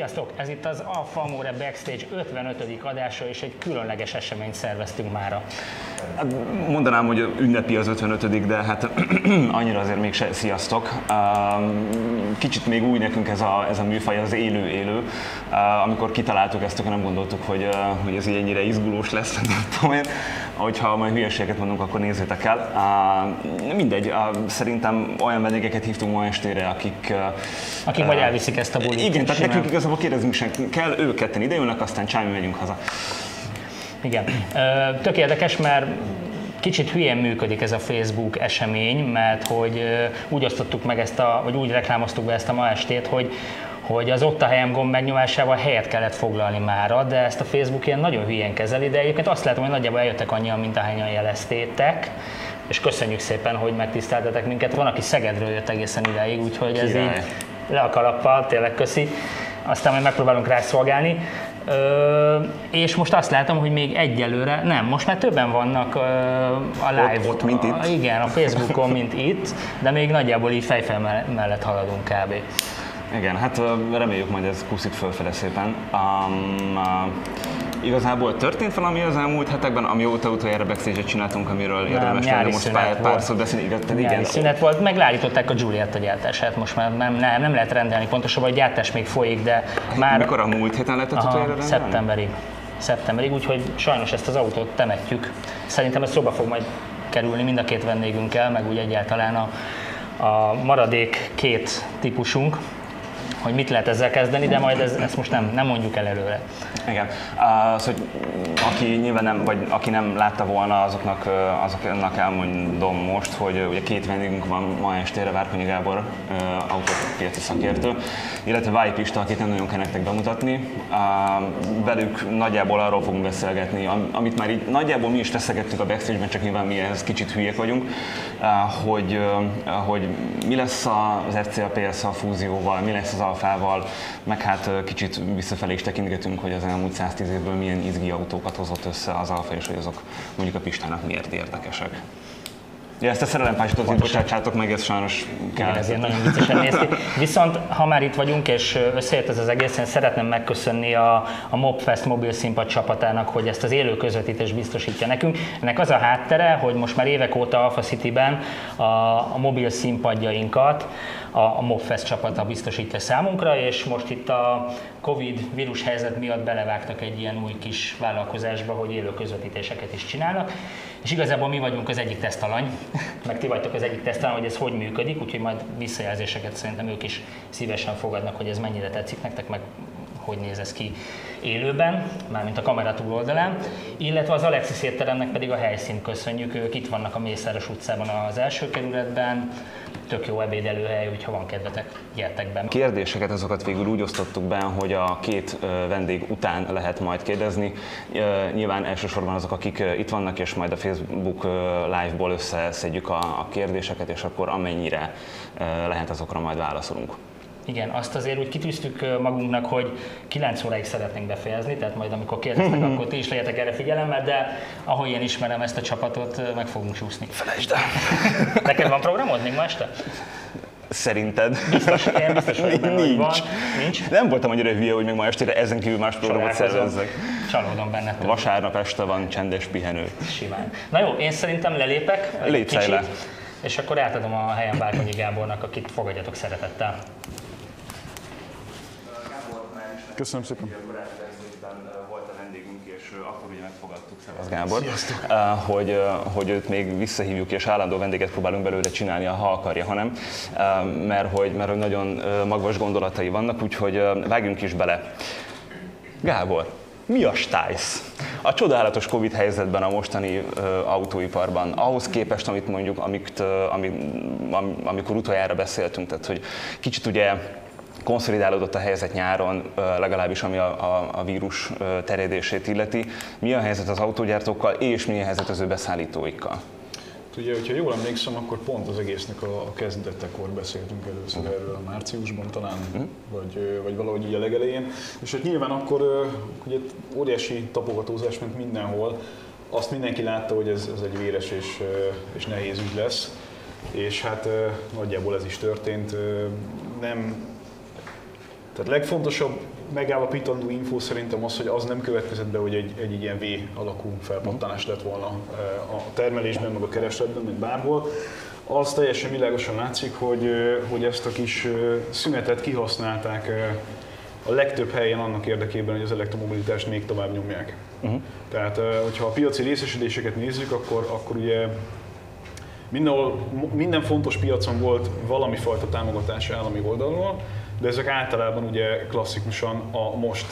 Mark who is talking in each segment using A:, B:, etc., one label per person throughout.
A: Sziasztok! Ez itt az Alfa Amore Backstage 55. adása, és egy különleges eseményt szerveztünk mára.
B: Mondanám, hogy ünnepi az 55 de hát annyira azért még se sziasztok. Kicsit még új nekünk ez a, ez a műfaj, az élő-élő. Amikor kitaláltuk ezt, akkor nem gondoltuk, hogy, hogy ez így ennyire izgulós lesz, nem tudom én. Hogyha majd hülyeséget mondunk, akkor nézzétek el. Mindegy, szerintem olyan vendégeket hívtunk ma estére, akik...
A: Akik majd elviszik ezt a bulit.
B: Igen, tehát nekünk igazából kérdezünk sem kell, ők ketten idejönnek, aztán csámi megyünk haza.
A: Igen. Tök érdekes, mert kicsit hülyén működik ez a Facebook esemény, mert hogy úgy osztottuk meg ezt a, vagy úgy reklámoztuk be ezt a ma estét, hogy hogy az ott a helyem gomb megnyomásával helyet kellett foglalni mára, de ezt a Facebook ilyen nagyon hülyén kezeli, de egyébként azt látom, hogy nagyjából eljöttek annyian, mint ahányan jeleztétek, és köszönjük szépen, hogy megtiszteltetek minket. Van, aki Szegedről jött egészen ideig, úgyhogy ez Király. így le a kalappal, tényleg köszi. Aztán majd megpróbálunk rászolgálni. Ö, és most azt látom, hogy még egyelőre, nem, most már többen vannak ö, a live.
B: Ott, ott mint itt?
A: A, igen, a Facebookon, mint itt, de még nagyjából így fejfel mellett haladunk kb.
B: Igen, hát reméljük majd ez kuszik fölfele szépen. Um, uh, igazából történt valami az elmúlt hetekben, amióta utoljára backstage csináltunk, amiről érdemes lenne most pár, pár szót beszélni. Igen,
A: igen. szünet volt, megállították a Julietta gyártását, most már nem, nem, nem lehet rendelni pontosabban, a gyártás még folyik, de már...
B: Mikor a múlt héten lehetett aha, utoljára rendelni?
A: Szeptemberig. Szeptemberig, úgyhogy sajnos ezt az autót temetjük. Szerintem ez szóba fog majd kerülni mind a két vendégünkkel, meg úgy egyáltalán a, a maradék két típusunk, hogy mit lehet ezzel kezdeni, de majd ez, ezt most nem, nem mondjuk el előre.
B: Igen. Az, hogy aki nyilván nem, vagy aki nem látta volna, azoknak, azoknak elmondom most, hogy ugye két vendégünk van ma estére, Várkonyi Gábor autópiaci szakértő, illetve Váj Pista, akit nem nagyon kell nektek bemutatni. Velük nagyjából arról fogunk beszélgetni, amit már így nagyjából mi is teszegettük a backstage-ben, csak nyilván mi ehhez kicsit hülyék vagyunk, hogy, hogy mi lesz az RCA PSA fúzióval, mi lesz az alfával, meg hát kicsit visszafelé is tekintgetünk, hogy az elmúlt 110 évből milyen izgi autókat hozott össze az alfa, és hogy azok mondjuk a Pistának miért érdekesek. Ja, ezt a szerelempásítót itt bocsátsátok meg, ez sajnos kell. Igen,
A: ezért nagyon viccesen néz ki. Viszont, ha már itt vagyunk, és összejött ez az egész, én szeretném megköszönni a, a Mobfest mobil színpad csapatának, hogy ezt az élő közvetítést biztosítja nekünk. Ennek az a háttere, hogy most már évek óta Alpha City-ben a, a mobil színpadjainkat a, a Mobfest csapata biztosítja számunkra, és most itt a Covid vírus helyzet miatt belevágtak egy ilyen új kis vállalkozásba, hogy élő közvetítéseket is csinálnak. És igazából mi vagyunk az egyik tesztalany, meg ti vagytok az egyik tesztalany, hogy ez hogy működik, úgyhogy majd visszajelzéseket szerintem ők is szívesen fogadnak, hogy ez mennyire tetszik nektek, meg hogy néz ez ki élőben, mármint a kamera túloldalán, illetve az Alexis étteremnek pedig a helyszínt köszönjük, ők itt vannak a Mészáros utcában az első kerületben, tök jó ebédelőhely, hogyha van kedvetek, gyertek be.
B: Kérdéseket azokat végül úgy osztottuk be, hogy a két vendég után lehet majd kérdezni. Nyilván elsősorban azok, akik itt vannak, és majd a Facebook live-ból összeszedjük a kérdéseket, és akkor amennyire lehet, azokra majd válaszolunk.
A: Igen, azt azért úgy kitűztük magunknak, hogy 9 óráig szeretnénk befejezni, tehát majd amikor kérdeztek, akkor ti is legyetek erre figyelemmel, de ahogy én ismerem ezt a csapatot, meg fogunk csúszni.
B: Felejtsd el!
A: Neked van programod még ma este?
B: Szerinted?
A: Biztos, én biztos hogy benne,
B: Nincs.
A: Van. Nincs.
B: Nem voltam annyira hülye, hogy még ma estére ezen kívül más programot szervezzek.
A: Csalódom benne.
B: Vasárnap este van csendes pihenő.
A: Simán. Na jó, én szerintem lelépek.
B: Légy le.
A: És akkor átadom a helyen Bárkonyi Gábornak, akit fogadjatok szeretettel.
C: Köszönöm szépen.
B: volt a vendégünk, és akkor ugye megfogadtuk Szevasz Gábor, hogy, hogy őt még visszahívjuk, és állandó vendéget próbálunk belőle csinálni, ha akarja, hanem, mert hogy, mert hogy nagyon magvas gondolatai vannak, úgyhogy vágjunk is bele. Gábor, mi a stájsz? A csodálatos Covid helyzetben a mostani uh, autóiparban, ahhoz képest, amit mondjuk, amit, uh, ami, am, amikor utoljára beszéltünk, tehát hogy kicsit ugye konszolidálódott a helyzet nyáron, legalábbis ami a, a, a vírus terjedését illeti. Mi a helyzet az autógyártókkal, és mi a helyzet az ő beszállítóikkal?
C: Ugye, hogyha jól emlékszem, akkor pont az egésznek a, a kezdetekor beszéltünk először uh-huh. erről a márciusban talán, uh-huh. vagy, vagy valahogy így a legelején. És hát nyilván akkor ugye óriási tapogatózás ment mindenhol, azt mindenki látta, hogy ez, ez egy véres és, és nehéz ügy lesz, és hát nagyjából ez is történt. Nem tehát legfontosabb megállapítandó info szerintem az, hogy az nem következett be, hogy egy, egy ilyen V alakú felpattanás lett volna a termelésben, meg a keresletben, meg bárhol. Az teljesen világosan látszik, hogy, hogy ezt a kis szünetet kihasználták a legtöbb helyen annak érdekében, hogy az elektromobilitást még tovább nyomják. Uh-huh. Tehát, hogyha a piaci részesedéseket nézzük, akkor, akkor ugye mindenhol, minden fontos piacon volt valami fajta támogatás állami oldalról, de ezek általában ugye klasszikusan a most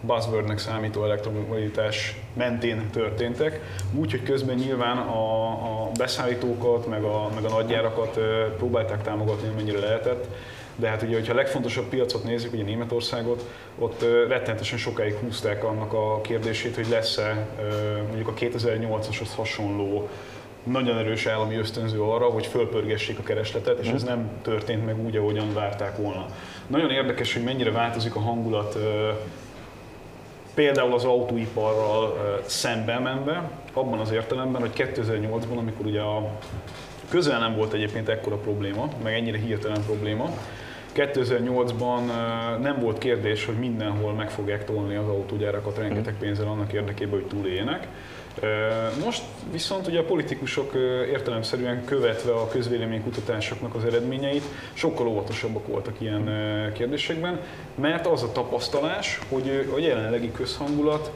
C: buzzwordnek számító elektromobilitás mentén történtek, úgyhogy közben nyilván a, a beszállítókat, meg a, meg a nagygyárakat próbálták támogatni, amennyire lehetett, de hát ugye, hogyha a legfontosabb piacot nézzük, ugye Németországot, ott rettenetesen sokáig húzták annak a kérdését, hogy lesz-e mondjuk a 2008-ashoz hasonló nagyon erős állami ösztönző arra, hogy fölpörgessék a keresletet, és ez mhm. nem történt meg úgy, ahogyan várták volna. Nagyon érdekes, hogy mennyire változik a hangulat például az autóiparral szembe menve, abban az értelemben, hogy 2008-ban, amikor ugye a közel nem volt egyébként ekkora probléma, meg ennyire hirtelen probléma, 2008-ban nem volt kérdés, hogy mindenhol meg fogják tolni az autógyárakat rengeteg mhm. pénzzel annak érdekében, hogy túléljenek. Most viszont ugye a politikusok értelemszerűen követve a közvéleménykutatásoknak az eredményeit sokkal óvatosabbak voltak ilyen kérdésekben, mert az a tapasztalás, hogy a jelenlegi közhangulat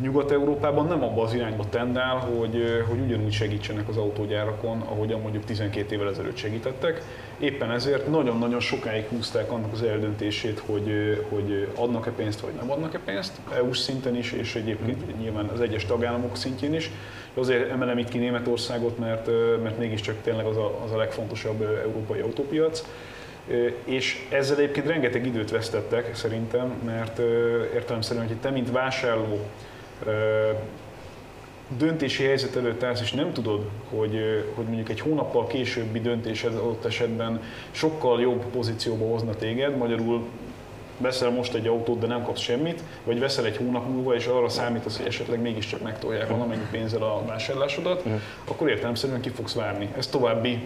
C: Nyugat-Európában nem abba az irányba tendál, hogy, hogy ugyanúgy segítsenek az autógyárakon, ahogyan mondjuk 12 évvel ezelőtt segítettek. Éppen ezért nagyon-nagyon sokáig húzták annak az eldöntését, hogy, hogy adnak-e pénzt, vagy nem adnak-e pénzt, EU-s szinten is, és egyébként nyilván az egyes tagállamok szintjén is. Azért emelem itt ki Németországot, mert, mert mégiscsak tényleg az a, az a legfontosabb európai autópiac. És ezzel egyébként rengeteg időt vesztettek szerintem, mert értelemszerűen, hogy te, mint vásárló, döntési helyzet előtt állsz, és nem tudod, hogy, hogy mondjuk egy hónappal későbbi döntésed ott esetben sokkal jobb pozícióba hozna téged, magyarul veszel most egy autót, de nem kapsz semmit, vagy veszel egy hónap múlva, és arra számítasz, hogy esetleg mégiscsak megtolják valamennyi pénzzel a vásárlásodat, mm. akkor értelemszerűen ki fogsz várni. Ez további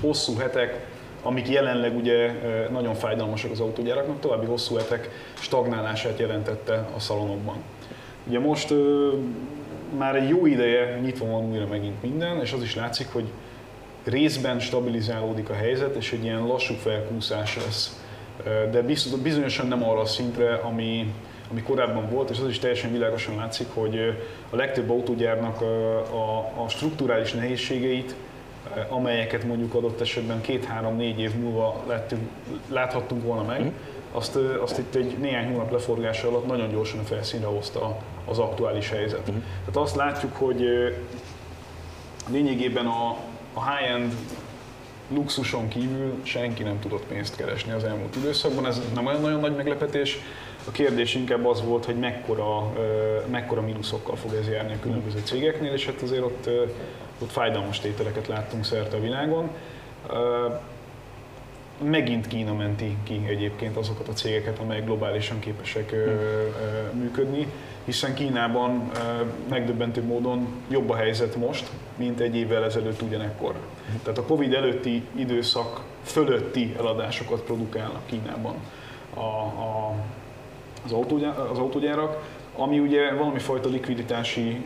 C: hosszú hetek, amik jelenleg ugye nagyon fájdalmasak az autógyáraknak, további hosszú hetek stagnálását jelentette a szalonokban. Ugye most már egy jó ideje nyitva van újra megint minden, és az is látszik, hogy részben stabilizálódik a helyzet, és egy ilyen lassú felkúszás lesz. De bizonyosan nem arra a szintre, ami, ami korábban volt, és az is teljesen világosan látszik, hogy a legtöbb autógyárnak a, a, a strukturális nehézségeit, amelyeket mondjuk adott esetben két-három-négy év múlva lettünk, láthattunk volna meg, mm azt, azt itt egy néhány hónap leforgása alatt nagyon gyorsan a felszínre hozta az aktuális helyzet. Uh-huh. Tehát azt látjuk, hogy lényegében a, a high-end luxuson kívül senki nem tudott pénzt keresni az elmúlt időszakban, ez nem olyan nagyon nagy meglepetés. A kérdés inkább az volt, hogy mekkora, mekkora mínuszokkal fog ez járni a különböző cégeknél, és hát azért ott, ott fájdalmas tételeket láttunk szerte a világon megint Kína menti ki egyébként azokat a cégeket, amelyek globálisan képesek ö, működni, hiszen Kínában megdöbbentő módon jobb a helyzet most, mint egy évvel ezelőtt ugyanekkor. Tehát a Covid előtti időszak fölötti eladásokat produkálnak Kínában a, a, az, autógyárak, az autógyárak, ami ugye valami fajta likviditási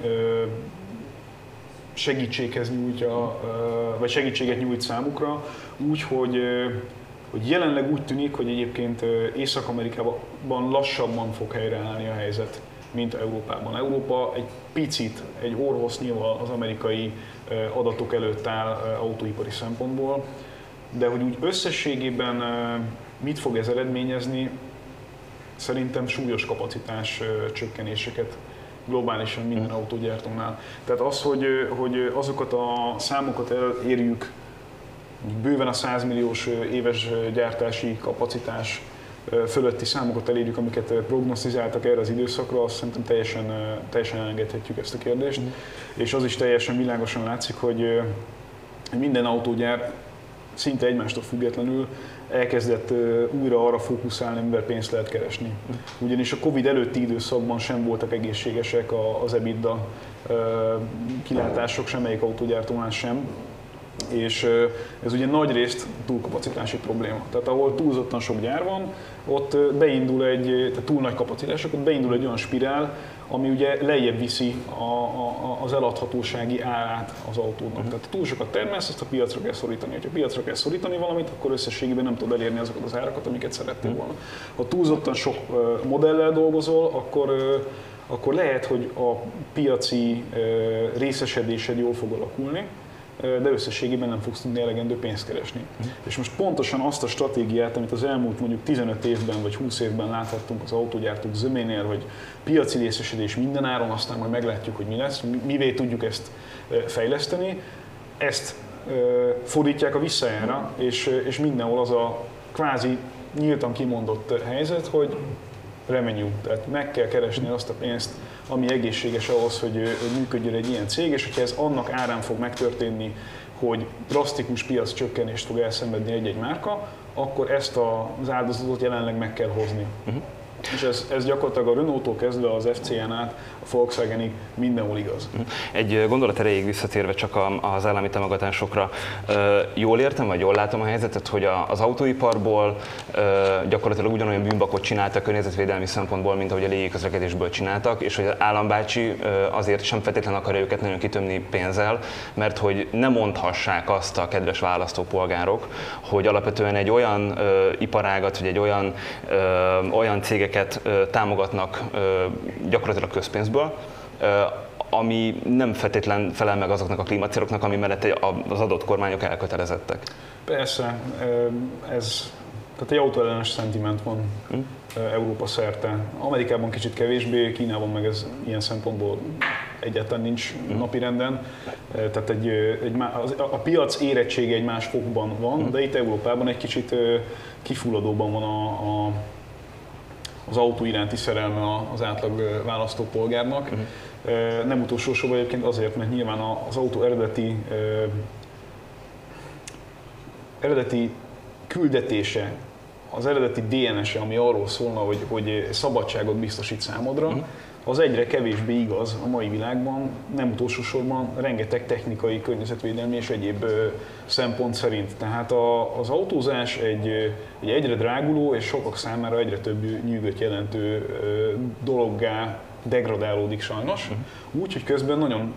C: segítséghez nyújtja, vagy segítséget nyújt számukra, úgy, hogy hogy jelenleg úgy tűnik, hogy egyébként Észak-Amerikában lassabban fog helyreállni a helyzet, mint Európában. Európa egy picit, egy orvosznyilval az amerikai adatok előtt áll autóipari szempontból, de hogy úgy összességében mit fog ez eredményezni, szerintem súlyos kapacitás csökkenéseket globálisan minden autógyártónál. Tehát az, hogy, hogy azokat a számokat elérjük, bőven a 100 milliós éves gyártási kapacitás fölötti számokat elérjük, amiket prognosztizáltak erre az időszakra, azt szerintem teljesen, teljesen elengedhetjük ezt a kérdést. Mm. És az is teljesen világosan látszik, hogy minden autógyár szinte egymástól függetlenül elkezdett újra arra fókuszálni, amivel pénzt lehet keresni. Mm. Ugyanis a Covid előtti időszakban sem voltak egészségesek az EBITDA kilátások, semmelyik autógyártónál sem, És ez ugye nagy részt túlkapacitási probléma. Tehát ahol túlzottan sok gyár van, ott beindul egy, tehát túl nagy kapacitások, ott beindul egy olyan spirál, ami ugye lejjebb viszi a, a, az eladhatósági árát az autónak. Uh-huh. Tehát túl sokat termelsz, azt a piacra kell szorítani. Ha piacra kell szorítani valamit, akkor összességében nem tud elérni azokat az árakat, amiket szerettél uh-huh. volna. Ha túlzottan sok modellel dolgozol, akkor akkor lehet, hogy a piaci részesedésed jól fog alakulni, de összességében nem fogsz tudni elegendő pénzt keresni. Mm. És most pontosan azt a stratégiát, amit az elmúlt mondjuk 15 évben vagy 20 évben láthattunk az autógyártók zöménél, hogy piaci részesedés minden áron, aztán majd meglátjuk, hogy mi lesz, mivé tudjuk ezt fejleszteni, ezt fordítják a visszajára, és, és mindenhol az a kvázi nyíltan kimondott helyzet, hogy revenue, tehát meg kell keresni azt a pénzt, ami egészséges ahhoz, hogy, hogy működjön egy ilyen cég, és hogyha ez annak árán fog megtörténni, hogy drasztikus piac csökkenést fog elszenvedni egy-egy márka, akkor ezt az áldozatot jelenleg meg kell hozni. Uh-huh. És ez, ez gyakorlatilag a Renault-tól kezdve az FCN át a Volkswagenig mindenhol igaz.
B: Mhm. Egy gondolat erejéig visszatérve csak az állami támogatásokra, jól értem, vagy jól látom a helyzetet, hogy az autóiparból gyakorlatilag ugyanolyan bűnbakot csináltak környezetvédelmi szempontból, mint ahogy a légiközlekedésből csináltak, és hogy az állambácsi azért sem feltétlenül akarja őket nagyon kitömni pénzzel, mert hogy ne mondhassák azt a kedves választópolgárok, hogy alapvetően egy olyan iparágat, vagy egy olyan, olyan cégeket támogatnak gyakorlatilag közpénzből, ami nem feltétlen felel meg azoknak a klímacéloknak, ami mellett az adott kormányok elkötelezettek.
C: Persze, ez tehát egy autóellenes szentiment van hmm. Európa szerte. Amerikában kicsit kevésbé, Kínában meg ez ilyen szempontból egyáltalán nincs hmm. napirenden. Tehát egy, egy, a piac érettsége egy más fokban van, hmm. de itt Európában egy kicsit kifulladóban van a, a az autó iránti szerelme az átlag választópolgárnak. Uh-huh. Nem utolsó sorban egyébként azért, mert nyilván az autó eredeti eredeti küldetése, az eredeti DNS-e, ami arról szólna, hogy, hogy szabadságot biztosít számodra, uh-huh az egyre kevésbé igaz a mai világban, nem utolsó sorban rengeteg technikai, környezetvédelmi és egyéb szempont szerint. Tehát az autózás egy, egy egyre dráguló és sokak számára egyre több nyűgöt jelentő dologgá degradálódik sajnos, uh-huh. úgy, hogy közben nagyon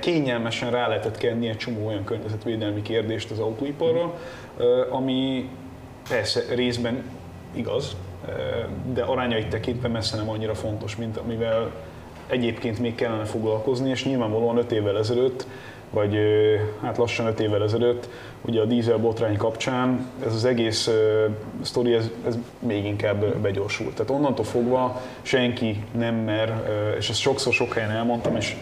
C: kényelmesen rá lehetett kenni egy csomó olyan környezetvédelmi kérdést az autóiparra, ami persze részben igaz, de arányait tekintve messze nem annyira fontos, mint amivel egyébként még kellene foglalkozni, és nyilvánvalóan 5 évvel ezelőtt, vagy hát lassan 5 évvel ezelőtt, ugye a dízel botrány kapcsán ez az egész uh, sztori, ez, ez még inkább begyorsult. Tehát onnantól fogva senki nem mer, és ezt sokszor sok helyen elmondtam, és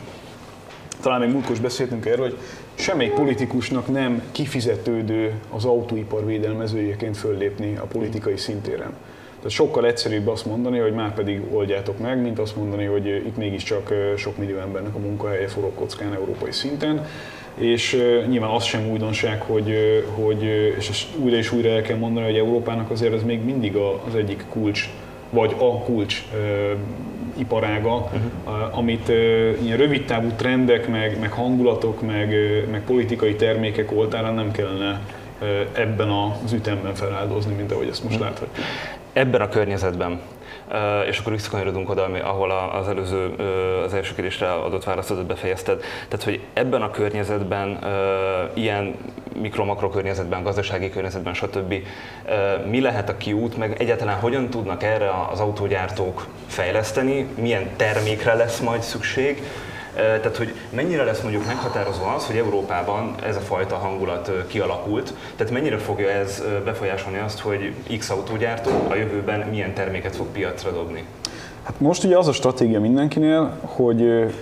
C: talán még múltkor is beszéltünk erről, hogy semmelyik politikusnak nem kifizetődő az autóipar védelmezőjeként föllépni a politikai szintéren. Tehát sokkal egyszerűbb azt mondani, hogy már pedig oldjátok meg, mint azt mondani, hogy itt mégiscsak sok millió embernek a munkahelye forog kockán európai szinten. És nyilván az sem újdonság, hogy, hogy és ezt újra és újra el kell mondani, hogy Európának azért ez még mindig az egyik kulcs, vagy a kulcs iparága, uh-huh. amit ilyen rövidtávú trendek, meg, meg hangulatok, meg, meg politikai termékek oltára nem kellene ebben az ütemben feláldozni, mint ahogy ezt most uh-huh. láthatjuk
B: ebben a környezetben, és akkor visszakanyarodunk oda, ahol az előző, az első kérdésre adott válaszodat befejezted. Tehát, hogy ebben a környezetben, ilyen mikro-makro környezetben, gazdasági környezetben, stb. mi lehet a kiút, meg egyáltalán hogyan tudnak erre az autógyártók fejleszteni, milyen termékre lesz majd szükség, tehát, hogy mennyire lesz mondjuk meghatározó az, hogy Európában ez a fajta hangulat kialakult, tehát mennyire fogja ez befolyásolni azt, hogy X autógyártó a jövőben milyen terméket fog piacra dobni?
C: Hát most ugye az a stratégia mindenkinél, hogy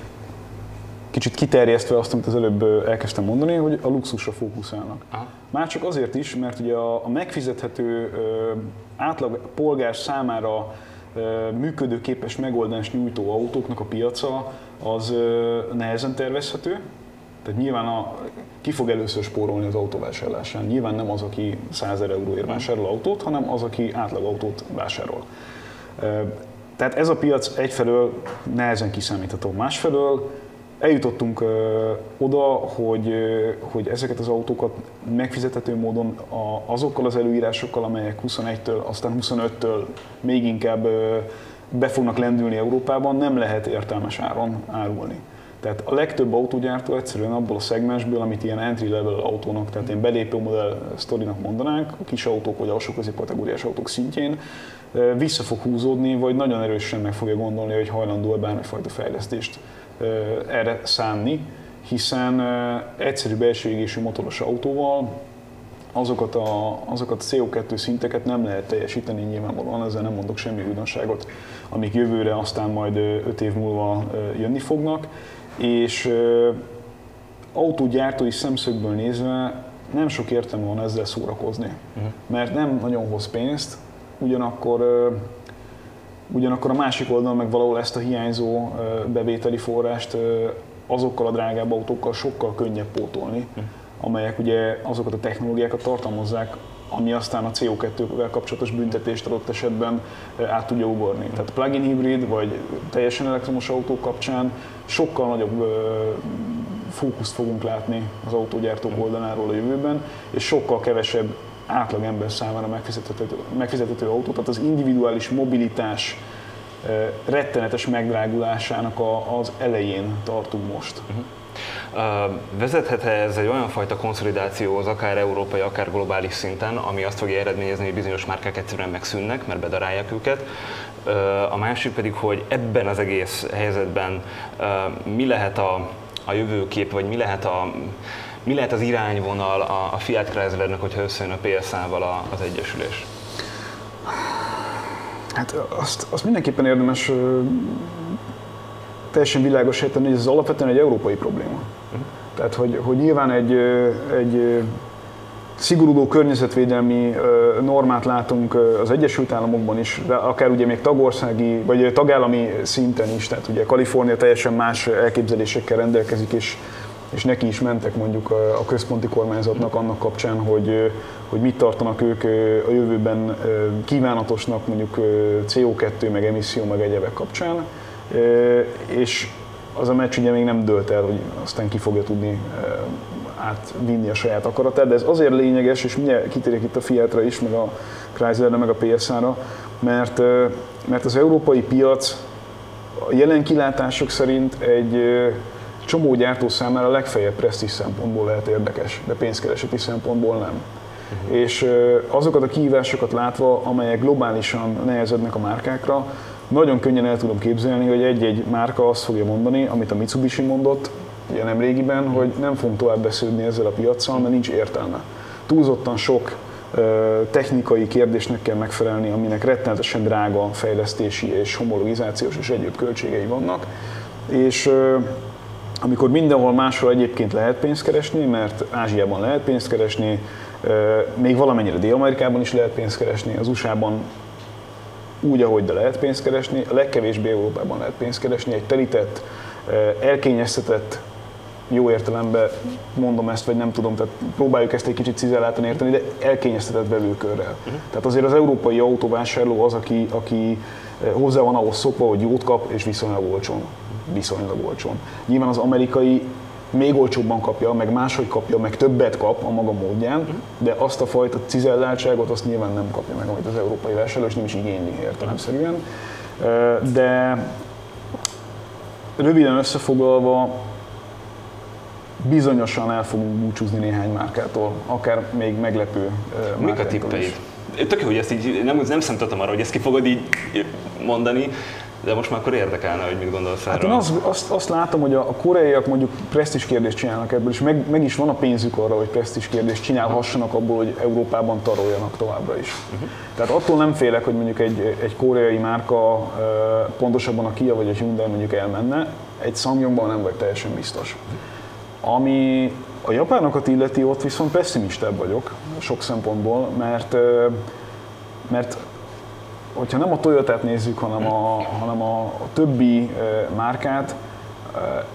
C: kicsit kiterjesztve azt, amit az előbb elkezdtem mondani, hogy a luxusra fókuszálnak. Aha. Már csak azért is, mert ugye a, a megfizethető átlag polgár számára működőképes megoldást nyújtó autóknak a piaca az nehezen tervezhető, tehát nyilván a, ki fog először spórolni az autóvásárlásán? Nyilván nem az, aki 100 euróért vásárol autót, hanem az, aki átlagautót vásárol. Tehát ez a piac egyfelől nehezen kiszámítható, másfelől eljutottunk oda, hogy, hogy ezeket az autókat megfizethető módon azokkal az előírásokkal, amelyek 21-től, aztán 25-től még inkább be fognak lendülni Európában, nem lehet értelmes áron árulni. Tehát a legtöbb autógyártó egyszerűen abból a szegmensből, amit ilyen entry level autónak, tehát ilyen belépő modell sztorinak mondanánk, a kis autók vagy alsó kategóriás autók szintjén, vissza fog húzódni, vagy nagyon erősen meg fogja gondolni, hogy hajlandó-e bármifajta fejlesztést erre szánni, hiszen egyszerű belső égésű motoros autóval azokat a, azokat a CO2 szinteket nem lehet teljesíteni nyilvánvalóan, ezzel nem mondok semmi újdonságot, amik jövőre aztán majd 5 év múlva jönni fognak, és autógyártói szemszögből nézve nem sok értelme van ezzel szórakozni, uh-huh. mert nem nagyon hoz pénzt, ugyanakkor ugyanakkor a másik oldalon meg valahol ezt a hiányzó bevételi forrást azokkal a drágább autókkal sokkal könnyebb pótolni, uh-huh. amelyek ugye azokat a technológiákat tartalmazzák, ami aztán a CO2-vel kapcsolatos büntetést adott esetben át tudja ugorni. Tehát plug-in hibrid vagy teljesen elektromos autó kapcsán sokkal nagyobb fókuszt fogunk látni az autógyártók oldaláról a jövőben, és sokkal kevesebb átlag ember számára megfizethető, megfizethető autó, tehát az individuális mobilitás rettenetes megdrágulásának az elején tartunk most. Uh-huh.
B: Vezethet -e ez egy olyan fajta konszolidációhoz, akár európai, akár globális szinten, ami azt fogja eredményezni, hogy bizonyos márkák egyszerűen megszűnnek, mert bedarálják őket. A másik pedig, hogy ebben az egész helyzetben mi lehet a, a jövőkép, vagy mi lehet a mi lehet az irányvonal a, a Fiat Chryslernek, hogyha összejön a PSA-val az egyesülés?
C: Hát azt, azt mindenképpen érdemes teljesen világos tenni, hogy ez alapvetően egy európai probléma. Tehát, hogy, hogy nyilván egy, egy szigorúdó környezetvédelmi normát látunk az Egyesült Államokban is, akár ugye még tagországi, vagy tagállami szinten is, tehát ugye Kalifornia teljesen más elképzelésekkel rendelkezik, és, és neki is mentek mondjuk a központi kormányzatnak annak kapcsán, hogy, hogy mit tartanak ők a jövőben kívánatosnak mondjuk CO2, meg emisszió, meg egyebek kapcsán és az a meccs ugye még nem dőlt el, hogy aztán ki fogja tudni átvinni a saját akaratát, de ez azért lényeges, és mindjárt kitérjek itt a Fiatra is, meg a Chryslerre, meg a PSA-ra, mert, mert az európai piac a jelen kilátások szerint egy csomó gyártó számára legfeljebb presztis szempontból lehet érdekes, de pénzkereseti szempontból nem. Uh-huh. És azokat a kihívásokat látva, amelyek globálisan nehezednek a márkákra, nagyon könnyen el tudom képzelni, hogy egy-egy márka azt fogja mondani, amit a Mitsubishi mondott, ugye nem régiben, hogy nem fogunk tovább beszélni ezzel a piaccal, mert nincs értelme. Túlzottan sok technikai kérdésnek kell megfelelni, aminek rettenetesen drága fejlesztési és homologizációs és egyéb költségei vannak. És amikor mindenhol máshol egyébként lehet pénzt keresni, mert Ázsiában lehet pénzt keresni, még valamennyire Dél-Amerikában is lehet pénzt keresni, az USA-ban úgy, ahogy de lehet pénzt keresni, legkevésbé Európában lehet pénzt keresni, egy telített, eh, elkényeztetett, jó értelemben mondom ezt, vagy nem tudom, tehát próbáljuk ezt egy kicsit cizeláltan érteni, de elkényeztetett vevőkörrel. Uh-huh. Tehát azért az európai autóvásárló az, aki, aki eh, hozzá van ahhoz szokva, hogy jót kap, és viszonylag olcsón. Viszonylag olcsón. Nyilván az amerikai még olcsóbban kapja, meg máshogy kapja, meg többet kap a maga módján, de azt a fajta cizelláltságot azt nyilván nem kapja meg, amit az európai vásárló, és nem is igényli értelemszerűen. De röviden összefoglalva, bizonyosan el fogunk búcsúzni néhány márkától, akár még meglepő
B: Mik a tippeid? Tök jó, hogy ezt így nem, nem számítottam arra, hogy ezt ki fogod így mondani, de most már akkor érdekelne, hogy mit gondolsz hát
C: erről. Hát én azt, azt, azt látom, hogy a, a koreaiak mondjuk presztis kérdést csinálnak ebből, és meg, meg, is van a pénzük arra, hogy presztis kérdést csinálhassanak abból, hogy Európában taroljanak továbbra is. Uh-huh. Tehát attól nem félek, hogy mondjuk egy, egy koreai márka, pontosabban a Kia vagy a Hyundai mondjuk elmenne, egy Samyongban nem vagy teljesen biztos. Ami a japánokat illeti, ott viszont pessimistább vagyok sok szempontból, mert mert hogyha nem a Toyotát nézzük, hanem a, hanem a, a többi márkát,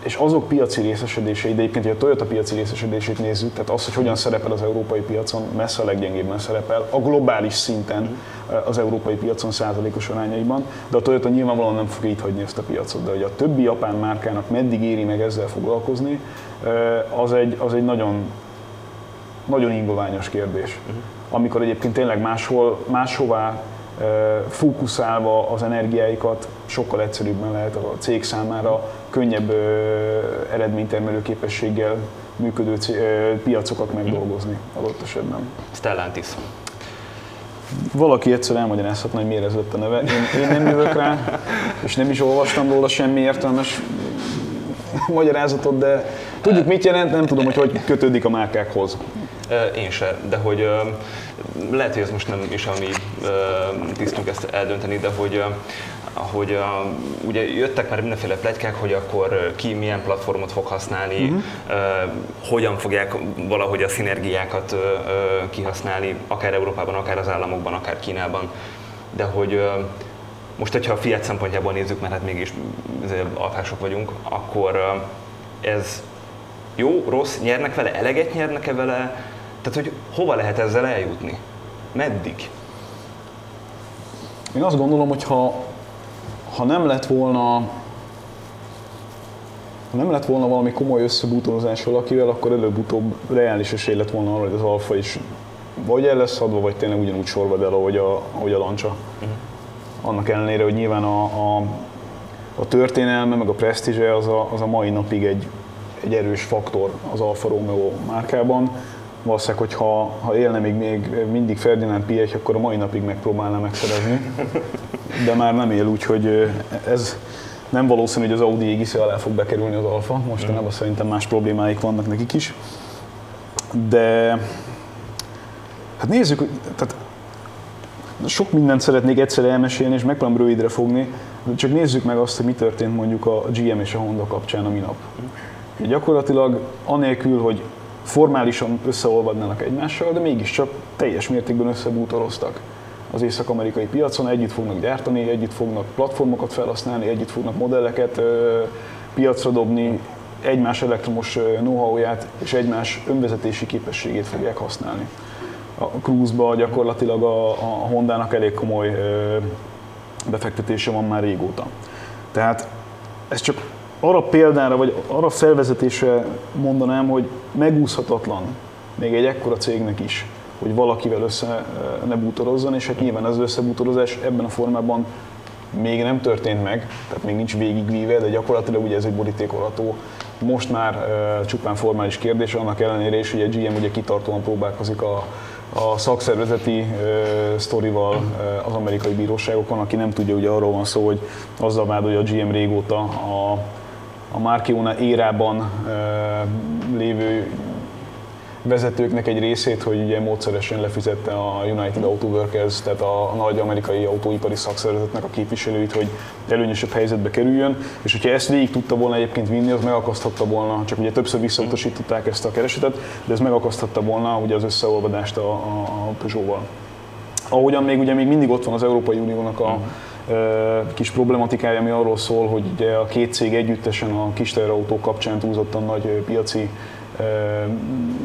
C: és azok piaci részesedései, de egyébként, hogy a Toyota piaci részesedését nézzük, tehát az, hogy hogyan szerepel az európai piacon, messze a leggyengébben szerepel, a globális szinten az európai piacon százalékos arányaiban, de a Toyota nyilvánvalóan nem fogja itt hagyni ezt a piacot, de hogy a többi japán márkának meddig éri meg ezzel foglalkozni, az egy, az egy nagyon, nagyon ingoványos kérdés. Amikor egyébként tényleg máshol, máshová fókuszálva az energiáikat sokkal egyszerűbben lehet a cég számára könnyebb eredménytermelő képességgel működő piacokat megdolgozni adott esetben.
B: Stellantis.
C: Valaki egyszer elmagyarázhatna, hogy miért ez lett a neve. Én, én nem jövök rá, és nem is olvastam róla semmi értelmes magyarázatot, de tudjuk mit jelent, nem tudom, hogy hogy kötődik a márkákhoz.
B: Én se, de hogy lehet, hogy ez most nem is a mi tisztünk ezt eldönteni, de hogy hogy uh, ugye jöttek már mindenféle plegykák, hogy akkor ki milyen platformot fog használni, uh-huh. uh, hogyan fogják valahogy a szinergiákat uh, kihasználni, akár Európában, akár az államokban, akár Kínában, de hogy uh, most, hogyha a Fiat szempontjából nézzük, mert hát mégis alfások vagyunk, akkor uh, ez jó, rossz, nyernek vele, eleget nyernek-e vele, tehát hogy hova lehet ezzel eljutni? Meddig?
C: Én azt gondolom, hogy ha, ha nem lett volna ha nem lett volna valami komoly összebútorozás valakivel, akkor előbb-utóbb reális esély lett volna arra, hogy az alfa is vagy el lesz adva, vagy tényleg ugyanúgy sorvad el, ahogy a, ahogy a lancsa. Uh-huh. Annak ellenére, hogy nyilván a, a, a történelme, meg a presztízse az a, az a mai napig egy, egy erős faktor az Alfa Romeo márkában valószínűleg, hogy ha, élne még, még mindig Ferdinand Piech, akkor a mai napig megpróbálná megszerezni. De már nem él, úgyhogy ez nem valószínű, hogy az Audi égisze alá fog bekerülni az Alfa. Mostanában szerintem más problémáik vannak nekik is. De hát nézzük, tehát sok mindent szeretnék egyszer elmesélni, és megpróbálom rövidre fogni, de csak nézzük meg azt, hogy mi történt mondjuk a GM és a Honda kapcsán a minap. Gyakorlatilag anélkül, hogy formálisan összeolvadnának egymással, de mégiscsak teljes mértékben összebútoroztak az észak-amerikai piacon, együtt fognak gyártani, együtt fognak platformokat felhasználni, együtt fognak modelleket ö, piacra dobni, egymás elektromos know-how-ját és egymás önvezetési képességét fogják használni. A Cruise-ba gyakorlatilag a, a Hondának elég komoly ö, befektetése van már régóta. Tehát ez csak arra példára, vagy arra felvezetésre mondanám, hogy megúszhatatlan még egy ekkora cégnek is, hogy valakivel össze eh, ne bútorozzon, és hát nyilván az összebútorozás ebben a formában még nem történt meg, tehát még nincs végigvíve, de gyakorlatilag ugye ez egy borítékolható, most már uh, csupán formális kérdés, annak ellenére is, hogy a GM ugye kitartóan próbálkozik a, a szakszervezeti uh, sztorival uh, az amerikai bíróságokon, aki nem tudja, ugye arról van szó, hogy azzal vádolja a GM régóta a a Markiona érában lévő vezetőknek egy részét, hogy ugye módszeresen lefizette a United Auto Workers, tehát a, nagy amerikai autóipari szakszervezetnek a képviselőit, hogy előnyösebb helyzetbe kerüljön, és hogyha ezt végig tudta volna egyébként vinni, az megakaszthatta volna, csak ugye többször visszautasították ezt a keresetet, de ez megakaszthatta volna ugye az összeolvadást a, a, Peugeot-val. Ahogyan még ugye még mindig ott van az Európai Uniónak a, kis problematikája, ami arról szól, hogy ugye a két cég együttesen a kis autó kapcsán túlzottan nagy piaci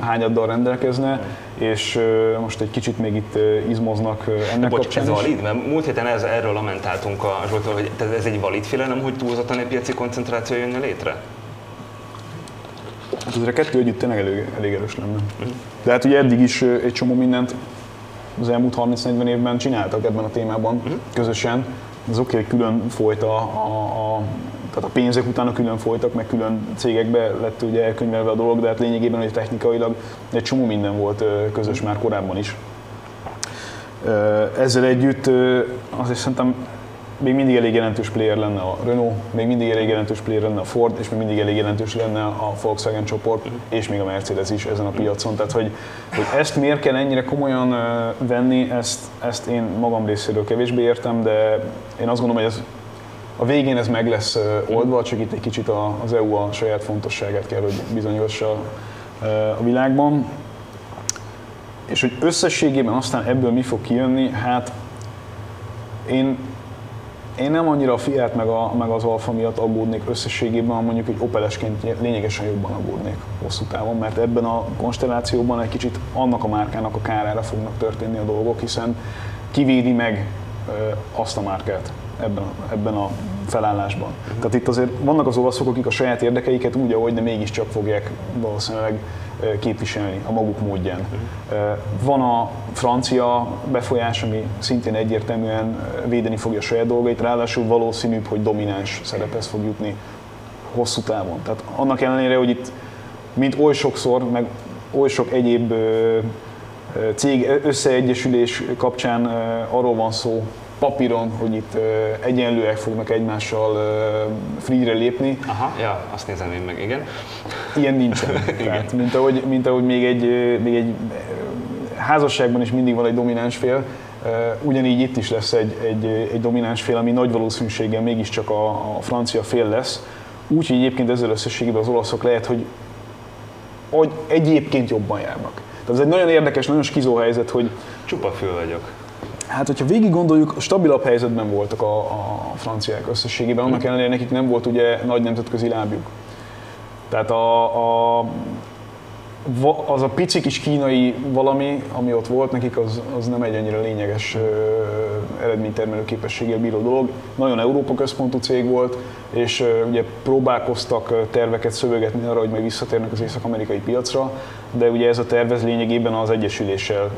C: hányaddal rendelkezne, és most egy kicsit még itt izmoznak ennek
B: Bocs,
C: kapcsán
B: ez valid? Mert múlt héten ez, erről lamentáltunk a Zsoltól, hogy ez egy valid félelem, hogy túlzottan egy piaci koncentráció jönne létre?
C: Hát azért a kettő együtt tényleg elég, elég erős lenne. Uh-huh. De hát ugye eddig is egy csomó mindent az elmúlt 30-40 évben csináltak ebben a témában uh-huh. közösen. Ez oké, okay, hogy külön folyt a, a, a tehát a pénzek utána külön folytak, meg külön cégekbe lett ugye elkönyvelve a dolog, de hát lényegében hogy technikailag egy csomó minden volt közös már korábban is. Ezzel együtt azért szerintem még mindig elég jelentős player lenne a Renault, még mindig elég jelentős player lenne a Ford, és még mindig elég jelentős lenne a Volkswagen csoport, és még a Mercedes is ezen a piacon. Tehát, hogy, hogy ezt miért kell ennyire komolyan venni, ezt, ezt én magam részéről kevésbé értem, de én azt gondolom, hogy ez a végén ez meg lesz oldva, csak itt egy kicsit az EU a saját fontosságát kell, hogy bizonyossa a világban. És hogy összességében aztán ebből mi fog kijönni, hát én én nem annyira a Fiat meg, a, meg az Alfa miatt aggódnék összességében, mondjuk egy Opelesként lényegesen jobban aggódnék hosszú távon, mert ebben a konstellációban egy kicsit annak a márkának a kárára fognak történni a dolgok, hiszen kivédi meg azt a márkát ebben ebben a felállásban. Tehát itt azért vannak az olaszok, akik a saját érdekeiket úgy, ahogy, de mégiscsak fogják valószínűleg képviselni a maguk módján. Uh-huh. Van a francia befolyás, ami szintén egyértelműen védeni fogja a saját dolgait, ráadásul valószínűbb, hogy domináns szerephez fog jutni hosszú távon. Tehát annak ellenére, hogy itt mint oly sokszor, meg oly sok egyéb cég összeegyesülés kapcsán arról van szó, papíron, hogy itt egyenlőek fognak egymással free-re lépni.
B: Aha, ja, azt nézem én meg, igen.
C: Ilyen nincsen. Tehát, mint, ahogy, mint ahogy még egy, még egy házasságban is mindig van egy domináns fél, ugyanígy itt is lesz egy, egy, egy domináns fél, ami nagy valószínűséggel mégiscsak a, a francia fél lesz. Úgyhogy egyébként ezzel összességében az olaszok lehet, hogy, hogy egyébként jobban járnak. Tehát ez egy nagyon érdekes, nagyon skizó helyzet, hogy...
B: Csupa fül vagyok.
C: Hát, hogyha végig gondoljuk, stabilabb helyzetben voltak a, a franciák összességében, annak ellenére nekik nem volt ugye nagy nemzetközi lábjuk. Tehát a, a, az a pici kis kínai valami, ami ott volt nekik, az, az nem egy ennyire lényeges eredménytermelő képességgel bíró dolog. Nagyon Európa központú cég volt, és ugye próbálkoztak terveket szövegetni arra, hogy meg visszatérnek az észak-amerikai piacra, de ugye ez a tervez lényegében az egyesüléssel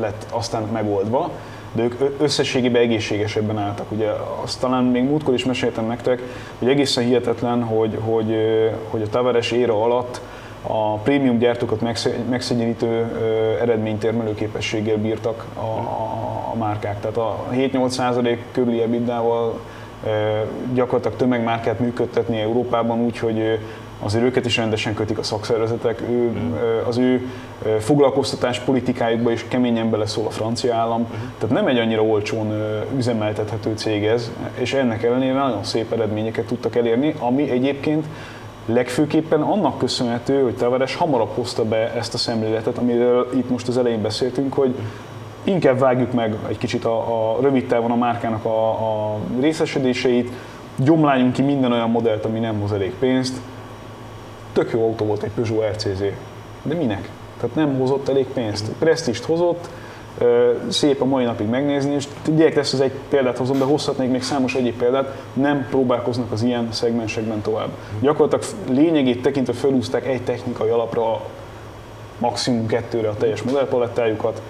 C: lett aztán megoldva de ők összességében egészségesebben álltak. Ugye azt talán még múltkor is meséltem nektek, hogy egészen hihetetlen, hogy, hogy, hogy a Tavares éra alatt a prémium gyártókat megszegyenítő eredménytermelő képességgel bírtak a, a, a márkák. Tehát a 7-8% körüli ebitdával gyakorlatilag tömegmárkát működtetni Európában úgy, hogy azért őket is rendesen kötik a szakszervezetek, ő, mm. az ő foglalkoztatás politikájukba is keményen beleszól a francia állam, mm. tehát nem egy annyira olcsón üzemeltethető cég ez, és ennek ellenére nagyon szép eredményeket tudtak elérni, ami egyébként legfőképpen annak köszönhető, hogy Tavares hamarabb hozta be ezt a szemléletet, amiről itt most az elején beszéltünk, hogy inkább vágjuk meg egy kicsit a, a rövid távon a márkának a, a részesedéseit, gyomláljunk ki minden olyan modellt, ami nem hoz elég pénzt. Tök jó autó volt egy Peugeot RCZ, de minek? Tehát nem hozott elég pénzt. Presztist hozott, szép a mai napig megnézni, és gyerek ezt az egy példát hozom, de hozhatnék még számos egyéb példát, nem próbálkoznak az ilyen szegmensekben tovább. Gyakorlatilag lényegét tekintve felúzták egy technikai alapra, maximum kettőre a teljes modellpalettájukat,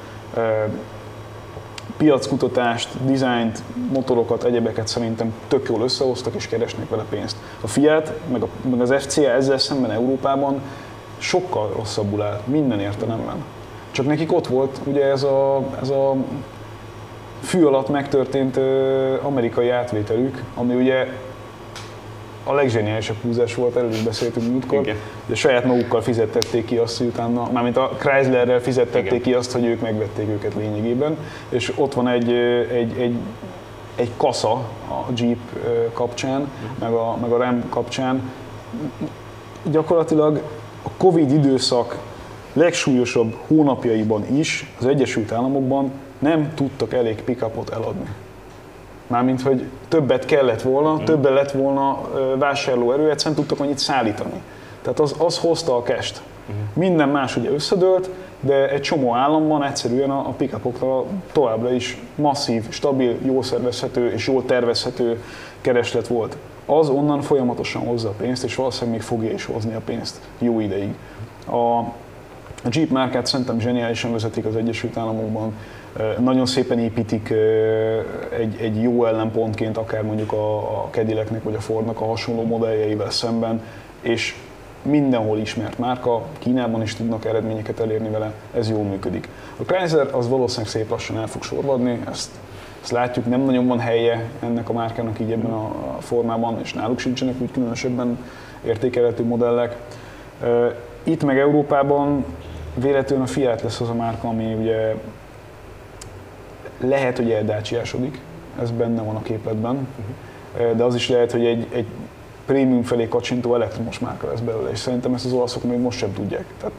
C: piackutatást, dizájnt, motorokat, egyebeket szerintem tök jól összehoztak és keresnek vele pénzt. A Fiat, meg, a, meg az FCA ezzel szemben Európában sokkal rosszabbul áll minden értelemben. Csak nekik ott volt ugye ez a, ez a fű alatt megtörtént amerikai átvételük, ami ugye a legzseniálisabb húzás volt, erről is beszéltünk múltkor, Igen. de saját magukkal fizettették ki azt, hogy utána, mármint a Chryslerrel fizettették Igen. ki azt, hogy ők megvették őket lényegében, és ott van egy, egy, egy, egy kasza a Jeep kapcsán, meg a, meg a Ram kapcsán. Gyakorlatilag a Covid időszak legsúlyosabb hónapjaiban is az Egyesült Államokban nem tudtak elég pickupot eladni. Mármint, hogy többet kellett volna, mm. többet lett volna vásárlóerő, egyszerűen tudtak annyit szállítani. Tehát az, az hozta a kest. Mm. Minden más ugye összedőlt, de egy csomó államban egyszerűen a, a pickupokra továbbra is masszív, stabil, jól szervezhető és jól tervezhető kereslet volt. Az onnan folyamatosan hozza a pénzt, és valószínűleg még fogja is hozni a pénzt jó ideig. A, a Jeep márkát szerintem zseniálisan vezetik az Egyesült Államokban, nagyon szépen építik egy, egy jó ellenpontként akár mondjuk a, a Cadillacnek vagy a Fordnak a hasonló modelljeivel szemben, és mindenhol ismert márka, Kínában is tudnak eredményeket elérni vele, ez jól működik. A Chrysler az valószínűleg szép lassan el fog sorvadni, ezt, ezt látjuk, nem nagyon van helye ennek a márkának így ebben a formában, és náluk sincsenek úgy különösebben értékelhető modellek. Itt meg Európában véletlenül a Fiat lesz az a márka, ami ugye lehet, hogy eldácsiásodik, ez benne van a képletben, uh-huh. de az is lehet, hogy egy, egy prémium felé kacsintó elektromos márka lesz belőle, és szerintem ezt az olaszok még most sem tudják. Tehát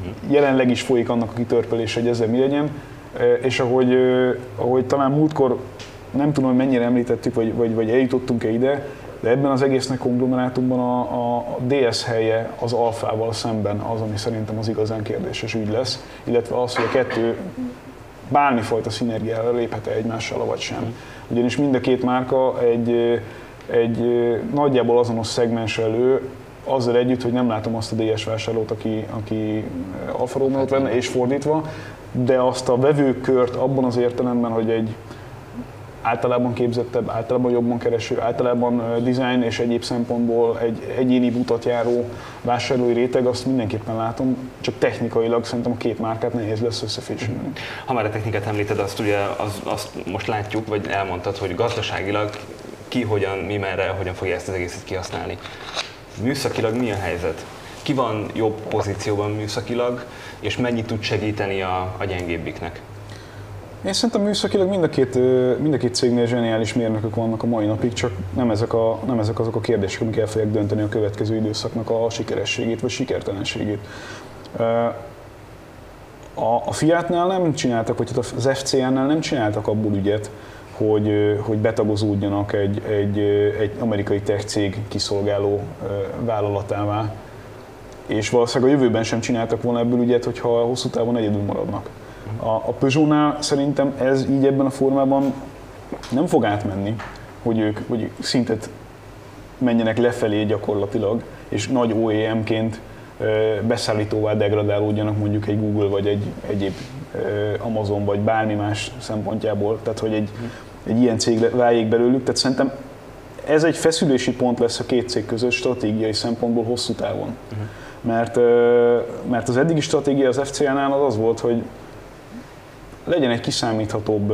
C: uh-huh. jelenleg is folyik annak a kitörpelése, hogy ezzel mi legyen, és ahogy, ahogy talán múltkor nem tudom, hogy mennyire említettük, vagy, vagy, vagy eljutottunk-e ide, de ebben az egésznek konglomerátumban a, a, DS helye az alfával szemben az, ami szerintem az igazán kérdéses ügy lesz, illetve az, hogy a kettő bármifajta szinergiára léphet-e egymással, vagy sem. Ugyanis mind a két márka egy, egy nagyjából azonos szegmens elő, azzal együtt, hogy nem látom azt a DS vásárlót, aki, aki Alfa Romeo-t venne, és fordítva, de azt a vevőkört abban az értelemben, hogy egy általában képzettebb, általában jobban kereső, általában design és egyéb szempontból egy egyéni utat járó vásárlói réteg, azt mindenképpen látom, csak technikailag szerintem a két márkát nehéz lesz összefésülni.
B: Ha már a technikát említed, azt ugye az, azt most látjuk, vagy elmondtad, hogy gazdaságilag ki, hogyan, mi, merre, hogyan fogja ezt az egészet kihasználni. Műszakilag mi a helyzet? Ki van jobb pozícióban műszakilag, és mennyit tud segíteni a, a gyengébbiknek?
C: Én szerintem műszakilag mind a, két, mind a két cégnél zseniális mérnökök vannak a mai napig, csak nem ezek, a, nem ezek azok a kérdések, amik el fogják dönteni a következő időszaknak a sikerességét vagy sikertelenségét. A, a Fiatnál nem csináltak, vagy hát az FCN-nel nem csináltak abból ügyet, hogy, hogy betagozódjanak egy, egy, egy amerikai tech cég kiszolgáló vállalatává, és valószínűleg a jövőben sem csináltak volna ebből ügyet, hogyha hosszú távon egyedül maradnak. A, a Peugeot-nál szerintem ez így ebben a formában nem fog átmenni, hogy ők hogy szintet menjenek lefelé gyakorlatilag, és nagy OEM-ként beszállítóvá degradálódjanak mondjuk egy Google vagy egy egyéb Amazon vagy bármi más szempontjából, tehát hogy egy, egy ilyen cég váljék belőlük, tehát szerintem ez egy feszülési pont lesz a két cég között stratégiai szempontból hosszú távon. Uh-huh. Mert, mert az eddigi stratégia az FCA-nál az az volt, hogy legyen egy kiszámíthatóbb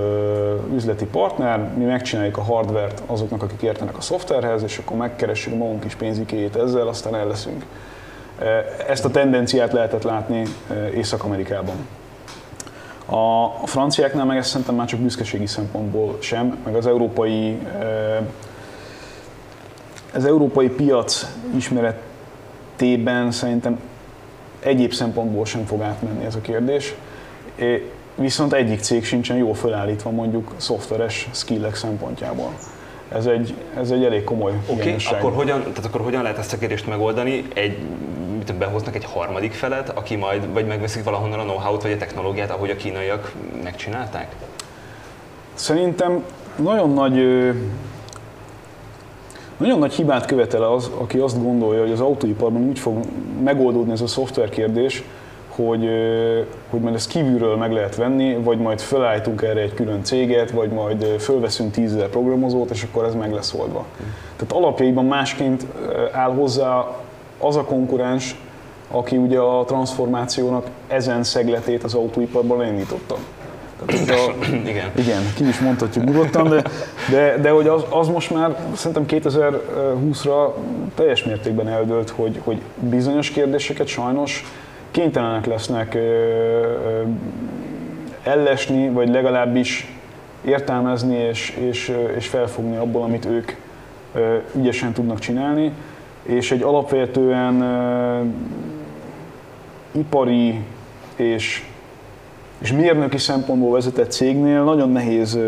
C: üzleti partner, mi megcsináljuk a hardvert azoknak, akik értenek a szoftverhez, és akkor megkeressük magunk is pénzikéjét ezzel, aztán el leszünk. Ezt a tendenciát lehetett látni Észak-Amerikában. A franciáknál meg ezt szerintem már csak büszkeségi szempontból sem, meg az európai, az európai piac ismeretében szerintem egyéb szempontból sem fog átmenni ez a kérdés viszont egyik cég sincsen jól felállítva mondjuk szoftveres skillek szempontjából. Ez egy, ez egy elég komoly
B: Oké, okay, akkor hogyan, tehát akkor hogyan lehet ezt a kérdést megoldani? Egy, mit behoznak egy harmadik felet, aki majd vagy megveszik valahonnan a know-how-t vagy a technológiát, ahogy a kínaiak megcsinálták?
C: Szerintem nagyon nagy nagyon nagy hibát követel az, aki azt gondolja, hogy az autóiparban úgy fog megoldódni ez a szoftver kérdés, hogy, hogy majd ezt kívülről meg lehet venni, vagy majd felállítunk erre egy külön céget, vagy majd fölveszünk tízezer programozót, és akkor ez meg lesz oldva. Tehát alapjaiban másként áll hozzá az a konkurens, aki ugye a transformációnak ezen szegletét az autóiparban elindította.
B: Tehát a, igen.
C: igen, ki is mondhatjuk nyugodtan, de, de, de hogy az, az most már szerintem 2020-ra teljes mértékben eldőlt, hogy, hogy bizonyos kérdéseket sajnos kénytelenek lesznek ellesni, vagy legalábbis értelmezni és, és, és felfogni abból, amit ők ügyesen tudnak csinálni, és egy alapvetően ipari és, és mérnöki szempontból vezetett cégnél nagyon nehéz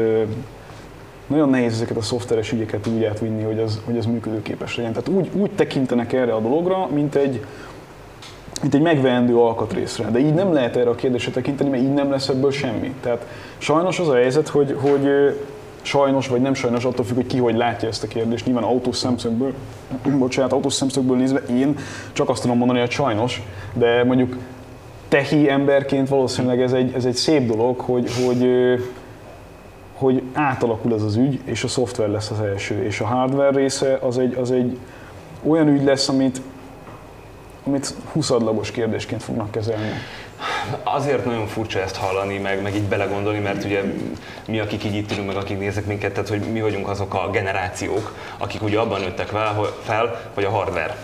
C: nagyon nehéz ezeket a szoftveres ügyeket úgy átvinni, hogy az, hogy az működőképes legyen. Tehát úgy, úgy tekintenek erre a dologra, mint egy, mint egy megveendő alkatrészre. De így nem lehet erre a kérdésre tekinteni, mert így nem lesz ebből semmi. Tehát sajnos az a helyzet, hogy, hogy sajnos vagy nem sajnos, attól függ, hogy ki hogy látja ezt a kérdést. Nyilván autós szemszögből, bocsánat, autós szemszögből nézve én csak azt tudom mondani, hogy sajnos, de mondjuk tehi emberként valószínűleg ez egy, ez egy szép dolog, hogy, hogy, hogy átalakul ez az ügy, és a szoftver lesz az első, és a hardware része az egy, az egy olyan ügy lesz, amit amit huszadlagos kérdésként fognak kezelni.
B: Azért nagyon furcsa ezt hallani, meg, meg így belegondolni, mert ugye mi, akik így itt ülünk, meg akik néznek minket, tehát hogy mi vagyunk azok a generációk, akik ugye abban nőttek fel, hogy a hardware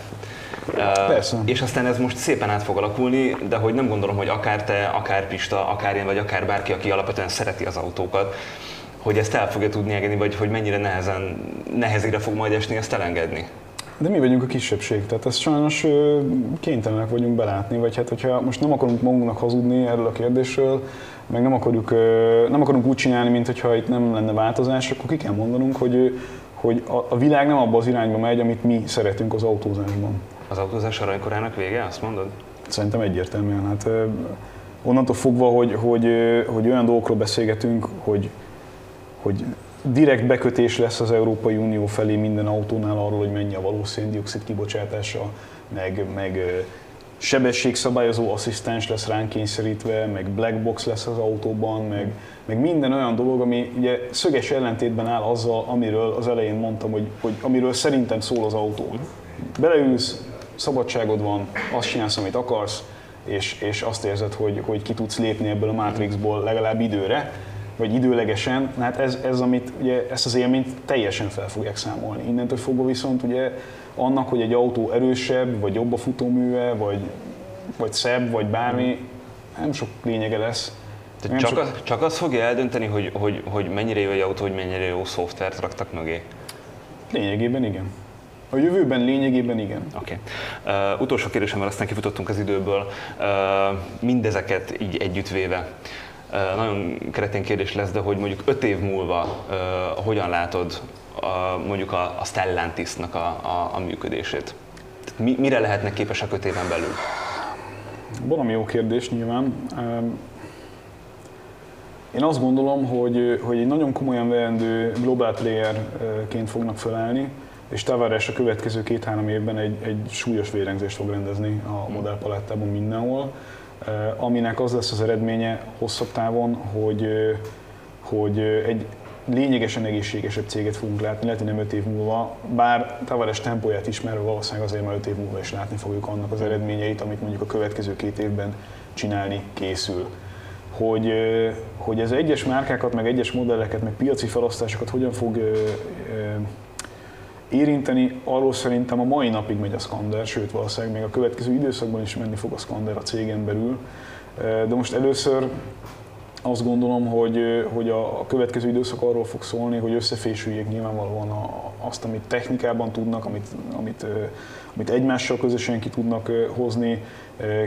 C: Persze.
B: Uh, és aztán ez most szépen át fog alakulni, de hogy nem gondolom, hogy akár te, akár Pista, akár én, vagy akár bárki, aki alapvetően szereti az autókat, hogy ezt el fogja tudni engedni, vagy hogy mennyire nehezen, nehezére fog majd esni ezt elengedni.
C: De mi vagyunk a kisebbség, tehát ezt sajnos kénytelenek vagyunk belátni, vagy hát hogyha most nem akarunk magunknak hazudni erről a kérdésről, meg nem, akarjuk, nem akarunk úgy csinálni, mint hogyha itt nem lenne változás, akkor ki kell mondanunk, hogy, hogy a, világ nem abba az irányba megy, amit mi szeretünk az autózásban.
B: Az autózás aranykorának vége, azt mondod?
C: Szerintem egyértelműen. Hát, onnantól fogva, hogy, hogy, hogy olyan dolgokról beszélgetünk, hogy, hogy direkt bekötés lesz az Európai Unió felé minden autónál arról, hogy mennyi a valós széndiokszid kibocsátása, meg, meg sebességszabályozó asszisztens lesz ránk kényszerítve, meg black box lesz az autóban, meg, meg minden olyan dolog, ami ugye szöges ellentétben áll azzal, amiről az elején mondtam, hogy, hogy amiről szerintem szól az autó. Beleülsz, szabadságod van, azt csinálsz, amit akarsz, és, és azt érzed, hogy, hogy ki tudsz lépni ebből a Matrixból legalább időre, vagy időlegesen, hát ez, ez amit, ugye, ezt az élményt teljesen fel fogják számolni. Innentől fogva viszont ugye annak, hogy egy autó erősebb, vagy jobb a futóműve, vagy, vagy szebb, vagy bármi, nem sok lényege lesz.
B: Tehát csak, sok... az, csak az fogja eldönteni, hogy, hogy, hogy mennyire jó egy autó, hogy mennyire jó szoftvert raktak mögé?
C: Lényegében igen. A jövőben lényegében igen.
B: Oké. Okay. Uh, utolsó kérdésem, mert aztán kifutottunk az időből. Uh, mindezeket így együttvéve. Nagyon keretén kérdés lesz, de hogy mondjuk öt év múlva hogyan látod a, mondjuk a, a Stellantisnak a, a, a működését? Tehát mi, mire lehetnek képesek öt éven belül?
C: Valami jó kérdés nyilván. Én azt gondolom, hogy, hogy egy nagyon komolyan veendő global playerként fognak felállni, és Tavares a következő két-három évben egy, egy súlyos vérengzést fog rendezni a modellpalettában mindenhol, aminek az lesz az eredménye hosszabb távon, hogy, hogy egy lényegesen egészségesebb céget fogunk látni, lehet, hogy nem 5 év múlva, bár Tavares tempóját ismerve valószínűleg azért már 5 év múlva is látni fogjuk annak az eredményeit, amit mondjuk a következő két évben csinálni készül. Hogy, hogy ez egyes márkákat, meg egyes modelleket, meg piaci felosztásokat hogyan fog érinteni, arról szerintem a mai napig megy a Skander, sőt valószínűleg még a következő időszakban is menni fog a Skander a cégen belül. De most először azt gondolom, hogy, hogy a következő időszak arról fog szólni, hogy összefésüljék nyilvánvalóan azt, amit technikában tudnak, amit, amit, amit egymással közösen ki tudnak hozni,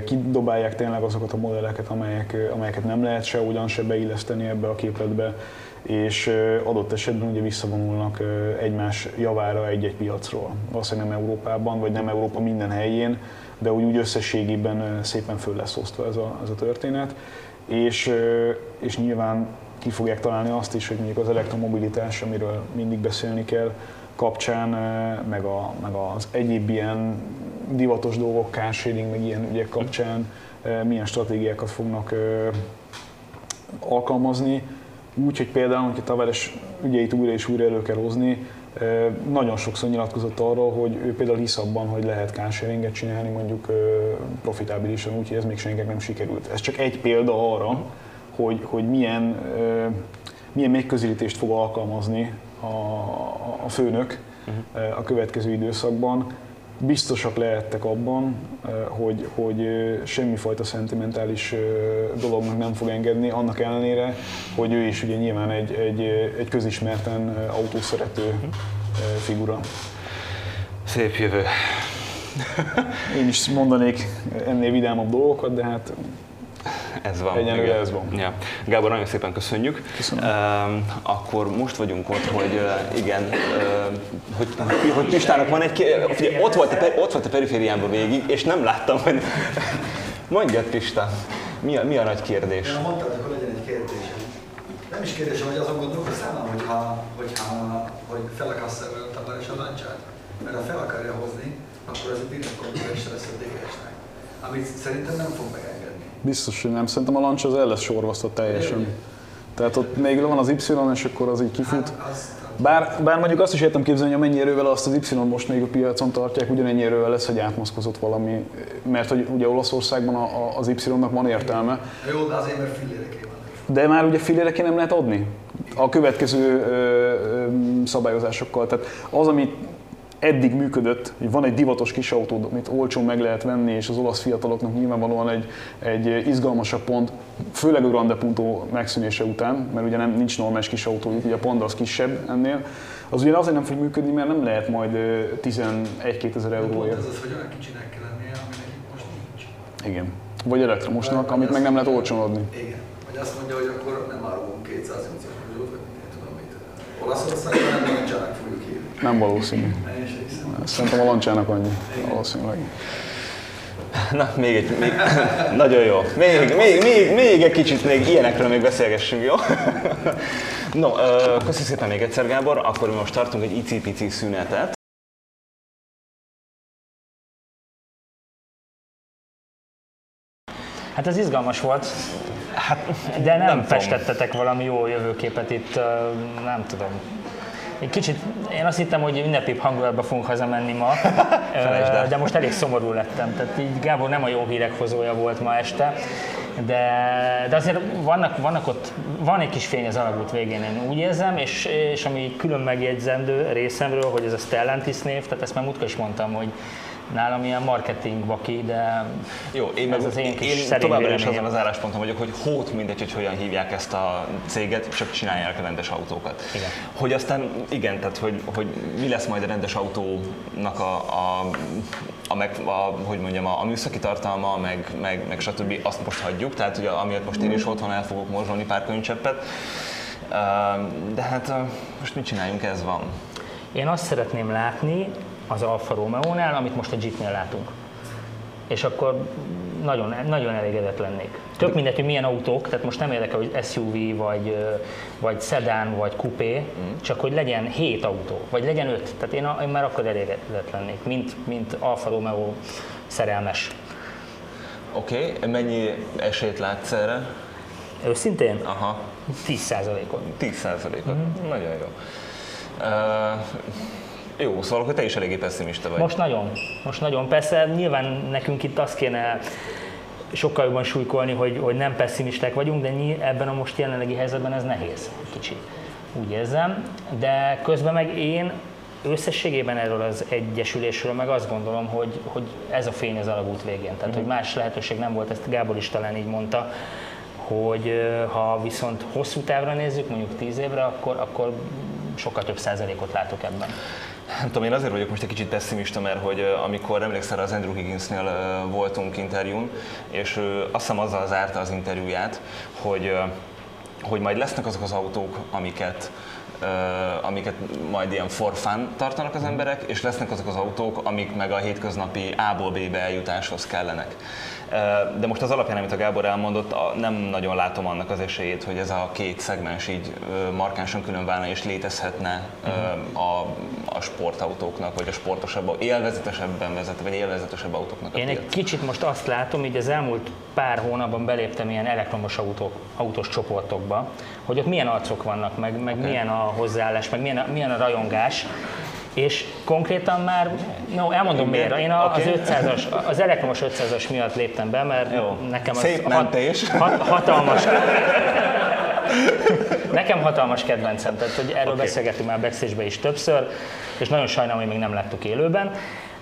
C: kidobálják tényleg azokat a modelleket, amelyek, amelyeket nem lehet se ugyan se beilleszteni ebbe a képletbe, és adott esetben ugye visszavonulnak egymás javára egy-egy piacról. Valószínűleg nem Európában, vagy nem Európa minden helyén, de úgy, úgy összességében szépen föl lesz osztva ez a, ez a történet és, és nyilván ki fogják találni azt is, hogy mondjuk az elektromobilitás, amiről mindig beszélni kell, kapcsán, meg, a, meg az egyéb ilyen divatos dolgok, carsharing, meg ilyen ügyek kapcsán milyen stratégiákat fognak alkalmazni. Úgy, hogy például, hogyha Tavares ügyeit újra és újra elő kell hozni, nagyon sokszor nyilatkozott arról, hogy ő például hisz abban, hogy lehet carsharinget csinálni mondjuk profitábilisan, úgyhogy ez még senkinek nem sikerült. Ez csak egy példa arra, hogy, hogy milyen, milyen megközelítést fog alkalmazni a, a főnök uh-huh. a következő időszakban. Biztosak lehettek abban, hogy, hogy semmifajta szentimentális dolognak nem fog engedni, annak ellenére, hogy ő is ugye nyilván egy, egy, egy közismerten autószerető figura.
B: Szép jövő.
C: Én is mondanék ennél vidámabb dolgokat, de hát
B: ez van.
C: Egyenlőre ez van.
B: Ja. Gábor, nagyon szépen köszönjük.
C: Köszönöm.
B: Uh, akkor most vagyunk ott, hogy uh, igen, uh, hogy, hogy, hogy Pistának van egy, ugye, ott, volt a, ott volt a perifériámban végig, és nem láttam, hogy mondjad Pista, mi a, mi a nagy kérdés?
D: Én mondtad, hogy legyen egy kérdésem. Nem is kérdésem, hogy azon gondolkoztál, hogyha, hogyha hogy fel akarsz a Tavares a lancsát? Mert ha fel akarja hozni, akkor ez egy direkt konkurens lesz a DS-nek. Amit szerintem nem fog megengedni.
C: Biztos, hogy nem. Szerintem a lancs az el lesz sorvasztva teljesen. Tehát ott még van az Y, és akkor az így kifut. Hát, bár, bár mondjuk azt is értem képzelni, hogy mennyi erővel azt az Y most még a piacon tartják, ugyanennyi erővel lesz, hogy átmaszkozott valami, mert hogy ugye Olaszországban a, a, az Y-nak van értelme.
D: Jó, de azért, mert filléreké van.
C: De már ugye filléreké nem lehet adni a következő ö, ö, szabályozásokkal. Tehát az, amit eddig működött, hogy van egy divatos kis autó, amit olcsón meg lehet venni, és az olasz fiataloknak nyilvánvalóan egy, egy izgalmasabb pont, főleg a Grande Punto megszűnése után, mert ugye nem, nincs normális kis autó, ugye a Panda az kisebb ennél, az ugye azért nem fog működni, mert nem lehet majd 11-2 ezer euróért.
D: Ez az, hogy olyan kicsinek kell lennie, aminek most nincs.
C: Igen. Vagy elektromosnak, amit meg nem lehet olcsón adni.
D: Igen. Hogy azt mondja, hogy akkor nem árulunk 280-as Peugeot, vagy mit tudom mit. Olaszországban nem nincsenek fogjuk hívni.
C: Nem valószínű. Szerintem a lancsának annyi, valószínűleg.
B: Na, még egy, még, nagyon jó. Még, még, még, még egy kicsit még ilyenekről még beszélgessünk, jó? No, köszi szépen még egyszer, Gábor. Akkor mi most tartunk egy icipici szünetet.
A: Hát ez izgalmas volt. Hát, de nem,
B: nem
A: festettetek valami jó jövőképet itt, nem tudom. Egy kicsit, én azt hittem, hogy ünnepibb hangulatba fogunk hazamenni ma, de most elég szomorú lettem. Tehát így Gábor nem a jó hírek hozója volt ma este, de, de azért vannak, vannak ott, van egy kis fény az alagút végén, én úgy érzem, és, és ami külön megjegyzendő részemről, hogy ez a Stellantis név, tehát ezt már múltkor is mondtam, hogy nálam ilyen marketing vaki, de
B: Jó, én,
A: ez
B: meg,
A: az én kis
B: én továbbra is azon az állásponton vagyok, hogy hót mindegy, hogy hogyan hívják ezt a céget, csak csinálják a rendes autókat.
A: Igen.
B: Hogy aztán, igen, tehát hogy, hogy mi lesz majd a rendes autónak a, a, a, meg, a hogy mondjam, a, a műszaki tartalma, meg, meg, meg stb. azt most hagyjuk, tehát ugye, amiatt most én is otthon el fogok morzsolni pár könycseppet. De hát most mit csináljunk, ez van.
A: Én azt szeretném látni az Alfa Romeo-nál, amit most a Jeepnél látunk. És akkor nagyon, nagyon elégedett lennék. Tök mindegy, hogy milyen autók, tehát most nem érdekel, hogy SUV, vagy, vagy sedán, vagy coupé, csak hogy legyen 7 autó, vagy legyen 5. Tehát én, én már akkor elégedett lennék, mint, mint Alfa Romeo szerelmes.
B: Oké, okay. mennyi esélyt látsz erre?
A: Őszintén?
B: Aha,
A: 10%-ot.
B: 10%-ot. Nagyon jó. Uh, jó, szóval akkor te is eléggé pessimista vagy.
A: Most nagyon, most nagyon. Persze nyilván nekünk itt azt kéne sokkal jobban súlykolni, hogy, hogy nem pessimisták vagyunk, de nyi- ebben a most jelenlegi helyzetben ez nehéz, kicsit. Úgy érzem. De közben meg én összességében erről az egyesülésről meg azt gondolom, hogy, hogy ez a fény az alagút végén. Tehát, hogy más lehetőség nem volt, ezt Gábor is talán így mondta, hogy ha viszont hosszú távra nézzük, mondjuk 10 évre, akkor, akkor sokkal több százalékot látok ebben.
B: Nem tudom, én azért vagyok most egy kicsit pessimista, mert hogy amikor emlékszel az Andrew Higginsnél voltunk interjún, és azt hiszem azzal zárta az interjúját, hogy, hogy majd lesznek azok az autók, amiket amiket majd ilyen for fun tartanak az emberek, és lesznek azok az autók, amik meg a hétköznapi A-ból B-be eljutáshoz kellenek. De most az alapján, amit a Gábor elmondott, nem nagyon látom annak az esélyét, hogy ez a két szegmens így markánsan külön válna és létezhetne ö, a, a sportautóknak, vagy a sportosabb, élvezetesebben vezető, vagy élvezetesebb autóknak a
A: Én egy
B: piac.
A: kicsit most azt látom, így az elmúlt pár hónapban beléptem ilyen elektromos autók, autós csoportokba, hogy ott milyen arcok vannak, meg, meg okay. milyen a hozzáállás, meg milyen a, milyen a rajongás, és konkrétan már, no, elmondom
B: Igen,
A: miért, én a,
B: oké.
A: az 500-as, az elektromos 500-as miatt léptem be, mert
B: Jó.
A: nekem az
B: Szép mentés.
A: hat, hatalmas, Nekem hatalmas kedvencem, tehát hogy erről okay. beszélgetünk már backstage is többször, és nagyon sajnálom, hogy még nem láttuk élőben.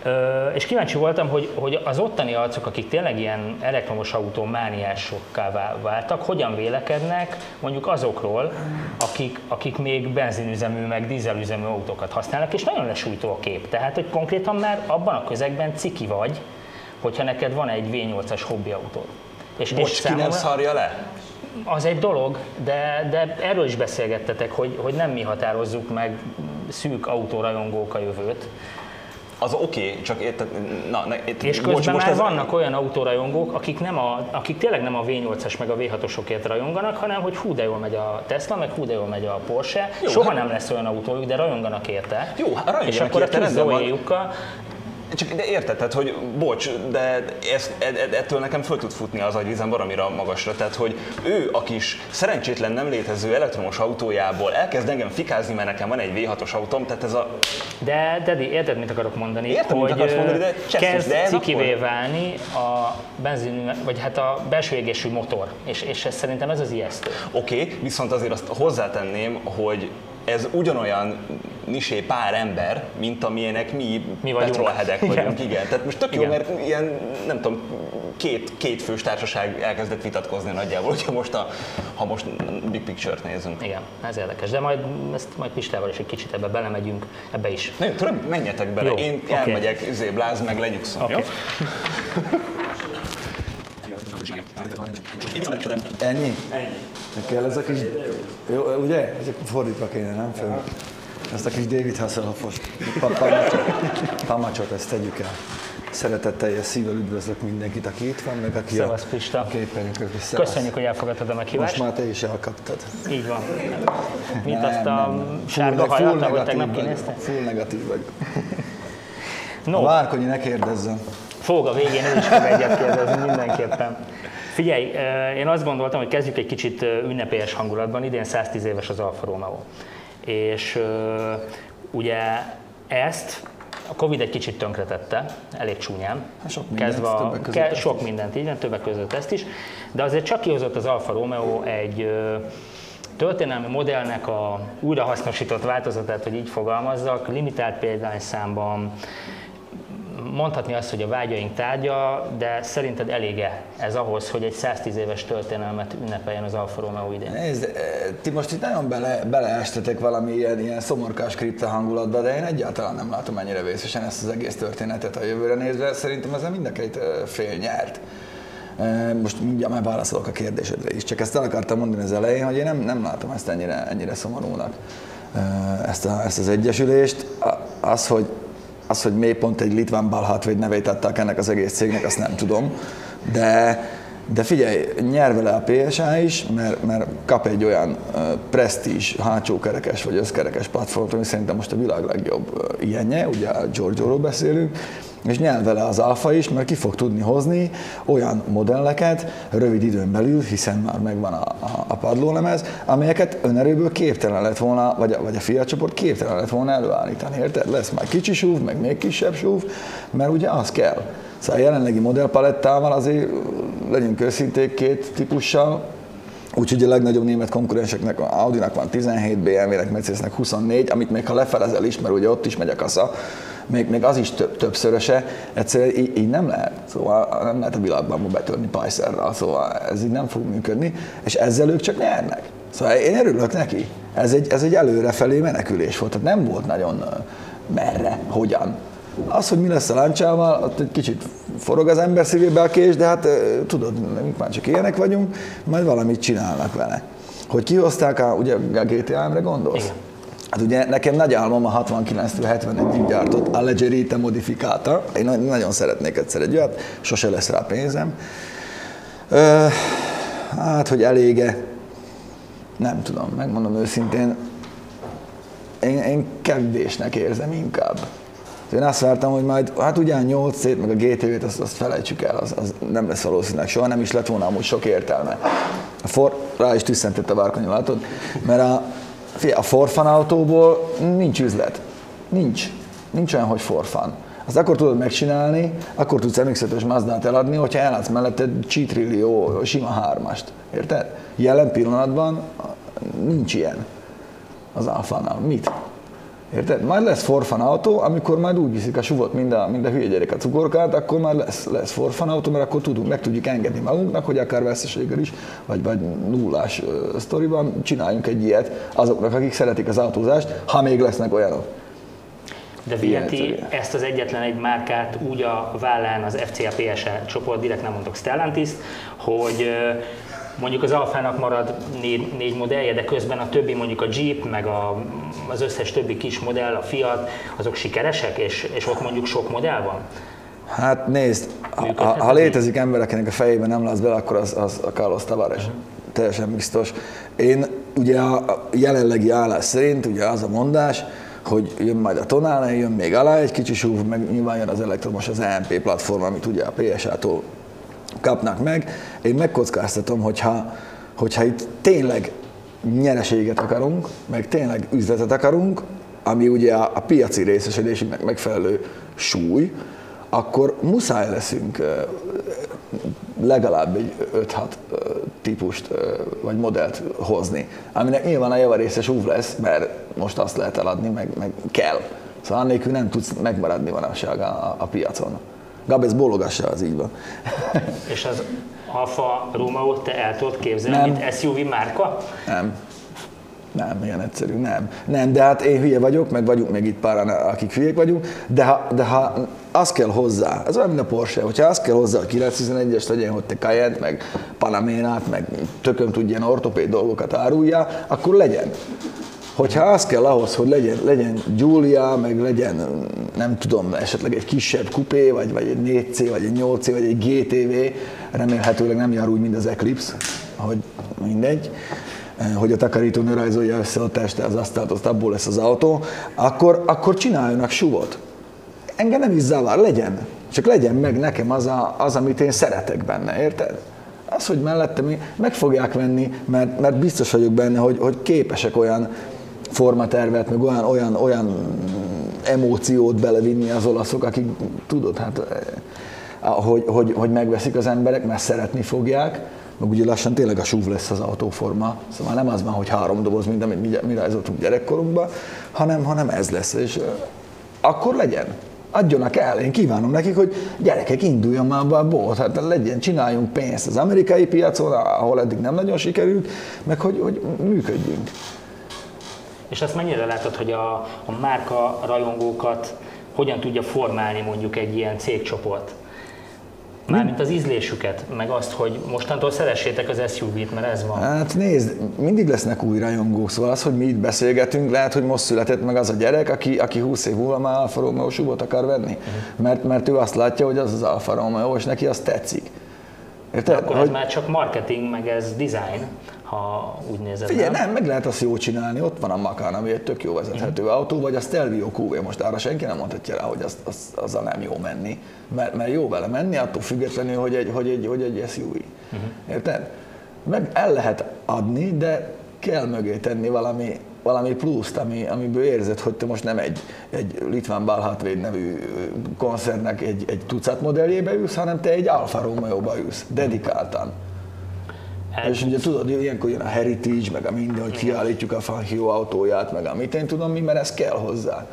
A: Ö, és kíváncsi voltam, hogy, hogy az ottani arcok, akik tényleg ilyen elektromos autó mániásokká vá- váltak, hogyan vélekednek mondjuk azokról, akik, akik még benzinüzemű, meg dízelüzemű autókat használnak, és nagyon lesújtó a kép. Tehát, hogy konkrétan már abban a közegben ciki vagy, hogyha neked van egy V8-as hobbiautód. És, és
B: Bocs, ki nem
A: számomra-
B: szarja le?
A: Az egy dolog, de, de erről is beszélgettetek, hogy, hogy nem mi határozzuk meg szűk autórajongók a jövőt.
B: Az oké, okay, csak érted, na, ne, ért,
A: És közben már
B: ez-
A: vannak olyan autórajongók, akik, nem a, akik tényleg nem a V8-as meg a V6-osokért rajonganak, hanem hogy hú de jól megy a Tesla, meg hú de jól megy a Porsche.
B: Jó,
A: Soha
B: hát-
A: nem lesz olyan autójuk, de rajonganak érte.
B: Jó, hát rajonganak
A: És akkor
B: érte,
A: a
B: Csak de érted, tehát, hogy bocs, de ezt, ed- ed- ettől nekem föl tud futni az agyvizem valamira magasra. Tehát, hogy ő a kis szerencsétlen nem létező elektromos autójából elkezd engem fikázni, mert nekem van egy V6-os autóm, tehát ez a...
A: De, Dedi, érted, mit akarok mondani?
B: Értem, mit
A: hogy
B: akarsz mondani, de csesztus,
A: kezd
B: de ez
A: cikivé
B: akkor-
A: válni a benzin, vagy hát a belső égésű motor, és, és ez szerintem ez az ijesztő.
B: Oké, okay, viszont azért azt hozzátenném, hogy ez ugyanolyan nisé pár ember, mint amilyenek mi,
A: Mi vagyunk.
B: petrolhedek
A: Igen.
B: vagyunk, igen. Tehát most tök jó,
A: Igen.
B: mert ilyen, nem tudom, két, két fős társaság elkezdett vitatkozni nagyjából, hogyha most a, ha most big picture-t nézünk.
A: Igen, ez érdekes. De majd ezt majd Pistával is egy kicsit ebbe belemegyünk, ebbe is.
B: Na jó, tudom, menjetek bele,
A: Jó,
B: én
A: oké.
B: elmegyek, izé, bláz, meg legyukszom,
A: Oké.
B: jó?
E: Ennyi? Ennyi. Kell ez a kis... Jó, ugye? Ezek fordítva kéne, nem? Föl. Ezt a kis David Hasselhoffos pamacsot, pamacsot, ezt tegyük el. Szeretetteljes szívvel üdvözlök mindenkit, aki itt van, meg aki
A: Szevasz,
E: a
A: Pista.
E: képernyőkön. is. Szevasz.
A: Köszönjük, hogy elfogadtad a
E: Most
A: meghívást.
E: már te is elkaptad.
A: Így van. Mint
E: Nem,
A: azt a
E: nem.
A: sárga hajat, ahogy
E: negatív
A: tegnap
E: vagyok.
A: kinézte.
E: Full negatív vagy. A
A: No,
E: Várkonyi ne kérdezzen.
A: Fog a végén, ő is fog egyet kérdezni mindenképpen. Figyelj, én azt gondoltam, hogy kezdjük egy kicsit ünnepélyes hangulatban. Idén 110 éves az Alfa Romeo. És ugye ezt a Covid egy kicsit tönkretette, elég csúnyán.
E: Hát sok mindent,
A: Kezdve a, ke, sok mindent, így többek között ezt is. De azért csak kihozott az Alfa Romeo egy történelmi modellnek a újrahasznosított változatát, hogy így fogalmazzak, limitált példányszámban, mondhatni azt, hogy a vágyaink tárgya, de szerinted elége ez ahhoz, hogy egy 110 éves történelmet ünnepeljen az Alfa Romeo idén?
E: Nézd, eh, ti most itt nagyon bele, beleestetek valami ilyen, ilyen szomorkás kripta hangulatba, de én egyáltalán nem látom ennyire vészesen ezt az egész történetet a jövőre nézve. Szerintem ezzel mind a két eh, fél nyert. Eh, Most mindjárt már válaszolok a kérdésedre is, csak ezt el akartam mondani az elején, hogy én nem, nem látom ezt ennyire, ennyire szomorúnak, ezt, a, ezt az egyesülést. Az, hogy az, hogy miért pont egy litván balhatvéd nevét adták ennek az egész cégnek, azt nem tudom. De, de figyelj, nyer vele a PSA is, mert, mert kap egy olyan uh, presztízs, hátsókerekes vagy összkerekes platformot, ami szerintem most a világ legjobb uh, ilyenje, ugye Giorgio-ról beszélünk, és nyer vele az Alfa is, mert ki fog tudni hozni olyan modelleket rövid időn belül, hiszen már megvan a, a, a padlólemez, amelyeket önerőből képtelen lett volna, vagy a, vagy a Fiat csoport képtelen lett volna előállítani, érted? Lesz már kicsi súv, meg még kisebb súv, mert ugye az kell. Szóval a jelenlegi modellpalettával azért legyünk őszinték két típussal, Úgyhogy a legnagyobb német konkurenseknek, Audinak van 17, BMW-nek, Mercedesnek 24, amit még ha lefelezel is, mert ugye ott is megy a kasza, még, még az is több, többszöröse, egyszerűen így, így, nem lehet. Szóval nem lehet a világban betörni Pajszerral, szóval ez így nem fog működni, és ezzel ők csak nyernek. Szóval én örülök neki. Ez egy, ez egy előrefelé menekülés volt, tehát nem volt nagyon merre, hogyan. Az, hogy mi lesz a láncsával, ott egy kicsit forog az ember szívébe a kés, de hát tudod, mi már csak ilyenek vagyunk, majd valamit csinálnak vele. Hogy kihozták a, ugye a GTA-mre gondolsz?
A: Igen.
E: Hát ugye nekem nagy álmom a 69-71-ig gyártott Alleggerita modifikálta. Én na- nagyon szeretnék egyszer egy olyat, sose lesz rá pénzem. Ö, hát, hogy elége, nem tudom, megmondom őszintén, én, én kevésnek érzem inkább. Én azt vártam, hogy majd, hát ugye a 8 szét, meg a GTV-t, azt, azt felejtsük el, az, az, nem lesz valószínűleg soha, nem is lett volna amúgy sok értelme. A For, rá is tüsszentett a várkonyi, látod? Mert a, a forfan autóból nincs üzlet. Nincs. Nincs olyan, hogy forfan. Azt akkor tudod megcsinálni, akkor tudsz MX-5-ös Mazdát eladni, hogyha eladsz mellette G-trillió sima hármast. Érted? Jelen pillanatban nincs ilyen az Alfánál. Mit? Érted? Majd lesz forfan autó, amikor majd úgy viszik a suvot, mind a, mind a hülye gyerek a cukorkát, akkor már lesz, lesz forfan autó, mert akkor tudunk, meg tudjuk engedni magunknak, hogy akár veszteséggel is, vagy, vagy nullás uh, sztoriban csináljunk egy ilyet azoknak, akik szeretik az autózást, ha még lesznek olyanok.
A: De viheti ezt az egyetlen egy márkát úgy a vállán az FCA PSA csoport, direkt nem mondok stellantis hogy ö, mondjuk az Alfának marad négy, négy modellje, de közben a többi mondjuk a Jeep, meg a, az összes többi kis modell, a Fiat, azok sikeresek, és, és ott mondjuk sok modell van?
E: Hát nézd, ha, ha
A: ez
E: létezik ember, akinek a fejében nem lesz bele, akkor az, az a Carlos Tavares. Teljesen biztos. Én ugye a a jelenlegi állás szerint ugye az a mondás, hogy jön majd a Tonale, jön még alá egy kicsi súv, meg nyilván jön az elektromos, az EMP platform, amit ugye a PSA-tól kapnak meg. Én megkockáztatom, hogyha, hogyha itt tényleg nyereséget akarunk, meg tényleg üzletet akarunk, ami ugye a, piaci részesedési meg megfelelő súly, akkor muszáj leszünk legalább egy 5-6 ö, típust vagy modellt hozni, aminek nyilván a javarészes úv lesz, mert most azt lehet eladni, meg, meg kell. Szóval annélkül nem tudsz megmaradni manapság a, a piacon. Gabi, ez bólogassa, az így van.
A: És az Alfa Romeo te el tudod képzelni,
E: Nem.
A: mint SUV márka?
E: nem. Nem, ilyen egyszerű, nem. Nem, de hát én hülye vagyok, meg vagyunk még itt páran, akik hülyék vagyunk, de ha, de ha az kell hozzá, ez olyan, mint a Porsche, hogyha az kell hozzá, hogy 911-es legyen, hogy te Cayenne, meg Panaménát, meg tököm tud ilyen ortopéd dolgokat árulja, akkor legyen. Hogyha az kell ahhoz, hogy legyen, legyen Giulia, meg legyen, nem tudom, esetleg egy kisebb kupé, vagy, vagy egy 4C, vagy egy 8C, vagy egy GTV, remélhetőleg nem jár úgy, mint az Eclipse, hogy mindegy, hogy a takarítónő rajzolja össze a teste az asztalt, azt abból lesz az autó, akkor, akkor csináljanak suvot. Engem nem is zavar, legyen. Csak legyen meg nekem az, a, az amit én szeretek benne, érted? Az, hogy mellettem meg fogják venni, mert, mert biztos vagyok benne, hogy, hogy képesek olyan formatervet, meg olyan, olyan, olyan emóciót belevinni az olaszok, akik tudod, hát eh, hogy, hogy, hogy megveszik az emberek, mert szeretni fogják, meg ugye lassan tényleg a súv lesz az autóforma, szóval nem az van, hogy három doboz, mint amit mi, mi rajzoltunk gyerekkorunkban, hanem, hanem ez lesz, és eh, akkor legyen. Adjonak el, én kívánom nekik, hogy gyerekek, induljon már be a bolt, hát legyen, csináljunk pénzt az amerikai piacon, ahol eddig nem nagyon sikerült, meg hogy, hogy működjünk.
A: És azt mennyire látod, hogy a, a márka rajongókat hogyan tudja formálni mondjuk egy ilyen cégcsoport? Mármint az ízlésüket, meg azt, hogy mostantól szeressétek az SUV-t, mert ez van.
E: Hát nézd, mindig lesznek új rajongók, szóval az, hogy mi itt beszélgetünk, lehet, hogy most született meg az a gyerek, aki, aki 20 év múlva már Alfa Romeo akar venni. Uh-huh. Mert, mert ő azt látja, hogy az az Alfa Romeo, és neki az tetszik.
A: Érted? Akkor hogy... ez már csak marketing, meg ez design ha úgy nézed.
E: Figyelj, nem? nem, meg lehet azt jól csinálni, ott van a Macan, ami egy tök jó vezethető uh-huh. autó, vagy a Stelvio QV, most arra senki nem mondhatja rá, hogy az, az, azzal nem jó menni, mert, mert jó vele menni, attól függetlenül, hogy egy, hogy egy, hogy egy SUV. Uh-huh. Érted? Meg el lehet adni, de kell mögé tenni valami, valami pluszt, ami, amiből érzed, hogy te most nem egy, egy Litván Balhatvéd nevű koncertnek egy, egy tucat modelljébe ülsz, hanem te egy Alfa Romeo-ba ülsz, dedikáltan. Hát, és ugye tudod, ilyenkor jön a Heritage, meg a minden, hogy kiállítjuk a Fangio autóját, meg amit én tudom mi, mert ez kell hozzá.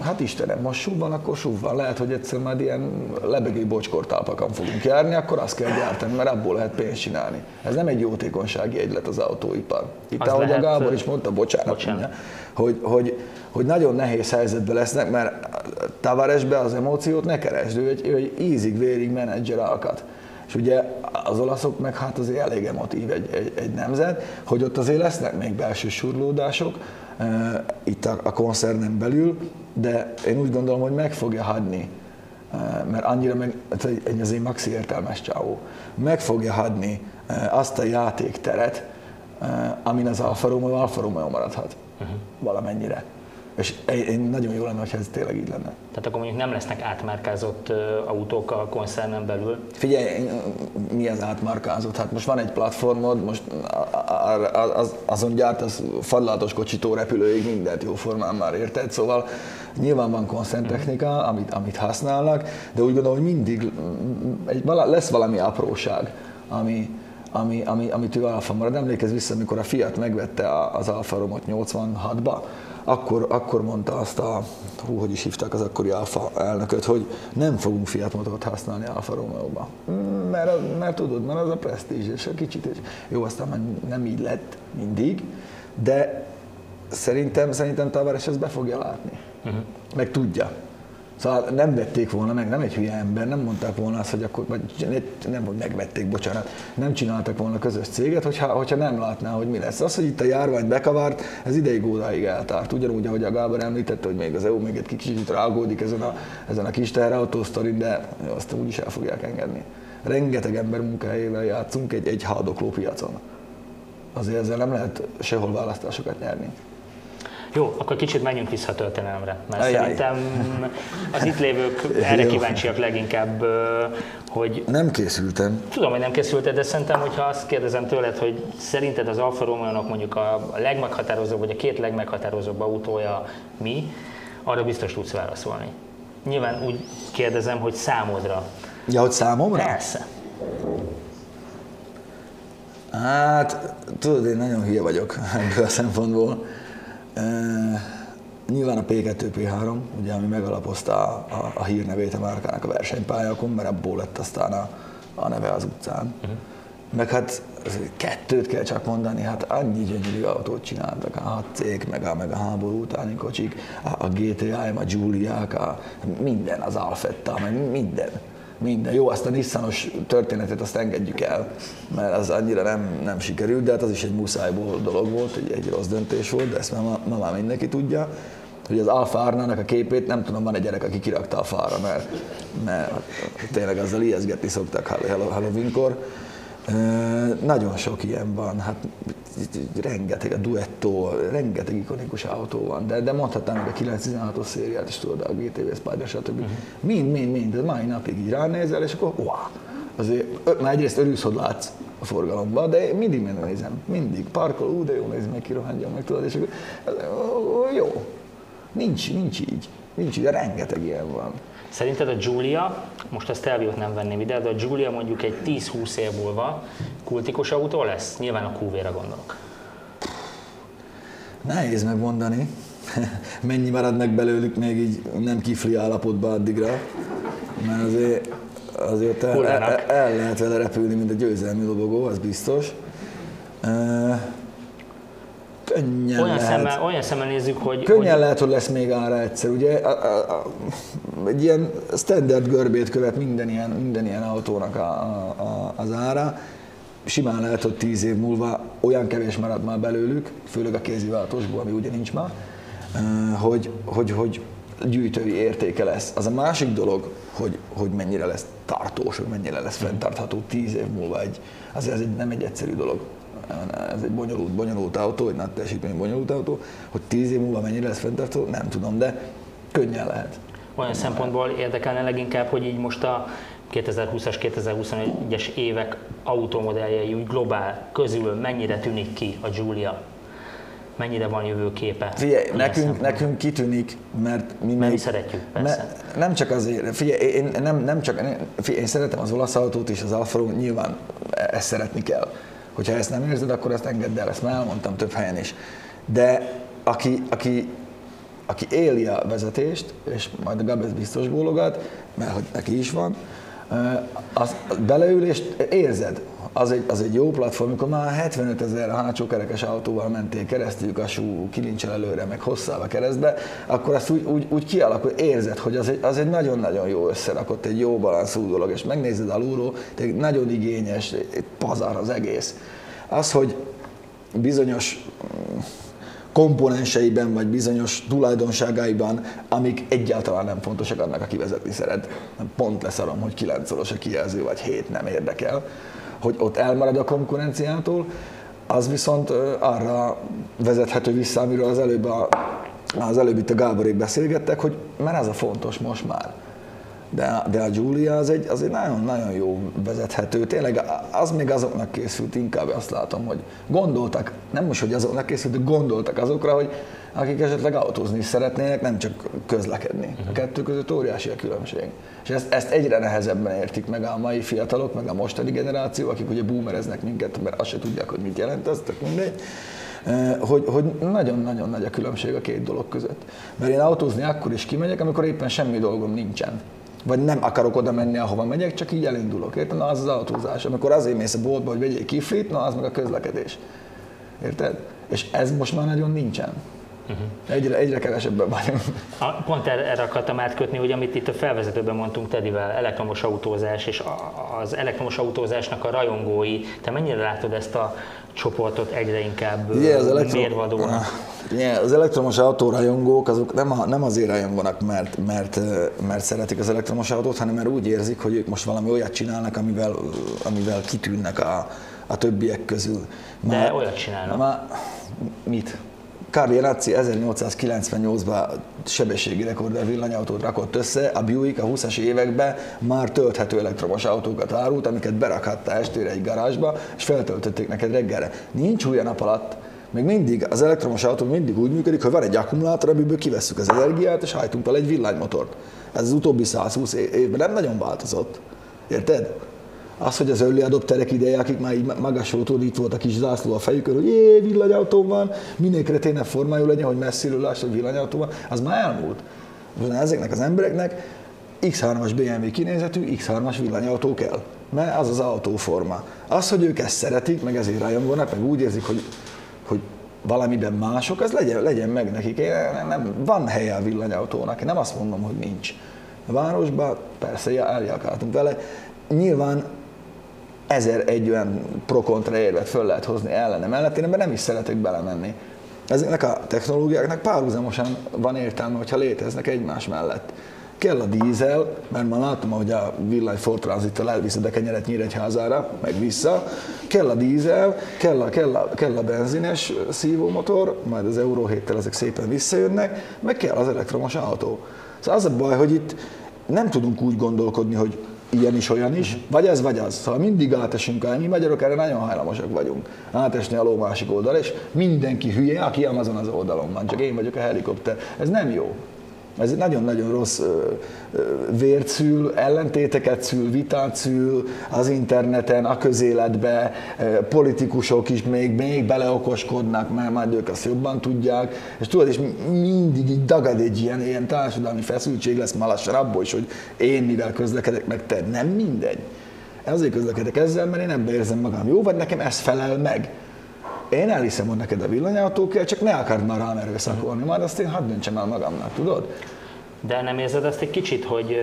E: Hát Istenem, most súv van, akkor súv van. Lehet, hogy egyszer majd ilyen lebegő bocskortálpakon fogunk járni, akkor azt kell gyártani, mert abból lehet pénzt csinálni. Ez nem egy jótékonysági egylet az autóipar. Itt, az ahogy lehet, a Gábor is mondta, bocsánat, bocsánat. Mondja, hogy, hogy, hogy nagyon nehéz helyzetben lesznek, mert Tavaresbe az emóciót ne keresd, ő egy, ő egy ízig-vérig menedzser alkat. És ugye az olaszok meg hát azért elég emotív egy, egy, egy nemzet, hogy ott azért lesznek még belső surlódások, uh, itt a, a koncernen belül, de én úgy gondolom, hogy meg fogja hagyni, uh, mert annyira meg, egy azért maxi értelmes csávó, meg fogja hagyni uh, azt a játékteret, amin az Alfa Romeo Alfa Romeo maradhat uh-huh. valamennyire. És nagyon jó lenne, ha ez tényleg így lenne.
A: Tehát akkor mondjuk nem lesznek átmárkázott autók a koncernen belül?
E: Figyelj, mi az átmárkázott? Hát most van egy platformod, most az, azon gyárt az fadlátos kocsitó repülőig mindent jóformán már érted, szóval nyilván van koncerntechnika, amit, amit használnak, de úgy gondolom, hogy mindig egy, lesz valami apróság, ami, ami, ami, amit ő Alfa marad. Emlékezz vissza, amikor a Fiat megvette az Alfa Romot 86-ba, akkor, akkor mondta azt a, hú, hogy is hívták az akkori Alfa elnököt, hogy nem fogunk Fiat motort használni Alfa Romeo-ba. Mert, mert tudod, mert az a presztízs, és a kicsit, és jó, aztán már nem így lett mindig, de szerintem, szerintem Tavares ezt be fogja látni. Uh-huh. Meg tudja. Szóval nem vették volna meg, nem egy hülye ember, nem mondták volna azt, hogy akkor, vagy nem, hogy megvették, bocsánat, nem csináltak volna közös céget, hogyha, hogyha nem látná, hogy mi lesz. Az, hogy itt a járvány bekavart, ez ideig óráig eltárt. Ugyanúgy, ahogy a Gábor említette, hogy még az EU még egy kicsit rágódik ezen a, ezen a kis teherautó de azt úgyis el fogják engedni. Rengeteg ember munkahelyével játszunk egy, egy haldokló piacon. Azért ezzel nem lehet sehol választásokat nyerni.
A: Jó, akkor kicsit menjünk vissza a történelemre, mert Ajaj. szerintem az itt lévők erre kíváncsiak leginkább, hogy...
E: Nem készültem.
A: Tudom, hogy nem készülted, de szerintem, hogyha azt kérdezem tőled, hogy szerinted az Alfa romeo mondjuk a legmeghatározóbb, vagy a két legmeghatározóbb autója mi, arra biztos tudsz válaszolni. Nyilván úgy kérdezem, hogy számodra.
E: Ja, hogy számomra?
A: Persze.
E: Hát, tudod, én nagyon hülye vagyok ebből a szempontból. Nyilván a P2, P3, ugye, ami megalapozta a, a, a hírnevét a márkának a versenypályákon, mert abból lett aztán a, a neve az utcán. Uh-huh. Meg hát kettőt kell csak mondani, hát annyi gyönyörű autót csináltak, a hat cég, meg a, meg a háború utáni kocsik, a, a GTI, a Giuliák, a, minden, az Alfetta, meg minden. Minden. Jó, azt a Nissanos történetet azt engedjük el, mert az annyira nem, nem sikerült, de hát az is egy muszájból dolog volt, egy, egy rossz döntés volt, de ezt ma, ma már mindenki tudja hogy az Alfa Arnának a képét, nem tudom, van egy gyerek, aki kirakta a fára, mert, mert tényleg azzal ijeszgetni szoktak Halloweenkor. Nagyon sok ilyen van, hát rengeteg, a Duetto, rengeteg ikonikus autó van, de, de mondhatnám hogy a 916-os szériát is tudod, a GTV Spider, stb. Uh-huh. Mind, mind, mind, de mai napig így ránézel, és akkor wow, azért, már egyrészt örülsz, hogy látsz a forgalomban, de mindig nézem, mindig parkol, ú, de jó, nézd meg, kirohanjon meg, tudod, és akkor jó, Nincs, nincs így. Nincs így, de rengeteg ilyen van.
A: Szerinted a Giulia, most a Stelviot nem venném ide, de a Giulia mondjuk egy 10-20 év múlva kultikus autó lesz? Nyilván a QV-re gondolok.
E: Nehéz megmondani. Mennyi maradnak belőlük még így nem kifli állapotban addigra. Mert azért, azért el, el, el, lehet vele repülni, mint a győzelmi lobogó, az biztos könnyen
A: olyan
E: lehet.
A: Szemmel, olyan szemmel nézzük, hogy...
E: Könnyen hogy... lehet, hogy lesz még ára egyszer. Ugye a, a, a, egy ilyen standard görbét követ minden ilyen, minden ilyen autónak a, a, a, az ára. Simán lehet, hogy tíz év múlva olyan kevés marad már belőlük, főleg a kéziváltósból, ami ugye nincs ma, hogy, hogy, hogy gyűjtői értéke lesz. Az a másik dolog, hogy, hogy mennyire lesz tartós, hogy mennyire lesz fenntartható tíz év múlva. Egy, azért ez egy, nem egy egyszerű dolog ez egy bonyolult, bonyolult autó, egy nagy teljesítmény bonyolult autó, hogy tíz év múlva mennyire lesz fenntartó, nem tudom, de könnyen lehet.
A: Olyan szempontból érdekelne leginkább, hogy így most a 2020-as, 2021-es évek autómodelljei úgy globál közül mennyire tűnik ki a Giulia? Mennyire van jövőképe?
E: Figyelj, nekünk, nekünk kitűnik, mert
A: mi mert mi szeretjük, persze.
E: Me, nem csak azért, figyelj, én, nem, nem csak, figyelj, én szeretem az olasz autót és az Alfa nyilván ezt szeretni kell Hogyha ezt nem érzed, akkor ezt engedd el, ezt már elmondtam több helyen is. De aki, aki, aki éli a vezetést, és majd a Gabez biztos bólogat, mert hogy neki is van, az beleülést érzed, az egy, az egy jó platform, amikor már 75 ezer hátsó kerekes autóval mentél keresztül kasú kilincsel előre, meg hosszába keresztbe, akkor azt úgy, úgy, úgy kialakul, érzed, hogy az egy, az egy nagyon-nagyon jó összerakott, egy jó balanszú dolog, és megnézed alulról, egy nagyon igényes, egy pazar az egész. Az, hogy bizonyos komponenseiben, vagy bizonyos tulajdonságaiban, amik egyáltalán nem fontosak annak, aki vezetni szeret. Pont leszarom, hogy 9 szoros a kijelző, vagy 7 nem érdekel hogy ott elmarad a konkurenciától, az viszont arra vezethető vissza, amiről az előbb, a, az előbb itt a Gáborék beszélgettek, hogy mert ez a fontos most már. De, de a Giulia az egy, az egy nagyon-nagyon jó vezethető. Tényleg az még azoknak készült, inkább azt látom, hogy gondoltak, nem most, hogy azoknak készült, de gondoltak azokra, hogy akik esetleg autózni is szeretnének, nem csak közlekedni. A kettő között óriási a különbség. És ezt, ezt egyre nehezebben értik meg a mai fiatalok, meg a mostani generáció, akik ugye boomereznek minket, mert azt se tudják, hogy mit jelent ez, tök mindegy hogy, hogy nagyon-nagyon nagy a különbség a két dolog között. Mert én autózni akkor is kimegyek, amikor éppen semmi dolgom nincsen. Vagy nem akarok oda menni, ahova megyek, csak így elindulok. Érted? Na, az az autózás. Amikor azért mész a boltba, hogy vegyél kiflit, na az meg a közlekedés. Érted? És ez most már nagyon nincsen. Uh-huh. Egyre, egyre kevesebben vagyunk.
A: A, pont erre akartam átkötni, hogy amit itt a felvezetőben mondtunk Tedivel, elektromos autózás, és az elektromos autózásnak a rajongói, te mennyire látod ezt a csoportot egyre inkább yeah, az elektro... mérvadónak?
E: Yeah, az elektromos autórajongók azok nem, a, nem azért rajonganak, mert, mert, mert szeretik az elektromos autót, hanem mert úgy érzik, hogy ők most valami olyat csinálnak, amivel, amivel kitűnnek a, a többiek közül.
A: Már, De olyat csinálnak. Már,
E: mit? Carli Razzi 1898-ban sebességi rekorder villanyautót rakott össze, a Buick a 20-as években már tölthető elektromos autókat árult, amiket berakhatta estére egy garázsba, és feltöltötték neked reggelre. Nincs új nap alatt, még mindig az elektromos autó mindig úgy működik, hogy van egy akkumulátor, amiből kivesszük az energiát, és hajtunk fel egy villanymotort. Ez az utóbbi 120 évben nem nagyon változott. Érted? Az, hogy az early adopterek ideje, akik már így magasoltól itt volt a kis zászló a fejükön, hogy jé, villanyautó van, minél kreténebb formájú legyen, hogy messziről láss, hogy villanyautó van, az már elmúlt. Ezeknek az embereknek X3-as BMW kinézetű, X3-as villanyautó kell. mert az az autóforma. Az, hogy ők ezt szeretik, meg ezért rajongónak, meg úgy érzik, hogy, hogy valamiben mások, az legyen, legyen meg nekik. Én nem, van helye a villanyautónak, én nem azt mondom, hogy nincs. A városban persze eljárkáltunk vele. Nyilván ezer egy olyan pro-kontra érvet föl lehet hozni ellene mellett, én ebben nem is szeretek belemenni. Ezeknek a technológiáknak párhuzamosan van értelme, hogyha léteznek egymás mellett. Kell a dízel, mert már látom, hogy a villany Ford Transittal elviszed a kenyeret Nyíregyházára, meg vissza. Kell a dízel, kell a, kell a, kell a benzines szívómotor, majd az Euro 7 ezek szépen visszajönnek, meg kell az elektromos autó. Szóval az a baj, hogy itt nem tudunk úgy gondolkodni, hogy ilyen is, olyan is, vagy ez, vagy az. Szóval mindig átesünk el, mi magyarok erre nagyon hajlamosak vagyunk. Átesni a ló másik oldal, és mindenki hülye, aki Amazon az oldalon van, csak én vagyok a helikopter. Ez nem jó. Ez egy nagyon-nagyon rossz vért szül, ellentéteket szül, vitát szül az interneten, a közéletbe, politikusok is még, még beleokoskodnak, mert majd ők azt jobban tudják, és tudod, és mindig így dagad egy ilyen, ilyen társadalmi feszültség lesz már abból is, hogy én mivel közlekedek, meg te, nem mindegy. Azért közlekedek ezzel, mert én ebbe érzem magam. Jó, vagy nekem ez felel meg én elhiszem, hogy neked a villanyautó kell, csak ne akard már rám erőszakolni, majd azt én hadd döntsem el magamnak, tudod?
A: De nem érzed azt egy kicsit, hogy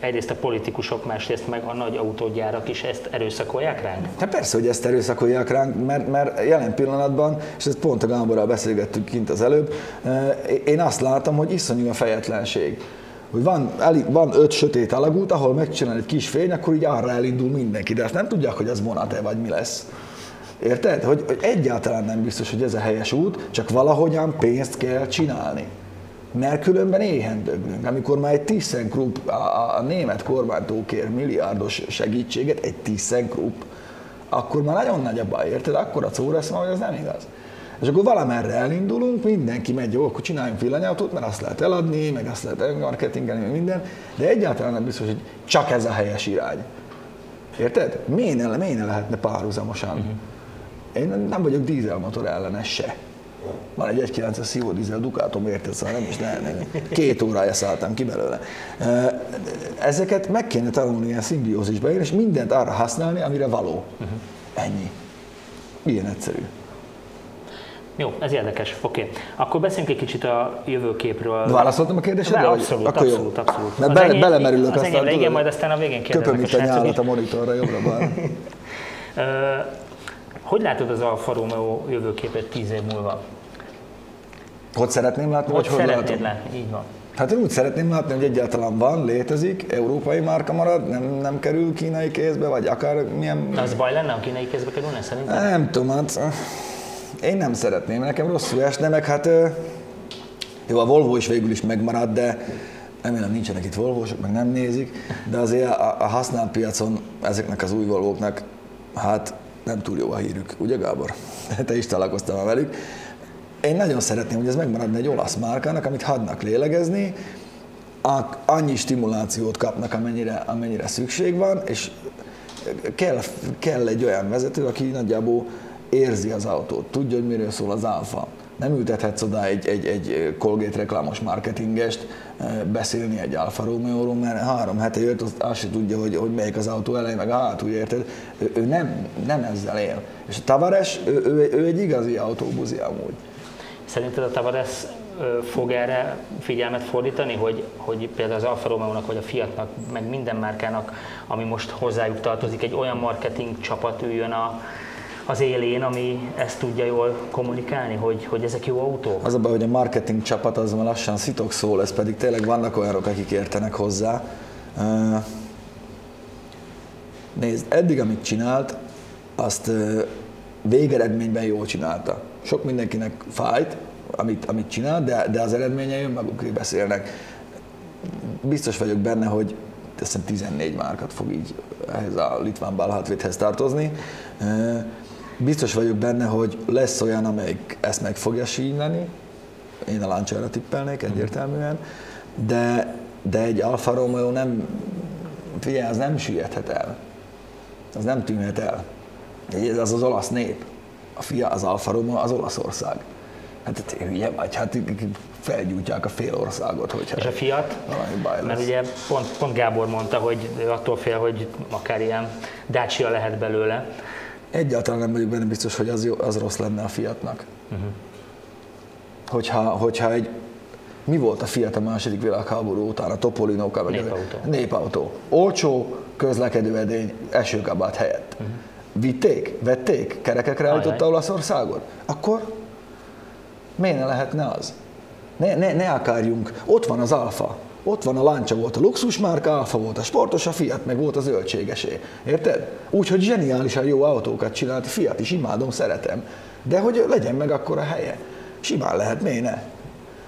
A: egyrészt a politikusok, másrészt meg a nagy autógyárak is ezt erőszakolják ránk?
E: Hát persze, hogy ezt erőszakolják ránk, mert, mert jelen pillanatban, és ezt pont a Gáborral beszélgettük kint az előbb, én azt látom, hogy iszonyú a fejetlenség hogy van, elég, van öt sötét alagút, ahol megcsinál egy kis fény, akkor így arra elindul mindenki, de azt nem tudják, hogy az vonat-e vagy mi lesz. Érted? Hogy, hogy egyáltalán nem biztos, hogy ez a helyes út, csak valahogyan pénzt kell csinálni. Mert különben éhen döglünk. Amikor már egy ThyssenKrupp, a, a német kormánytól kér milliárdos segítséget, egy ThyssenKrupp, akkor már nagyon nagy a baj, érted? Akkor a szó lesz, hogy ez nem igaz. És akkor valamerre elindulunk, mindenki megy, jó, akkor csináljunk villanyautót, mert azt lehet eladni, meg azt lehet marketingelni, minden, de egyáltalán nem biztos, hogy csak ez a helyes irány. Érted? Miért ne, miért ne lehetne párhuzamosan? Uh-huh. Én nem vagyok dízelmotor ellenes se. Van egy 1.9-es szívó dízel Ducatom, érted, szóval nem is, nem, nem. Két órája szálltam ki belőle. Ezeket meg kéne tanulni ilyen szimbiózisba, és mindent arra használni, amire való. Uh-huh. Ennyi. Ilyen egyszerű.
A: Jó, ez érdekes. Oké. Okay. Akkor beszéljünk egy kicsit a jövőképről.
E: Válaszoltam a kérdésedre?
A: De abszolút, Akkor abszolút, jó. abszolút.
E: Mert bele, belemerülök
A: az aztán. igen, majd aztán a végén kérdezek.
E: Köpöm itt a nyálat a monitorra jobbra
A: Hogy látod az Alfa Romeo jövőképet tíz év múlva?
E: Hogy szeretném látni,
A: hogy hogy szeretnéd látni, így van.
E: Hát én úgy szeretném látni, hogy egyáltalán van, létezik, európai márka marad, nem, nem kerül kínai kézbe, vagy akár milyen...
A: De az baj lenne, a kínai kézbe kerülne szerintem?
E: Nem tudom, hát én nem szeretném, nekem rosszul esne, meg hát jó, a Volvo is végül is megmarad, de remélem nincsenek itt Volvósok, meg nem nézik, de azért a, a használt piacon ezeknek az új Volvóknak hát nem túl jó a hírük, ugye Gábor? Te is találkoztál velük. Én nagyon szeretném, hogy ez megmaradna egy olasz márkának, amit hadnak lélegezni, annyi stimulációt kapnak, amennyire, amennyire szükség van, és kell, kell egy olyan vezető, aki nagyjából érzi az autót, tudja, hogy miről szól az alfa. Nem ültethetsz oda egy, egy, egy Colgate reklámos marketingest beszélni egy Alfa Romeo-ról, mert három hete jött, azt, azt se tudja, hogy, hogy melyik az autó elej, meg a hátul, érted? Ő, ő nem, nem ezzel él. És a Tavares, ő, ő, ő egy igazi autóbuzi amúgy.
A: Szerinted a Tavares fog erre figyelmet fordítani, hogy, hogy például az Alfa Romeo-nak, vagy a Fiatnak, meg minden márkának, ami most hozzájuk tartozik, egy olyan marketing csapat üljön a, az élén, ami ezt tudja jól kommunikálni, hogy, hogy ezek jó autók?
E: Az a baj, hogy a marketing csapat az már lassan szitok szó lesz, pedig tényleg vannak olyanok, akik értenek hozzá. Nézd, eddig amit csinált, azt végeredményben jól csinálta. Sok mindenkinek fájt, amit, amit csinál, de, de az eredményei önmagukról beszélnek. Biztos vagyok benne, hogy teszem 14 márkat fog így ehhez a Litván Balhatvédhez tartozni. Biztos vagyok benne, hogy lesz olyan, amelyik ezt meg fogja sínyleni, én a Lancia-ra tippelnék egyértelműen, de, de egy Alfa Romeo nem, figyelj, az nem süllyedhet el. Az nem tűnhet el. Ez az az olasz nép. A fia, az Alfa Romeo, az Olaszország. Hát te hülye vagy, hát felgyújtják a fél országot, hogyha
A: És a Fiat?
E: valami baj
A: Mert
E: lesz.
A: ugye pont, pont Gábor mondta, hogy attól fél, hogy akár ilyen Dacia lehet belőle.
E: Egyáltalán nem vagyok benne biztos, hogy az, jó, az rossz lenne a Fiatnak. Uh-huh. Hogyha, hogyha egy mi volt a Fiat a második világháború után, a Topolinokkal? meg-
A: Népautó.
E: Népautó. Olcsó, közlekedő edény, esőkabát helyett. Uh-huh. Vitték? Vették? Kerekekre állította. Olaszországot? Akkor miért ne lehetne az? Ne, ne, ne akarjunk. Ott van az Alfa. Ott van a Lancia volt a luxusmárka, Alfa volt a sportos, a Fiat meg volt a zöldségesé. Érted? Úgyhogy zseniálisan jó autókat csinált, Fiat is imádom, szeretem. De hogy legyen meg akkor a helye. Simán lehet, miért ne?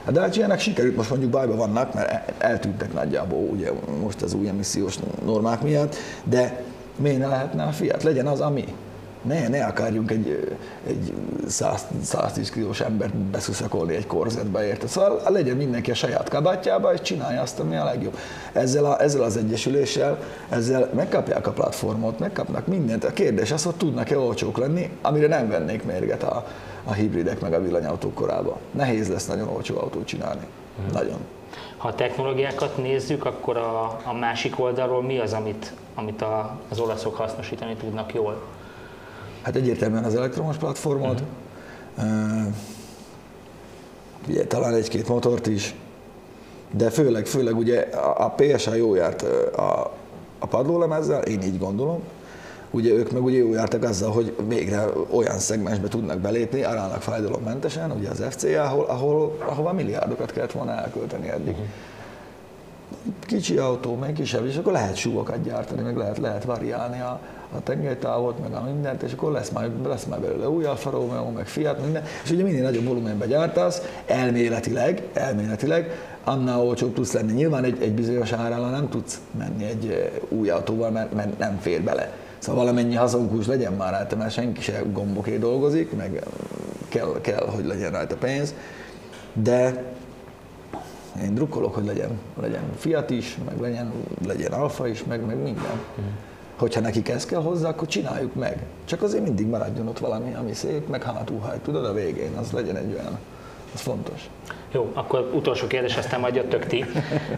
E: A Dacia-nek sikerült, most mondjuk bajban vannak, mert el- eltűntek nagyjából ugye most az új emissziós normák miatt, de miért ne lehetne a Fiat? Legyen az, ami. Ne, ne akarjunk egy, egy 100, 110 kilós embert beszuszakolni egy korzetbe, érted? Szóval legyen mindenki a saját kabátjába, és csinálja azt, ami a legjobb. Ezzel, a, ezzel az egyesüléssel, ezzel megkapják a platformot, megkapnak mindent. A kérdés az, hogy tudnak-e olcsók lenni, amire nem vennék mérget a, a hibridek meg a villanyautók korába. Nehéz lesz nagyon olcsó autót csinálni. Nagyon.
A: Ha a technológiákat nézzük, akkor a, a másik oldalról mi az, amit, amit a, az olaszok hasznosítani tudnak jól?
E: Hát egyértelműen az elektromos platformot, uh-huh. ugye talán egy-két motort is, de főleg, főleg ugye a, a PSA jó járt a, a padlólemezzel, én így gondolom, ugye ők meg ugye jó jártak azzal, hogy végre olyan szegmensbe tudnak belépni, aránylag fájdalommentesen, ugye az FCA, ahol, ahol, ahova milliárdokat kellett volna elkölteni eddig. Uh-huh. Kicsi autó, meg kisebb, és akkor lehet súlyokat gyártani, meg lehet, lehet variálni a, a tengelytávot, meg a mindent, és akkor lesz majd, lesz majd belőle új Alfa meg Fiat, minden, és ugye minél nagyobb volumenben gyártasz, elméletileg, elméletileg, annál olcsóbb tudsz lenni. Nyilván egy, egy bizonyos árral nem tudsz menni egy eh, új autóval, mert, mert nem fér bele. Szóval valamennyi hazonkús legyen már rajta, mert senki se gomboké dolgozik, meg eh, kell, kell, hogy legyen rajta pénz, de én drukkolok, hogy legyen, legyen Fiat is, meg legyen, legyen Alfa is, meg, meg minden. Hogyha nekik ez kell hozzá, akkor csináljuk meg. Csak azért mindig maradjon ott valami, ami szép, meg hátulhajt, tudod, a végén, az legyen egy olyan, az fontos.
A: Jó, akkor utolsó kérdés, aztán majd jöttök ti.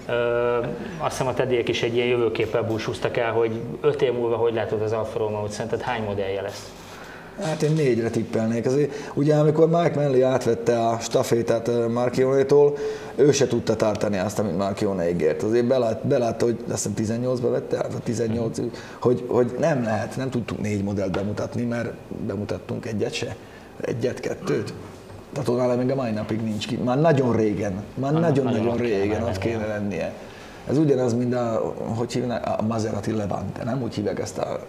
A: Ö, azt hiszem a tediek is egy ilyen jövőképpel búcsúztak el, hogy öt év múlva hogy látod az Alfa Romeo-t, szerinted hány modellje lesz?
E: Hát én négyre tippelnék. Azért, ugye amikor Mike Manley átvette a stafétát eh, Marchionétól, ő se tudta tartani azt, amit Marchione ígért. Azért belát, belátta, hogy azt hiszem 18-ba vette el, vagy 18 hogy, hogy nem lehet, nem tudtunk négy modellt bemutatni, mert bemutattunk egyet se. Egyet, kettőt. Tehát onnan még a mai napig nincs ki. Már nagyon régen, már nagyon-nagyon régen ott kéne lennie. Ez ugyanaz, mint a, hogy hívnak, a Maserati Levante, nem úgy hívják ezt a,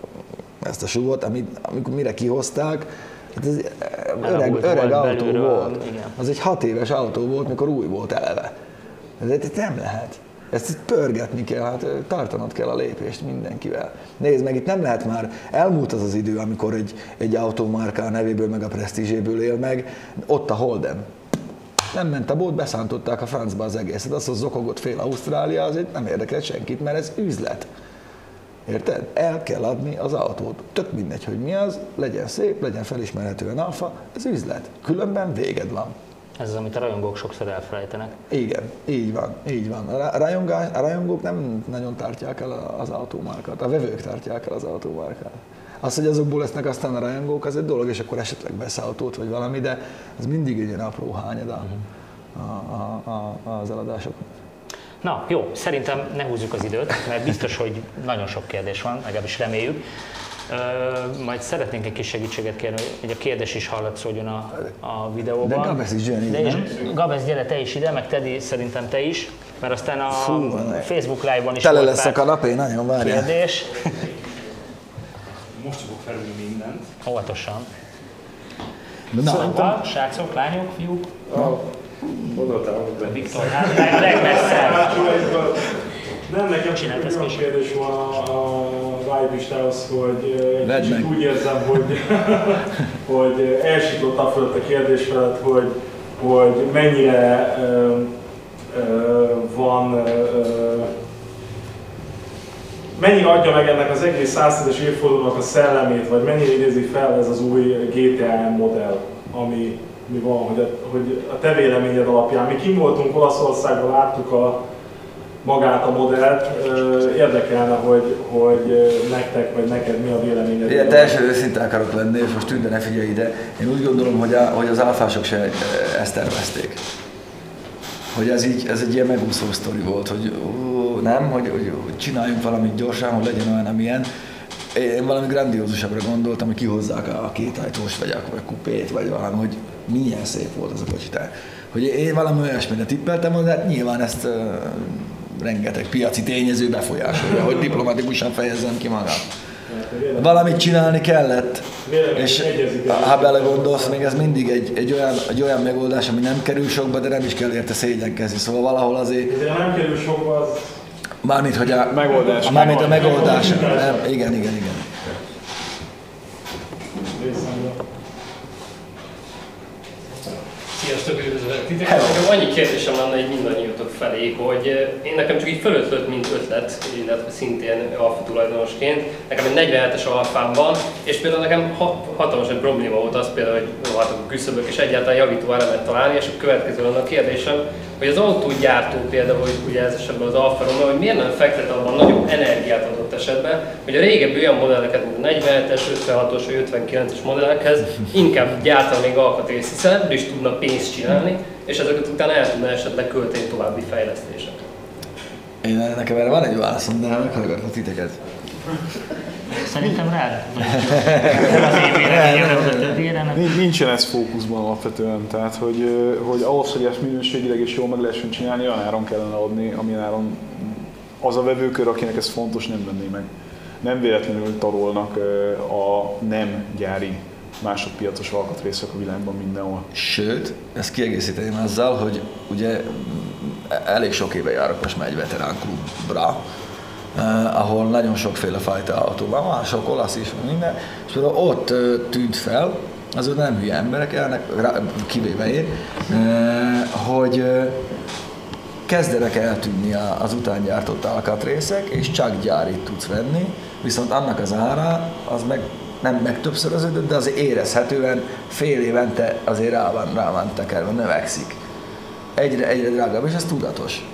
E: ezt a súlyot, amit, amikor mire kihozták, hát ez öreg, öreg
A: volt
E: autó
A: belülről,
E: volt.
A: igen.
E: Az egy hat éves autó volt, mikor új volt eleve. Ez ez nem lehet. Ezt itt pörgetni kell, hát tartanod kell a lépést mindenkivel. Nézd meg, itt nem lehet már, elmúlt az az idő, amikor egy, egy automárka a nevéből, meg a presztízséből él meg, ott a Holden. Nem ment a bót, beszántották a francba az egészet. Az, hogy zokogott fél Ausztrália, azért nem érdekelt senkit, mert ez üzlet. Érted? El kell adni az autót. Tök mindegy, hogy mi az, legyen szép, legyen felismerhetően alfa, ez üzlet. Különben véged van.
A: Ez az, amit a rajongók sokszor elfelejtenek.
E: Igen, így van, így van. A ra- rajongá- a rajongók nem nagyon tartják el az autómárkát, a vevők tartják el az autómárkát. Az, hogy azokból lesznek aztán a rajongók, az egy dolog, és akkor esetleg vesz autót vagy valami, de ez mindig egy ilyen apró hányada a, a, a, az eladásoknak.
A: Na, jó, szerintem ne húzzuk az időt, mert biztos, hogy nagyon sok kérdés van, legalábbis reméljük. Ö, majd szeretnénk egy kis segítséget kérni, hogy a kérdés is hallatszódjon a, a videóban.
E: De Gabesz is jön
A: De
E: ide,
A: is,
E: nem?
A: Gabesz, gyere te is ide, meg Teddy szerintem te is, mert aztán a
E: Fú,
A: Facebook Live-on is
E: Tele
A: volt
E: lesz a kanapé, nagyon várjál.
A: kérdés.
B: Most fogok felülni mindent.
A: Óvatosan.
E: Na,
A: Szóval, srácok, lányok, fiúk,
F: Gondoltam, hogy
A: Viktor, hát leg- legmesszebb.
F: Nem, nekem
A: ezt
F: olyan
A: később.
F: kérdés van a, a Vibe listához, hogy eh, egy kicsit
E: meg.
F: úgy érzem, hogy, hogy elsiklottam fölött a kérdés felett, hogy, hogy mennyire ö, ö, van ö, mennyire adja meg ennek az egész 110-es évfordulónak a szellemét, vagy mennyire idézi fel ez az új GTA modell, ami mi van, hogy a, hogy a te véleményed alapján. Mi kim voltunk Olaszországban, láttuk a, magát a modellt, érdekelne, hogy, hogy nektek vagy neked mi a véleményed.
E: Ilyen teljesen őszinte akarok lenni, és most tűnde ne figyelj ide. Én úgy gondolom, hogy, a, hogy az alfások se ezt tervezték. Hogy ez, így, ez egy ilyen megúszó sztori volt, hogy ó, nem, hogy, hogy, hogy csináljunk valamit gyorsan, hogy legyen olyan, amilyen. Én valami grandiózusabbra gondoltam, hogy kihozzák a két ajtós, vagy a, vagy a kupét, vagy valami, hogy milyen szép volt az a kocsi. Hogy én valami olyasmire tippeltem, de hát nyilván ezt uh, rengeteg piaci tényező befolyásolja, hogy diplomatikusan fejezzem ki magam. Valamit csinálni kellett, és ha belegondolsz, még ez mindig egy, egy, olyan, egy olyan megoldás, ami nem kerül sokba, de nem is kell érte szégyenkezni. Szóval valahol azért...
F: De nem kerül sokba, az...
E: Mármint, hogy a
C: megoldás.
E: Mármint a megoldás. Nem, igen, igen, igen.
G: Sziasztok, üdvözlök titeket! Nekem annyi kérdésem lenne egy mindannyiótok felé, hogy eh, én nekem csak így fölötlött, mint ötlet, illetve szintén alfa tulajdonosként. Nekem egy 47-es alfám van, és például nekem hatalmas egy probléma volt az például, hogy rohadtak a küszöbök, és egyáltalán javító elemet találni, és a következő lenne a kérdésem, hogy az autógyártó például, ugye ez esetben az Alfa Romeo, hogy miért nem fektet abban nagyobb energiát adott esetben, hogy a régebbi olyan modelleket, mint a 47-es, 56-os vagy 59-es modellekhez inkább gyártani még alkatrészt, hiszen ebből is tudna pénzt csinálni, és ezeket utána el tudna esetleg költeni további fejlesztésekre.
E: Én nekem erre van egy válaszom, de meghallgatlak titeket.
A: Szerintem rád.
C: Nincsen ez fókuszban alapvetően, tehát hogy, hogy ahhoz, hogy ezt minőségileg és jól meg lehessen csinálni, olyan áron kellene adni, amilyen áron az a vevőkör, akinek ez fontos, nem venné meg. Nem véletlenül tarolnak a nem gyári másodpiacos alkatrészek a világban mindenhol.
E: Sőt, ezt kiegészíteném azzal, hogy ugye elég sok éve járok most már egy veterán klubra, eh, ahol nagyon sokféle fajta autó van, van sok olasz is, minden, és ott eh, tűnt fel, azok nem hülye emberek elnek, kivéve én, eh, hogy kezdenek eltűnni az után gyártott alkatrészek, és csak gyárit tudsz venni, viszont annak az ára az meg nem meg többszöröződött, de azért érezhetően fél évente azért rá van, rá van tekerve, növekszik. Egyre, egyre drágább, és ez tudatos.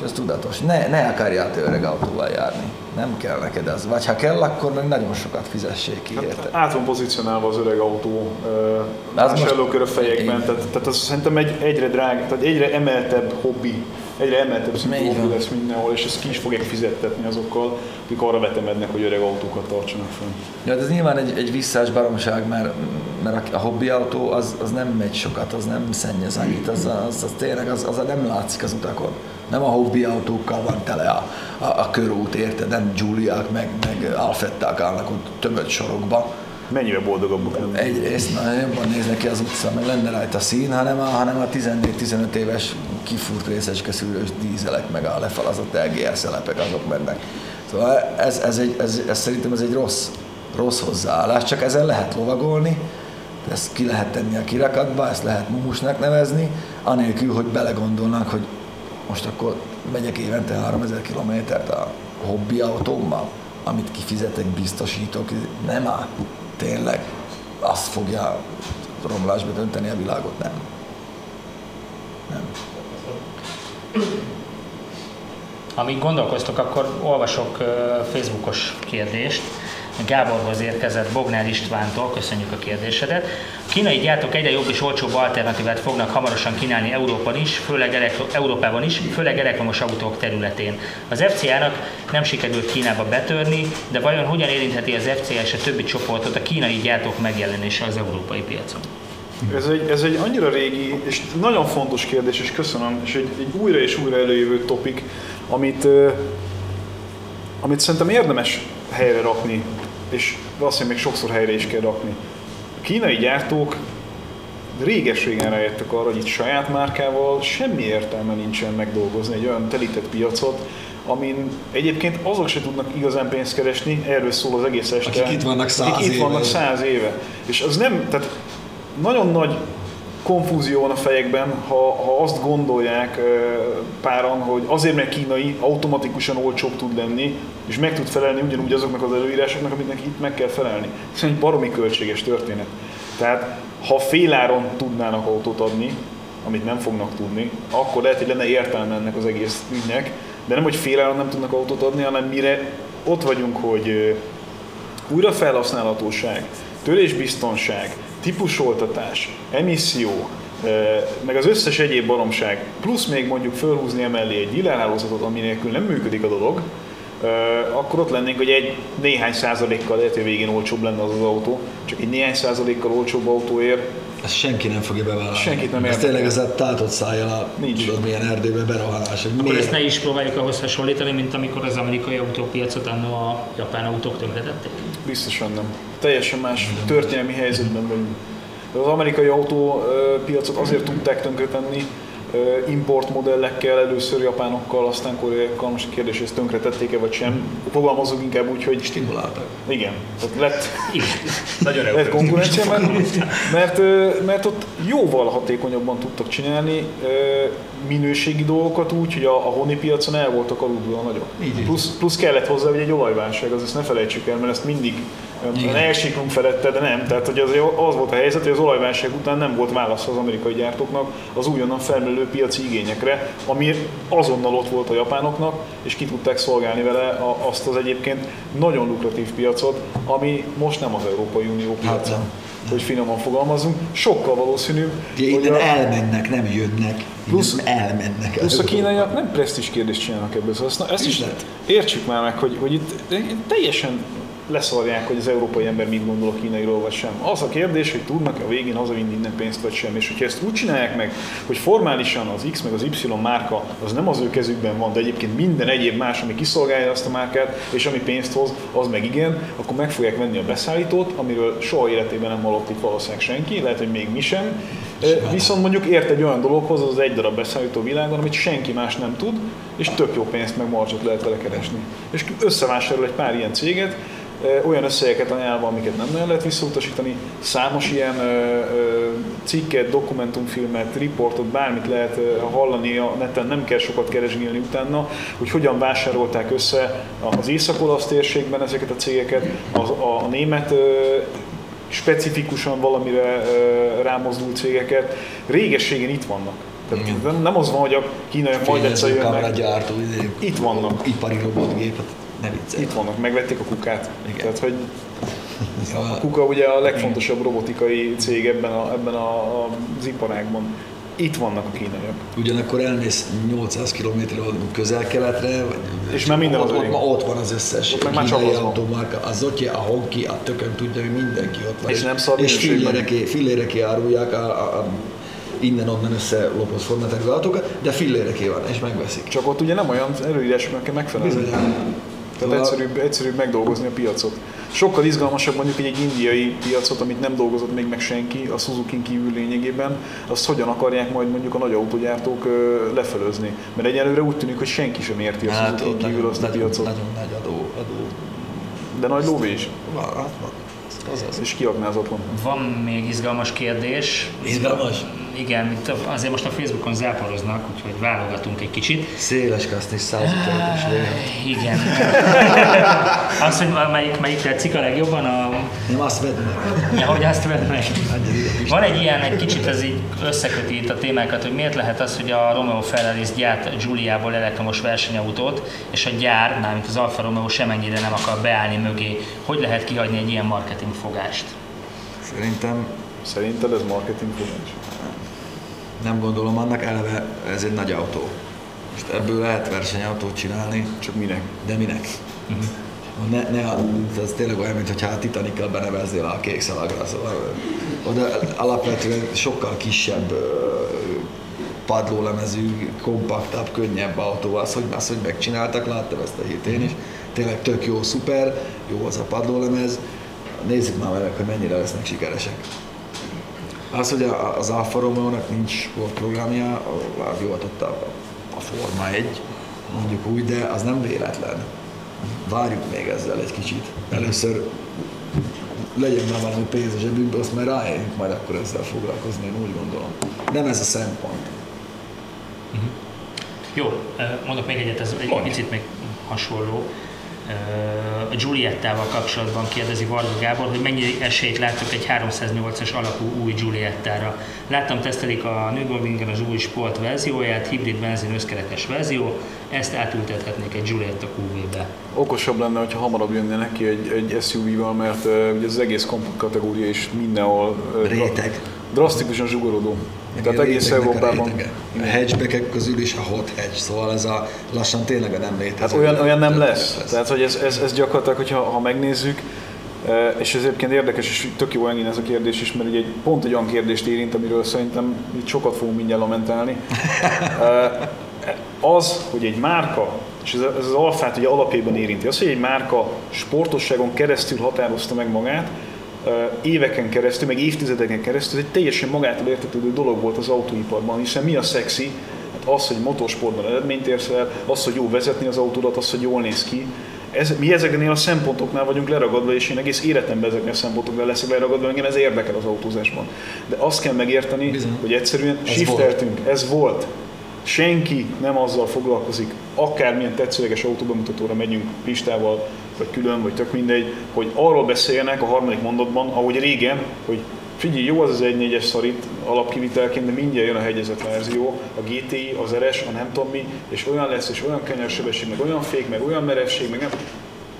E: És ez tudatos. Ne, ne akarjál te öreg autóval járni. Nem kell neked ez. Vagy ha kell, akkor meg nagyon sokat fizessék ki érte.
C: Hát, át van pozícionálva az öreg autó uh, előkör a fejekben, tehát, tehát az szerintem egy, egyre drág, tehát egyre emeltebb hobbi egyre emeltebb szintű lesz mindenhol, és ezt ki is fogják fizettetni azokkal, akik arra vetemednek, hogy öreg autókat tartsanak fönn.
E: Ja, de ez nyilván egy, egy visszás baromság, mert, mert a hobbi autó az, az nem megy sokat, az nem szennyez annyit, az, az, az tényleg az, az nem látszik az utakon. Nem a hobbi autókkal van tele a, a, a körút, érted? Nem Giuliák, meg, meg Alfetták állnak ott tömött sorokba
C: mennyivel boldogabbak lenni.
E: Egyrészt na, jobban néznek ki az utca, meg lenne rajta szín, hanem a, hanem a 14-15 éves kifúrt részecske szűrős dízelek, meg a lefalazott LGR szelepek, azok mennek. Szóval ez, ez, egy, ez, ez szerintem ez egy rossz, rossz hozzáállás, csak ezen lehet lovagolni, ezt ki lehet tenni a kirakatba, ezt lehet mumusnak nevezni, anélkül, hogy belegondolnak, hogy most akkor megyek évente 3000 kilométert a hobbi autómmal, amit kifizetek, biztosítok, nem áll tényleg azt fogja romlásba dönteni a világot, nem. Nem.
A: Amíg gondolkoztok, akkor olvasok Facebookos kérdést. Gáborhoz érkezett Bognár Istvántól, köszönjük a kérdésedet. A kínai gyártók egyre jobb és olcsóbb alternatívát fognak hamarosan kínálni Európában is, főleg elektro- Európában is, főleg elektromos autók területén. Az FCA-nak nem sikerült Kínába betörni, de vajon hogyan érintheti az FCA és a többi csoportot a kínai gyártók megjelenése az európai piacon?
C: Ez egy, ez egy annyira régi és nagyon fontos kérdés, és köszönöm, és egy, egy újra és újra előjövő topik, amit, amit szerintem érdemes helyre rakni és valószínűleg még sokszor helyre is kell rakni. A kínai gyártók réges-régen rájöttek arra, hogy itt saját márkával semmi értelme nincsen megdolgozni egy olyan telített piacot, amin egyébként azok se tudnak igazán pénzt keresni, erről szól az egész este.
E: Akik itt vannak száz
C: akik itt vannak száz éve. És az nem, tehát nagyon nagy konfúzió van a fejekben, ha, ha azt gondolják páran, hogy azért, mert kínai automatikusan olcsóbb tud lenni, és meg tud felelni ugyanúgy azoknak az előírásoknak, amiknek itt meg kell felelni. Ez egy baromi költséges történet. Tehát ha féláron tudnának autót adni, amit nem fognak tudni, akkor lehet, hogy lenne értelme ennek az egész ügynek, de nem, hogy féláron nem tudnak autót adni, hanem mire ott vagyunk, hogy újrafelhasználhatóság, törésbiztonság, típusoltatás, emisszió, ö, meg az összes egyéb baromság, plusz még mondjuk fölhúzni emellé egy világhálózatot, ami nélkül nem működik a dolog, ö, akkor ott lennénk, hogy egy néhány százalékkal lehet, hogy végén olcsóbb lenne az az autó, csak egy néhány százalékkal olcsóbb autóért
E: Ezt senki nem fogja bevállalni.
C: Senkit nem
E: Ez
C: érdekel.
E: tényleg ez a tátott szájjal a,
C: Nincs.
E: tudod milyen erdőbe berohanás.
A: Akkor
E: miért-
A: ezt ne is próbáljuk ahhoz hasonlítani, mint amikor az amerikai autópiacot annó a japán autók tönkretették.
C: Biztosan nem. Teljesen más történelmi helyzetben vagyunk. Az amerikai autópiacot azért tudták tönkretenni import modellekkel, először japánokkal, aztán koreaiakkal, most a kérdés, ezt tönkretették-e vagy sem. Fogalmazunk inkább úgy, hogy
E: Stimuláltak.
C: igen, tehát lett,
A: Igen, nagyon
C: lett konkurencia, mert, mert, mert ott jóval hatékonyabban tudtak csinálni minőségi dolgokat úgy, hogy a, a honi piacon el voltak aludva a nagyok. Plusz, plusz kellett hozzá, hogy egy olajválság, az ezt ne felejtsük el, mert ezt mindig
E: Igen.
C: elsiklunk felette, de nem. Tehát hogy az, az volt a helyzet, hogy az olajválság után nem volt válasz az amerikai gyártóknak az újonnan felmerülő piaci igényekre, ami azonnal ott volt a japánoknak, és ki tudták szolgálni vele azt az egyébként nagyon lukratív piacot, ami most nem az Európai Unió
E: Hát
C: piaca.
E: nem.
C: Hogy finoman fogalmazunk, sokkal valószínűbb,
E: Ugye
C: hogy
E: innen
C: a,
E: elmennek, nem jönnek.
C: Plusz-
E: Plusz elmennek.
C: Plusz a kínaiak nem presztis kérdést csinálnak ebből, szóval ezt, ezt is értsük már meg, hogy, hogy itt teljesen leszarják, hogy az európai ember mit gondol a kínairól vagy sem. Az a kérdés, hogy tudnak-e a végén hazavinni innen pénzt vagy sem. És hogyha ezt úgy csinálják meg, hogy formálisan az X meg az Y márka az nem az ő kezükben van, de egyébként minden egyéb más, ami kiszolgálja azt a márkát, és ami pénzt hoz, az meg igen, akkor meg fogják venni a beszállítót, amiről soha életében nem hallott itt valószínűleg senki, lehet, hogy még mi sem. Viszont mondjuk ért egy olyan dologhoz, az egy darab beszállító világon, amit senki más nem tud, és tök jó pénzt meg marcsot lehet vele keresni. És összevásárol egy pár ilyen céget, olyan összegeket ajánlva, amiket nem nagyon lehet visszautasítani. Számos ilyen cikket, dokumentumfilmet, riportot, bármit lehet hallani a neten, nem kell sokat keresgélni utána, hogy hogyan vásárolták össze az észak-olasz térségben ezeket a cégeket, az, a, a német specifikusan valamire rámozdult cégeket. Régességen itt vannak. Tehát nem, nem az van, hogy a kínaiak majd egyszer jönnek.
E: izé,
C: Itt vannak.
E: ipari robotgépet. Ne viccelj.
C: Itt vannak, megvették a kukát.
E: Igen.
C: Tehát, hogy a kuka ugye a legfontosabb robotikai cég ebben, a, ebben a, a, az iparágban. Itt vannak a kínaiak.
E: Ugyanakkor elmész 800 km közel-keletre,
C: És már minden
E: ott, ott, ott, van az összes
C: Ott már
E: kínai
C: csapatban.
E: automárka, a Zotye, a Honki, a tököm tudja, hogy mindenki ott van.
C: És nem szar
E: És
C: minőségben.
E: fillére, fillére kiárulják a, a, a innen-onnan összelopott formaterű autókat, de fillére ki van, és megveszik.
C: Csak ott ugye nem olyan előírásoknak kell megfelelni.
E: Bizony.
C: Tehát egyszerűbb, egyszerűbb megdolgozni a piacot. Sokkal izgalmasabb mondjuk egy, indiai piacot, amit nem dolgozott még meg senki, a suzuki kívül lényegében, azt hogyan akarják majd mondjuk a nagy autógyártók lefelőzni. Mert egyelőre úgy tűnik, hogy senki sem érti a
E: Hát,
C: suzuki
E: ott
C: kívül
E: nagyon,
C: azt a
E: nagyon,
C: piacot.
E: nagyon nagy adó, adó.
C: De nagy lóvé is,
E: Van, hát van. Az az.
C: és kiaknázatlan.
A: Van még izgalmas kérdés.
E: Izgalmas?
A: Igen, mint azért most a Facebookon záporoznak, úgyhogy válogatunk egy kicsit.
E: Széles 105-ös vége.
A: Igen. Azt, hogy melyik, melyik tetszik a legjobban, a,
E: Nem azt vedd meg.
A: ja, hogy azt vedd meg. Van egy ilyen, egy kicsit ez így összeköti itt a témákat, hogy miért lehet az, hogy a Romeo Ferrari gyárt Giuliából elektromos versenyautót, és a gyár, mármint az Alfa Romeo semennyire nem akar beállni mögé. Hogy lehet kihagyni egy ilyen marketing fogást?
E: Szerintem
C: Szerinted ez marketing fogás?
E: Nem gondolom annak, eleve ez egy nagy autó. Most ebből lehet versenyautót csinálni,
C: Csak minek?
E: de minek? Ne, ne, ez tényleg olyan, mintha a Titanic-kel beneveznél a kék szalagra, szóval oda alapvetően sokkal kisebb padlólemezű, kompaktabb, könnyebb autó az, hogy, az, hogy megcsináltak, láttam ezt a hét én is. Tényleg tök jó, szuper, jó az a padlólemez. Nézzük már meg, hogy mennyire lesznek sikeresek. Az, hogy a- az Alfa Romeo-nak nincs sportprogramja, a- jó, ott a, a Forma 1, mondjuk úgy, de az nem véletlen. Várjuk még ezzel egy kicsit. Először legyen már valami pénz a zsebünkbe, azt már ráérünk majd akkor ezzel foglalkozni, én úgy gondolom. Nem ez a szempont.
A: Jó, ö, mondok még egyet, ez egy picit még hasonló. Ö, Giuliettával kapcsolatban kérdezi Varga Gábor, hogy mennyi esélyt láttok egy 308-as alapú új Giuliettára. Láttam, tesztelik a Nürburgringen az új sport verzióját, hibrid benzin összkerekes verzió, ezt átültethetnék egy Giulietta QV-be.
C: Okosabb lenne, hogyha hamarabb jönne neki egy, egy SUV-val, mert uh, ugye az egész kompakt kategória is mindenhol uh,
E: Réteg.
C: Drasztikusan zsugorodó. Tehát
E: A
C: egész Európában.
E: A hatchbackek közül is a hot hatch, szóval ez a lassan tényleg a nem létező.
C: Hát olyan, olyan nem lesz.
E: lesz.
C: Tehát, hogy ez, ez, ez gyakorlatilag, hogyha ha megnézzük, eh, és ez egyébként érdekes, és tök jó ez a kérdés is, mert ugye egy, pont egy olyan kérdést érint, amiről szerintem itt sokat fogunk mindjárt lamentálni. Eh, Az, hogy egy márka, és ez, ez az alfát ugye alapjában érinti, az, hogy egy márka sportosságon keresztül határozta meg magát, éveken keresztül, meg évtizedeken keresztül, egy teljesen magától értetődő dolog volt az autóiparban, hiszen mi a szexi? Hát az, hogy motorsportban eredményt érsz el, az, hogy jó vezetni az autódat, az, hogy jól néz ki. Ez, mi ezeknél a szempontoknál vagyunk leragadva, és én egész életemben ezeknél a szempontoknál leszek leragadva, engem ez érdekel az autózásban. De azt kell megérteni,
E: Bizony.
C: hogy egyszerűen
E: Ez
C: shifteltünk, ez volt. Senki nem azzal foglalkozik, akármilyen tetszőleges autóbemutatóra megyünk listával, vagy külön, vagy tök mindegy, hogy arról beszéljenek a harmadik mondatban, ahogy régen, hogy figyelj, jó az az 1.4-es szarít alapkivitelként, de mindjárt jön a hegyezett verzió, a GTI, az RS, a nem tudom mi, és olyan lesz, és olyan kenyersebesség, meg olyan fék, meg olyan merevség, meg nem.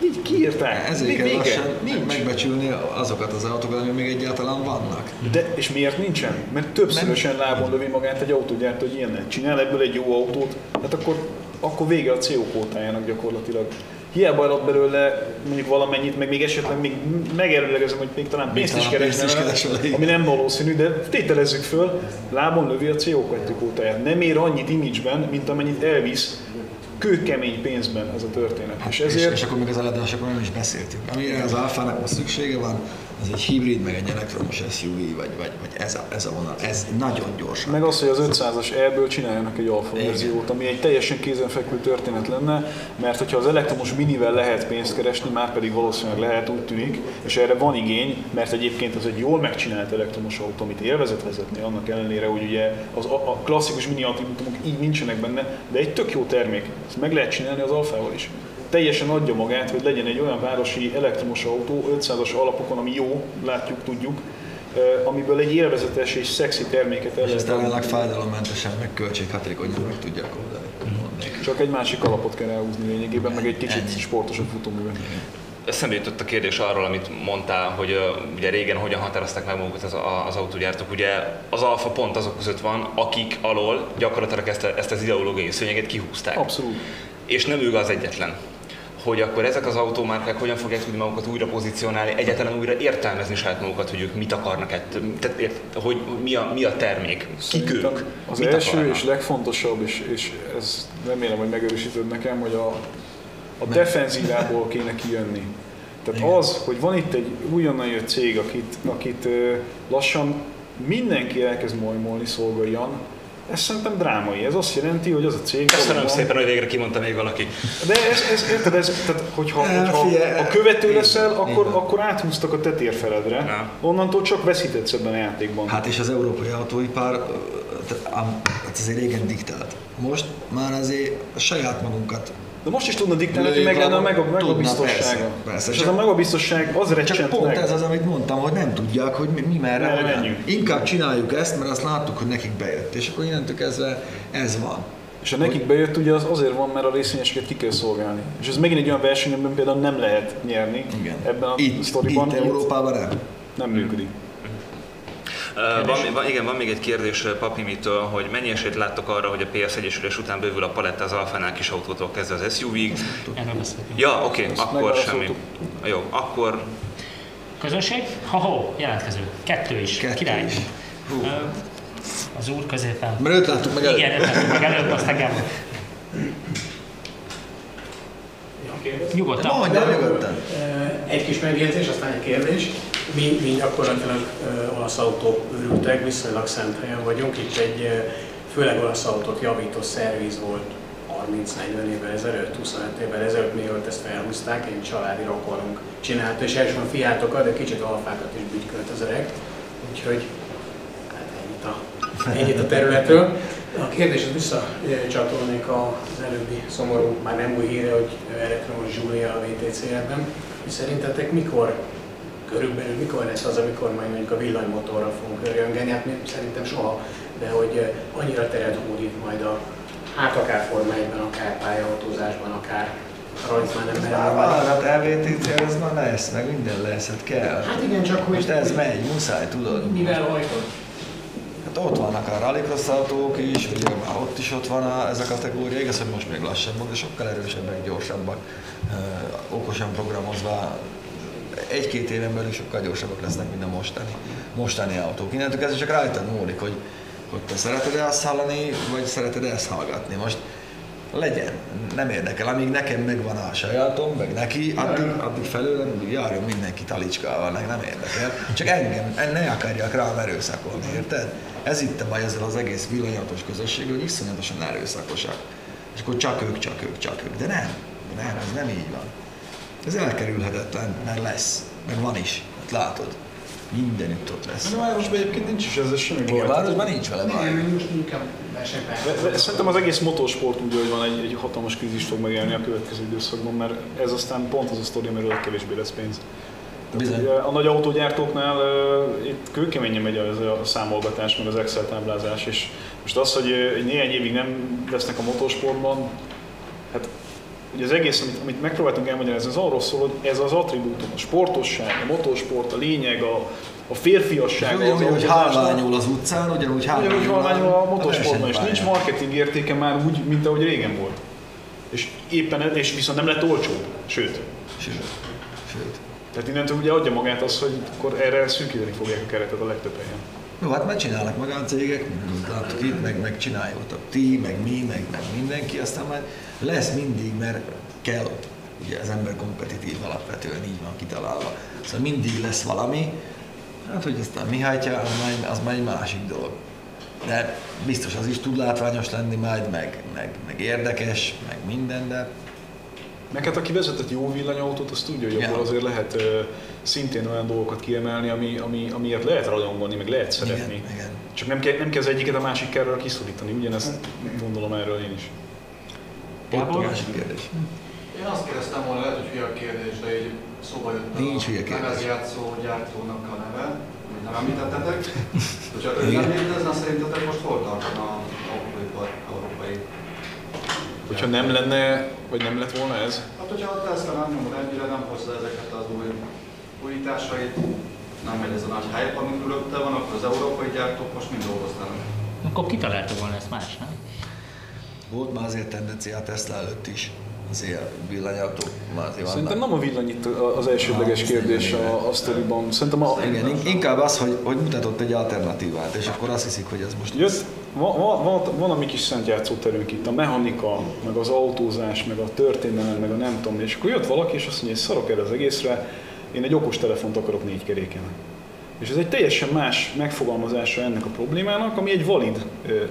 C: Így kiírták.
E: Ezért kell lassan
C: Nincs.
E: megbecsülni azokat az autókat, amik még egyáltalán vannak.
C: De és miért nincsen? Mert többszörösen lábon lövi magát egy autógyártó, hogy ilyen csinál ebből egy jó autót, hát akkor, akkor vége a CO kótájának gyakorlatilag. Hiába adott belőle mondjuk valamennyit, meg még esetleg még megerőlegezem, hogy még talán pénzt is keresne, ami nem valószínű, de tételezzük föl, lábon lövi a CO2 kótáját. Nem ér annyit image-ben, mint amennyit elvisz kőkemény pénzben ez a történet. És
E: És,
C: ezért
E: és akkor még az eladásokról nem is beszéltünk. Amire az Alfának most szüksége van, az egy hibrid, meg egy elektromos SUV, vagy, vagy, vagy ez, a, ez a vonal. Ez nagyon gyorsan.
C: Meg az, hogy az 500-as ebből csináljanak egy alfa verziót, ami egy teljesen kézenfekvő történet lenne, mert hogyha az elektromos minivel lehet pénzt keresni, már pedig valószínűleg lehet, úgy tűnik, és erre van igény, mert egyébként az egy jól megcsinált elektromos autó, amit élvezet vezetni, annak ellenére, hogy ugye az, a, a klasszikus mini attribútumok így nincsenek benne, de egy tök jó termék. Ezt meg lehet csinálni az alfával is. Teljesen adja magát, hogy legyen egy olyan városi elektromos autó 500-as alapokon, ami jó, látjuk, tudjuk, eh, amiből egy élvezetes és szexi terméket el
E: És ezt
C: adni.
E: fájdalommentesen, meg költséghatékonyan meg tudják oldani. mondanék.
C: Csak egy másik alapot kell elhúzni lényegében, meg egy kicsit
E: Ennyi.
C: sportosabb futóművet.
B: Eszembe jutott a kérdés arról, amit mondtál, hogy ö, ugye régen hogyan határozták meg magukat az, a- az autógyártók. Ugye az alfa pont azok között van, akik alól gyakorlatilag ezt, a- ezt az ideológiai szőnyeget kihúzták.
C: Abszolút.
B: És nem ő az egyetlen. Hogy akkor ezek az autómárkák hogyan fogják tudni magukat újra pozícionálni, egyáltalán újra értelmezni saját magukat, hogy ők mit akarnak, ett, tehát ért, hogy mi a, mi a termék, kik ők,
C: Az
B: mit
C: első
B: akarnak.
C: és legfontosabb, és, és ez remélem, hogy megerősíted nekem, hogy a, a defenzívából kéne kijönni. Tehát
E: Igen.
C: az, hogy van itt egy újonnan jött cég, akit, akit lassan mindenki elkezd majmolni szolgáljan, ez szerintem drámai. Ez azt jelenti, hogy az a cég...
B: Köszönöm
C: valóban-
B: szépen, hogy végre kimondta még valaki.
C: De ez, ez, érted, ez, tehát, hogyha, hogyha a követő leszel, akkor,
E: van.
C: akkor áthúztak a tetérfeledre.
B: Ja.
C: Onnantól csak veszíthetsz ebben a játékban.
E: Hát és az európai ám- hát azért régen diktált. Most már azért a saját magunkat
C: De most is tudna diktálni, hogy meg lenne a meg,
E: abba.
C: meg a
E: Tudna,
C: biztossága.
E: persze.
C: És
E: Csak-
C: az a megabiztosság az
E: Csak
C: recsent
E: pont
C: meg.
E: ez az, amit mondtam, hogy nem tudják, hogy mi, mi merre
C: menjünk.
E: Inkább csináljuk ezt, mert azt láttuk, hogy nekik bejött, és akkor innentől kezdve ez van.
C: És ha nekik bejött, ugye az azért van, mert a részvényeseket ki kell szolgálni. És ez megint egy olyan verseny, amiben például nem lehet nyerni
E: Igen.
C: ebben a
E: itt,
C: sztoriban.
E: itt Európában nem.
C: nem működik.
B: Van, van, igen, van még egy kérdés Papimitől, hogy mennyi esélyt láttok arra, hogy a PS egyesülés után bővül a paletta az Alfánál kis autótól kezdve az SUV-ig? Ja, oké, okay, akkor semmi. Jó, akkor
A: Közönség? Ha-ho, jelentkező. Kettő is.
E: Kettő
A: Király.
E: is.
A: Ö, Az úr középen.
E: Mert őt láttuk meg előtt.
A: Igen, meg előbb, aztán Gábor. Nyugodtan.
E: Mondja nyugodtan.
H: Egy kis megjegyzés, aztán egy kérdés. Mi, mi gyakorlatilag olasz autó őrültek, viszonylag szent helyen vagyunk. Itt egy főleg olasz autót javító szerviz volt 30-40 évvel ezelőtt, 25 évvel ezelőtt, mielőtt ezt felhúzták, egy családi rokonunk csinálta, és elsősorban fiátokat, de kicsit alfákat is bütykölt az öreg. Úgyhogy hát ennyit a, ennyit a területről. A kérdéshez visszacsatolnék az előbbi szomorú, már nem új híre, hogy elektromos Zsúlia a VTC-ben. Szerintetek mikor, körülbelül mikor lesz az, amikor majd mondjuk a villanymotorra fogunk örjöngeni? Hát szerintem soha, de hogy annyira teret hódít majd a hát akár Forma 1 akár pályaautózásban, akár nem
E: Már hát LVTC ez már lesz, meg minden lesz, hát kell.
H: Hát igen, csak hogy...
E: Most ez megy, muszáj, tudod.
H: Mivel hajtod?
E: Hát ott vannak a rallycross autók is, ugye már ott is ott van ez a kategória, igaz, hogy most még lassabbak, de sokkal erősebbek, gyorsabbak, okosan programozva, egy-két éven belül sokkal gyorsabbak lesznek, mint a mostani, mostani autók. Innentől kezdve csak rajtad múlik, hogy, hogy te szereted-e azt hallani, vagy szereted-e ezt hallgatni. Most legyen, nem érdekel. Amíg nekem megvan a sajátom, meg neki, addig, addig felőlem járjon mindenki talicskával, meg nem érdekel. Csak engem, ne akarják rám erőszakolni, érted? Ez itt a baj ezzel az egész villanyatos közösség, hogy iszonyatosan erőszakosak. És akkor csak ők, csak ők, csak ők. De nem, nem, ez nem így van. Ez elkerülhetetlen, mert lesz, meg van is, hát látod. Mindenütt ott lesz.
C: De a városban egyébként nincs is ezzel semmi baj. Tehát,
E: városban nincs vele baj.
H: Nem, inkább
C: Szerintem az egész motorsport úgy, hogy van egy, egy hatalmas krízis fog megélni a következő időszakban, mert ez aztán pont az a sztori, amiről kevésbé lesz pénz.
E: Bizony.
C: A nagy autógyártóknál uh, itt kőkeményen megy az a számolgatás, meg az Excel táblázás, és most az, hogy uh, néhány évig nem lesznek a motorsportban, hát ugye az egész, amit, amit megpróbáltunk elmagyarázni, az arról szól, hogy ez az attribútum, a sportosság, a motorsport, a lényeg, a, a férfiasság, az
E: Ugyanúgy, hogy halványul az utcán, ugyanúgy
C: Ugyanúgy
E: halványul
C: halványul a motorsportban, és nincs marketing értéke már úgy, mint ahogy régen volt. És éppen, és viszont nem lett olcsóbb, sőt.
E: Sőt, sőt.
C: Tehát innentől ugye adja magát az, hogy akkor erre szűkíteni fogják a keretet a legtöbb helyen.
E: Jó, hát megcsinálnak magáncégek, láttuk itt, meg, meg csináljuk ti, meg mi, meg, meg mindenki, aztán majd lesz mindig, mert kell. Ugye az ember kompetitív alapvetően így van kitalálva. Szóval mindig lesz valami, hát hogy aztán mi hajtja, az már, az már egy másik dolog. De biztos az is tud látványos lenni majd, meg, meg, meg érdekes, meg minden, de
C: Meg hát aki vezetett jó villanyautót, az tudja, hogy
E: Ja.
C: abból azért lehet ö, szintén olyan dolgokat kiemelni, ami, ami, amiért lehet rajongani, meg lehet szeretni.
E: igen, igen.
C: Csak nem kell, nem kell az egyiket a másik kerről kiszorítani, ugyanezt gondolom erről én is.
E: A másik kérdés.
I: Én azt kérdeztem volna, lehet, hogy hülye a kérdés, de így szóba jött
E: Nincs hülye kérdés.
I: gyártónak a neve, amit nem említettetek. Hogyha ő nem létezne, szerintetek most hol tartana autóipar európai?
C: Hogyha nem lenne, vagy nem lett volna ez,
I: Hát, hogyha a Tesla nem nyomod ennyire, nem hozza ezeket az új újításait, nem megy ez a nagy hype, ami körülötte van, akkor az európai gyártók most mind dolgoznának.
A: Akkor kitalálta volna ezt más, nem?
E: Volt már azért tendencia a Tesla előtt is, villanyautó, már azért vannak.
C: Szerintem nem a villany itt az elsődleges kérdés a, a sztoriban. Szerintem a,
E: Igen, in- inkább az, hogy, hogy mutatott egy alternatívát, és akkor azt hiszik, hogy ez most...
C: Jött, van, van, van, van a mi kis szent játszóterünk itt, a mechanika, meg az autózás, meg a történelem, meg a nem tudom, és akkor jött valaki, és azt mondja, hogy szarok erre az egészre, én egy okos telefont akarok négy keréken. És ez egy teljesen más megfogalmazása ennek a problémának, ami egy valid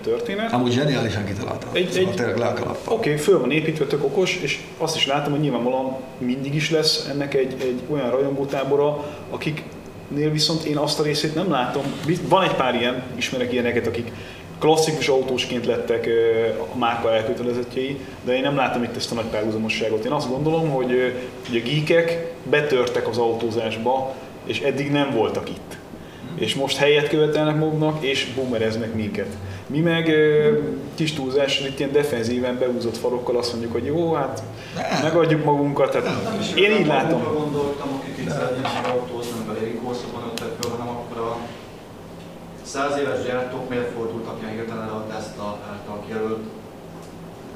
C: történet.
E: Amúgy zseniálisan kitaláltam.
C: Egy-
E: Szóval
C: egy-
E: tényleg le a
C: Oké, okay, föl van építve, tök okos, és azt is látom, hogy nyilvánvalóan mindig is lesz ennek egy, egy olyan rajongótábora, akiknél viszont én azt a részét nem látom. Van egy pár ilyen, ismerek ilyeneket, akik klasszikus autósként lettek a márka elkötelezettjei, de én nem látom itt ezt a nagy párhuzamosságot. Én azt gondolom, hogy, hogy a geekek betörtek az autózásba, és eddig nem voltak itt. És most helyet követelnek maguknak, és boomereznek minket. Mi meg kis túlzással itt ilyen defenzíven beúzott farokkal azt mondjuk, hogy jó, hát megadjuk magunkat. Tehát én így látom.
I: gondoltam, akik itt szeretnének autózni, meg a régi korszakban föl, hanem akkor a száz éves gyártók miért fordultak ilyen hirtelen a Tesla által kijelölt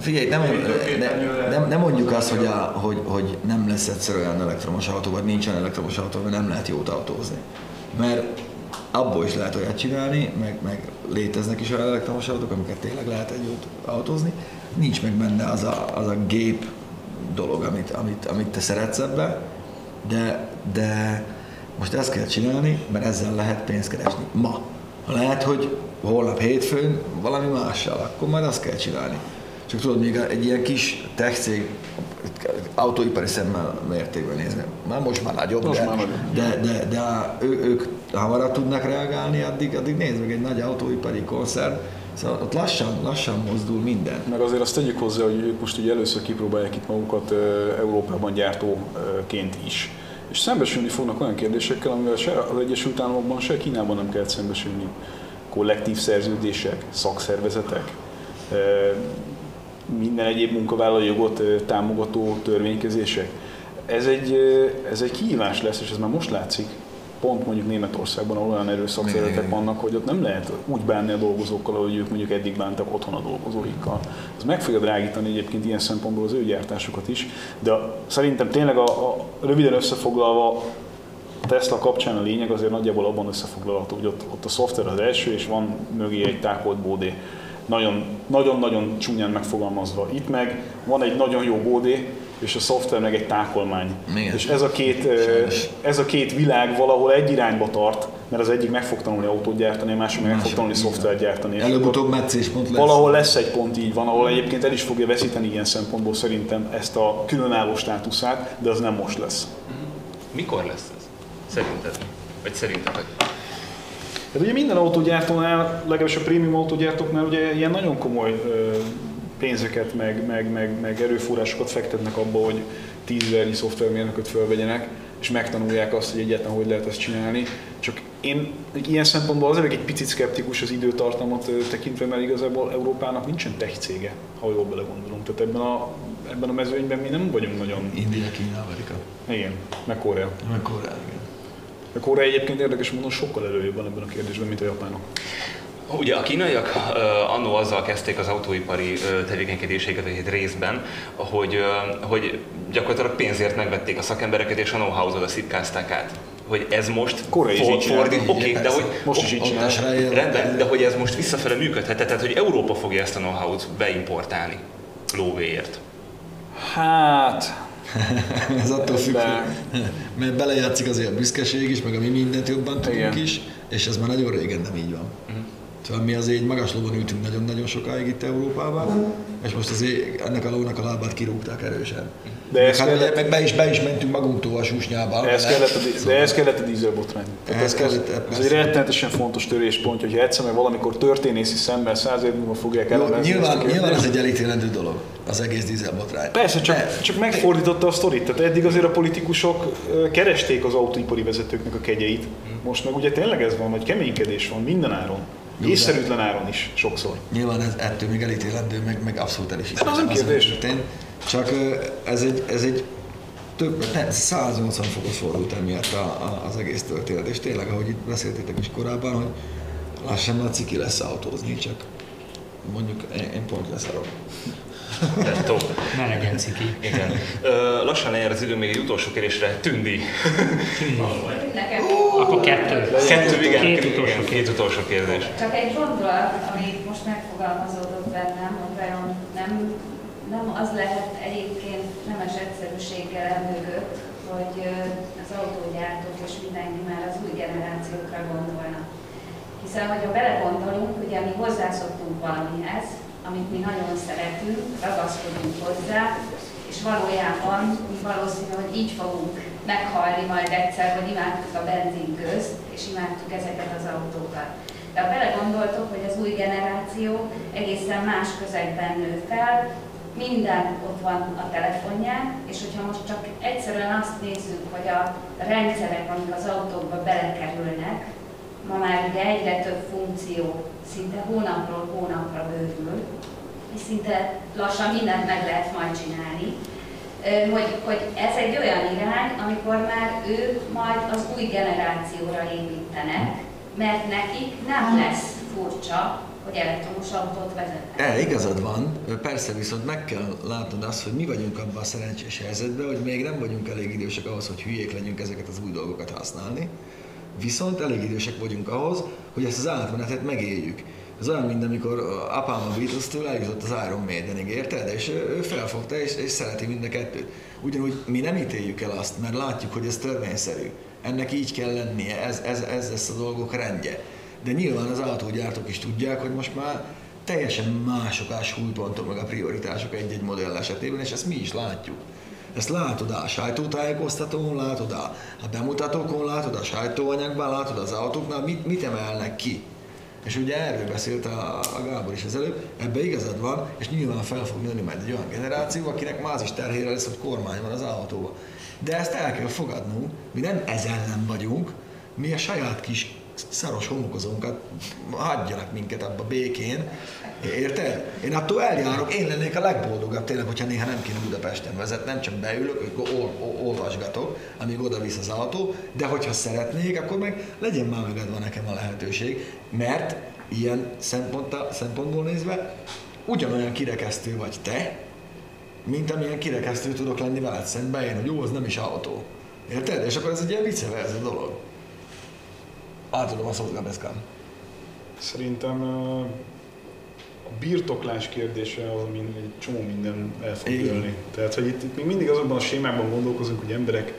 E: Figyelj, nem, ne, nem, nem mondjuk azt, hogy, a, hogy, hogy nem lesz egyszer olyan elektromos autó, vagy nincsen elektromos autó, mert nem lehet jót autózni. Mert abból is lehet olyat csinálni, meg, meg léteznek is olyan elektromos autók, amiket tényleg lehet egy jót autózni. Nincs meg benne az a, az a gép dolog, amit, amit, amit te szeretsz ebbe, de, de most ezt kell csinálni, mert ezzel lehet pénzt keresni. Ma. Lehet, hogy holnap hétfőn valami mással, akkor majd azt kell csinálni. Csak tudod, még egy ilyen kis tech cég, autóipari szemmel mértékben nézni, már most már nagyobb,
C: Most
E: de,
C: már nagyobb.
E: de, de, de ő, ők hamarabb tudnak reagálni, addig, addig nézd meg egy nagy autóipari koncern, Szóval ott lassan, lassan mozdul minden.
C: Meg azért azt tegyük hozzá, hogy ők most ugye először kipróbálják itt magukat Európában gyártóként is. És szembesülni fognak olyan kérdésekkel, amivel se az Egyesült Államokban, se Kínában nem kell szembesülni. Kollektív szerződések, szakszervezetek, minden egyéb munkavállalói jogot támogató törvénykezések. Ez egy, ez egy kihívás lesz, és ez már most látszik pont mondjuk Németországban, ahol olyan erős szakszervezetek vannak, hogy ott nem lehet úgy bánni a dolgozókkal, ahogy ők mondjuk eddig bántak otthon a dolgozóikkal. Ez meg fogja drágítani egyébként ilyen szempontból az ő gyártásukat is, de szerintem tényleg a, a röviden összefoglalva a Tesla kapcsán a lényeg azért nagyjából abban összefoglalható, hogy ott, ott a szoftver az első, és van mögé egy tákolt bódé. Nagyon, nagyon-nagyon csúnyán megfogalmazva. Itt meg van egy nagyon jó bódé, és a szoftver meg egy tákolmány.
E: Igen.
C: És ez a, két, ez a két világ valahol egy irányba tart, mert az egyik meg fog tanulni autót gyártani, a másik meg, meg fog tanulni szoftvert gyártani.
E: Előbb-utóbb meccéspont lesz.
C: Valahol lesz egy pont így van, ahol egyébként el is fogja veszíteni ilyen szempontból szerintem ezt a különálló státuszát, de az nem most lesz.
J: Mikor lesz ez? Szerinted? Vagy szerintetek?
C: Hát ugye minden autógyártónál, legalábbis a prémium autógyártóknál ugye ilyen nagyon komoly pénzeket, meg, meg, meg, meg erőforrásokat fektetnek abba, hogy tízvernyi szoftvermérnököt fölvegyenek, és megtanulják azt, hogy egyáltalán hogy lehet ezt csinálni. Csak én ilyen szempontból azért egy picit szkeptikus az időtartamot tekintve, mert igazából Európának nincsen tech cége, ha jól belegondolunk. Tehát ebben a, ebben a mezőnyben mi nem vagyunk nagyon...
E: India, Kína, Amerika.
C: Igen, meg Korea.
E: Meg Korea, igen.
C: A Korea egyébként érdekes módon sokkal előrébb van ebben a kérdésben, mint a japánok.
J: Ugye a kínaiak uh, annó azzal kezdték az autóipari uh, tevékenykedéseiket egy részben, hogy, uh, hogy gyakorlatilag pénzért megvették a szakembereket és a know-how-ot a szipkázták át. Hogy ez most
C: is csinálja.
J: fordít, oké, de hogy
C: Most is így.
E: Esrályel-
J: rendben, de hogy ez most visszafele működhet, tehát hogy Európa fogja ezt a know-how-t beimportálni lóvéért.
C: Hát,
E: Ez attól függ,
C: De-
E: mert belejátszik azért a büszkeség is, meg a mi mindent jobban tudunk
C: Igen.
E: is, és ez már nagyon régen nem így van. Szóval mi azért magas lovon ültünk nagyon-nagyon sokáig itt Európában, és most azért ennek a lónak a lábát kirúgták erősen.
C: De ez
E: hát,
C: kellett-
E: meg be, is, be is mentünk magunktól a susnyába.
C: Ez kellett a, di- de ez kellett a dízelbotrány. Ez, ez,
E: kellett,
C: ez
E: persze.
C: egy rettenetesen fontos töréspontja, hogyha egyszer meg valamikor történészi szemmel száz év múlva fogják elemezni.
E: nyilván, nyilván ez egy elítélendő dolog, az egész dízelbotrány.
C: Persze, csak,
E: De-
C: csak megfordította a sztorit. Tehát eddig azért a politikusok keresték az autóipari vezetőknek a kegyeit. Most meg ugye tényleg ez van, hogy keménykedés van minden áron.
E: Jó,
C: Észszerűtlen áron is sokszor.
E: Nyilván ez ettől még elítélendő, meg, meg abszolút el is
C: Hát az nem kérdés.
E: történt. Csak ez egy, ez egy több, ne, 180 fokos fordult emiatt a, a, az egész történet, és tényleg, ahogy itt beszéltétek is korábban, hogy lassan már ciki lesz autózni, csak mondjuk én, én pont leszarok.
J: Lettó.
A: Ne legyen ciki.
J: Igen. Ö, lassan lejár az idő még egy utolsó kérdésre. Tündi.
K: Nekem
A: Akkor kettő.
J: Kettő, igen,
A: Két
J: igen,
A: utolsó
J: két utolsó kérdés.
K: csak egy gondolat, ami most megfogalmazódott bennem, hogy vajon nem, nem az lehet egyébként nemes egyszerűséggel emögött, hogy az autógyártók és mindenki már az új generációkra gondolnak. Hiszen, hogyha belegondolunk, ugye mi hozzászoktunk valamihez, amit mi nagyon szeretünk, ragaszkodunk hozzá, és valójában mi valószínű, hogy így fogunk meghalni majd egyszer, hogy imádtuk a benzinközt, és imádtuk ezeket az autókat. De ha belegondoltok, hogy az új generáció egészen más közegben nő fel, minden ott van a telefonján, és hogyha most csak egyszerűen azt nézzük, hogy a rendszerek, amik az autókba belekerülnek, ma már ugye egyre több funkció szinte hónapról hónapra bővül, és szinte lassan mindent meg lehet majd csinálni, hogy, hogy ez egy olyan irány, amikor már ők majd az új generációra építenek, mert nekik nem lesz furcsa, hogy elektromos autót vezetnek.
E: E, igazad van, persze viszont meg kell látnod azt, hogy mi vagyunk abban a szerencsés helyzetben, hogy még nem vagyunk elég idősek ahhoz, hogy hülyék legyünk ezeket az új dolgokat használni, viszont elég idősek vagyunk ahhoz, hogy ezt az átmenetet megéljük. Ez olyan, mint amikor apám a Beatles-től eljutott az Iron Maidenig, érted? És ő felfogta, és, és szereti mind a kettőt. Ugyanúgy mi nem ítéljük el azt, mert látjuk, hogy ez törvényszerű. Ennek így kell lennie, ez, ez, ez lesz a dolgok rendje. De nyilván az autógyártók is tudják, hogy most már teljesen mások a súlypontok, meg a prioritások egy-egy modell esetében, és ezt mi is látjuk. Ezt látod a sajtótájékoztatón, látod a bemutatókon, látod a sajtóanyagban, látod az autóknál, mit, mit emelnek ki. És ugye erről beszélt a, a Gábor is az előbb, ebbe igazad van, és nyilván fel fog nőni majd egy olyan generáció, akinek más is terhére lesz, hogy kormány van az autóban. De ezt el kell fogadnunk, mi nem ez ellen vagyunk, mi a saját kis szaros homokozónkat hagyjanak minket abba békén, érted? Én attól eljárok, én lennék a legboldogabb tényleg, hogyha néha nem kéne Budapesten vezetni, nem csak beülök, ol, ol, olvasgatok, amíg oda visz az autó, de hogyha szeretnék, akkor meg legyen már megadva nekem a lehetőség, mert ilyen szempontból nézve ugyanolyan kirekesztő vagy te, mint amilyen kirekesztő tudok lenni veled szemben én, hogy jó, az nem is autó. Érted? És akkor ez egy ilyen versa dolog. Átadom a szót Gabeszkán.
C: Szerintem a birtoklás kérdése az, amin egy csomó minden el fog dőlni. Tehát, hogy itt, itt még mindig azokban a sémákban gondolkozunk, hogy emberek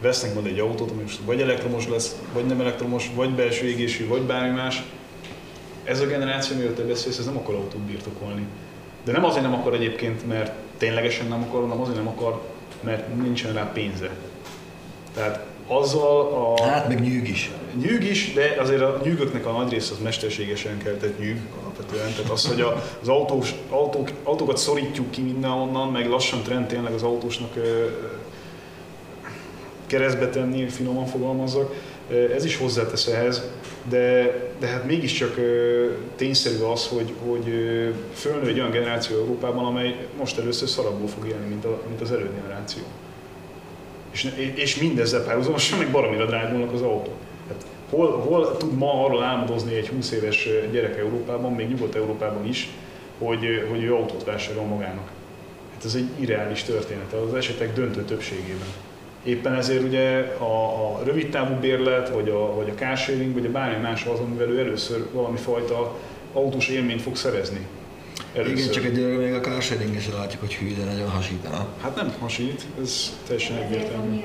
C: vesznek majd egy autót, ami most vagy elektromos lesz, vagy nem elektromos, vagy belső égésű, vagy bármi más. Ez a generáció, amiről te beszélsz, ez nem akar autót birtokolni. De nem azért nem akar egyébként, mert ténylegesen nem akar, hanem azért nem akar, mert nincsen rá pénze. Tehát azzal a...
E: Hát meg nyűg is.
C: Nyűg is, de azért a nyűgöknek a nagy része az mesterségesen keltett nyűg alapvetően. Tehát az, hogy az autós, autók, autókat szorítjuk ki mindenhonnan, meg lassan trend tényleg az autósnak keresztbe tenni, finoman fogalmazzak, ez is hozzátesz ehhez, de, de hát mégiscsak tényszerű az, hogy, hogy fölnő egy olyan generáció Európában, amely most először szarabból fog élni, mint, a, mint az előgeneráció. És, és mindezzel párhuzamosan meg baromira drágulnak az autók. Hát hol, hol tud ma arról álmodozni egy 20 éves gyerek Európában, még Nyugat-Európában is, hogy, hogy ő autót vásárol magának? Hát ez egy irreális történet az esetek döntő többségében. Éppen ezért ugye a, a rövid távú bérlet, vagy a, vagy a carsharing, vagy a bármi más az, amivel ő először valami fajta autós élményt fog szerezni.
E: Először. Igen, csak egy még a carsharing is látjuk, hogy hű, de nagyon hasítana.
C: Hát nem hasít, ez teljesen egyértelmű.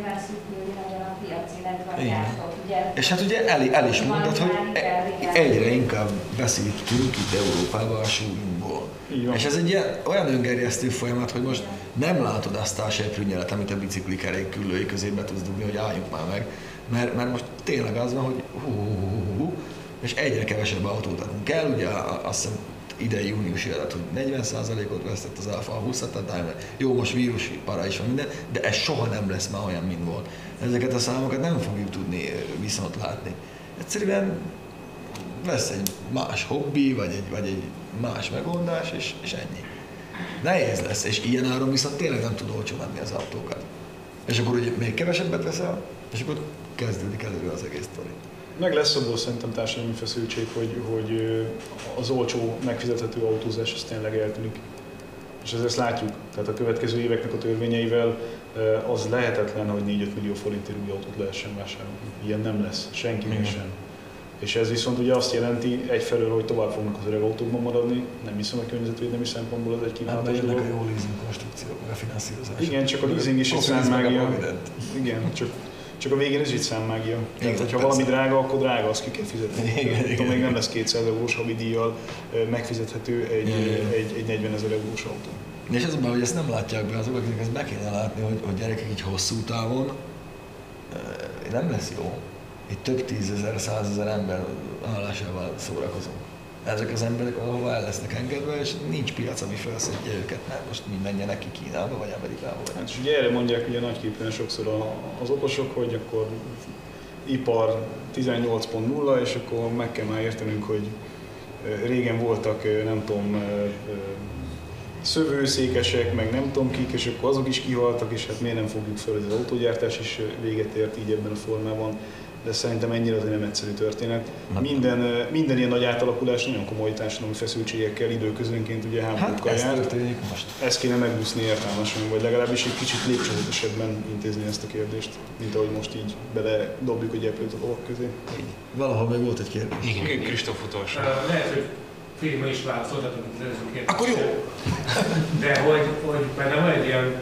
E: És hát ugye el, el is mondod, hogy e- egyre inkább veszítünk itt Európába a súlyunkból. És ez egy ilyen, olyan öngerjesztő folyamat, hogy most nem látod azt a seprűnyelet, amit a bicikli kerék küllői közé be tudsz dugni, hogy álljunk már meg. Mert, mert most tényleg az van, hogy hú, hú, hú, hú és egyre kevesebb autót adunk el, ugye azt hiszem idei júniusi adat, hogy 40%-ot vesztett az Alfa a 20 jó, most vírus para is van minden, de ez soha nem lesz már olyan, mint volt. Ezeket a számokat nem fogjuk tudni viszont látni. Egyszerűen lesz egy más hobbi, vagy egy, vagy egy más megoldás, és, és ennyi. Nehéz lesz, és ilyen áron viszont tényleg nem tud olcsó menni az autókat. És akkor ugye még kevesebbet veszel, és akkor kezdődik előre az egész sztori.
C: Meg lesz abból szerintem társadalmi feszültség, hogy, hogy az olcsó, megfizethető autózás az tényleg eltűnik. És ezt látjuk. Tehát a következő éveknek a törvényeivel az lehetetlen, hogy 4-5 millió forintért új autót lehessen vásárolni. Ilyen nem lesz, senkinek sem. És ez viszont ugye azt jelenti egyfelől, hogy tovább fognak az öreg autókban maradni, nem hiszem a környezetvédelmi szempontból ez egy kívánatos
E: hát, dolog. a jó leasing konstrukciók, a finanszírozás.
C: Igen, csak a leasing is egy számmágia. Igen, csak csak a végén ez így számmágia. Tehát, hogyha persze. valami drága, akkor drága, azt ki kell fizetni. Igen, igen, még nem lesz 200 eurós havidíjal megfizethető egy, igen. egy, egy 40 ezer eurós autó.
E: És ez hogy ezt nem látják be azok, akiknek ezt be kéne látni, hogy, hogy gyerekek így hosszú távon nem lesz jó. Itt több tízezer, százezer ember állásával szórakozunk ezek az emberek ahova el lesznek engedve, és nincs piac, ami felszedje őket, mert most mi menjenek ki Kínába, vagy Amerikába. Vagy
C: hát, és ugye erre mondják ugye nagyképpen sokszor az okosok, hogy akkor ipar 18.0, és akkor meg kell már értenünk, hogy régen voltak, nem tudom, szövőszékesek, meg nem tudom kik, és akkor azok is kihaltak, és hát miért nem fogjuk fel, hogy az autógyártás is véget ért így ebben a formában de szerintem ennyire azért nem egyszerű történet. Minden, minden ilyen nagy átalakulás nagyon komoly társadalmi feszültségekkel időközönként ugye háborúkkal hát, járt. most. Ezt kéne megúszni értelmesen, vagy legalábbis egy kicsit lépcsőzetesebben intézni ezt a kérdést, mint ahogy most így bele dobjuk a gyeplőt a dolgok közé.
E: Valahol még volt egy kérdés.
J: Igen, Kristóf utolsó.
H: Lehet, hogy Filma is válaszoltatok az előző kérdést.
E: Akkor jó!
H: De hogy, hogy benne van egy ilyen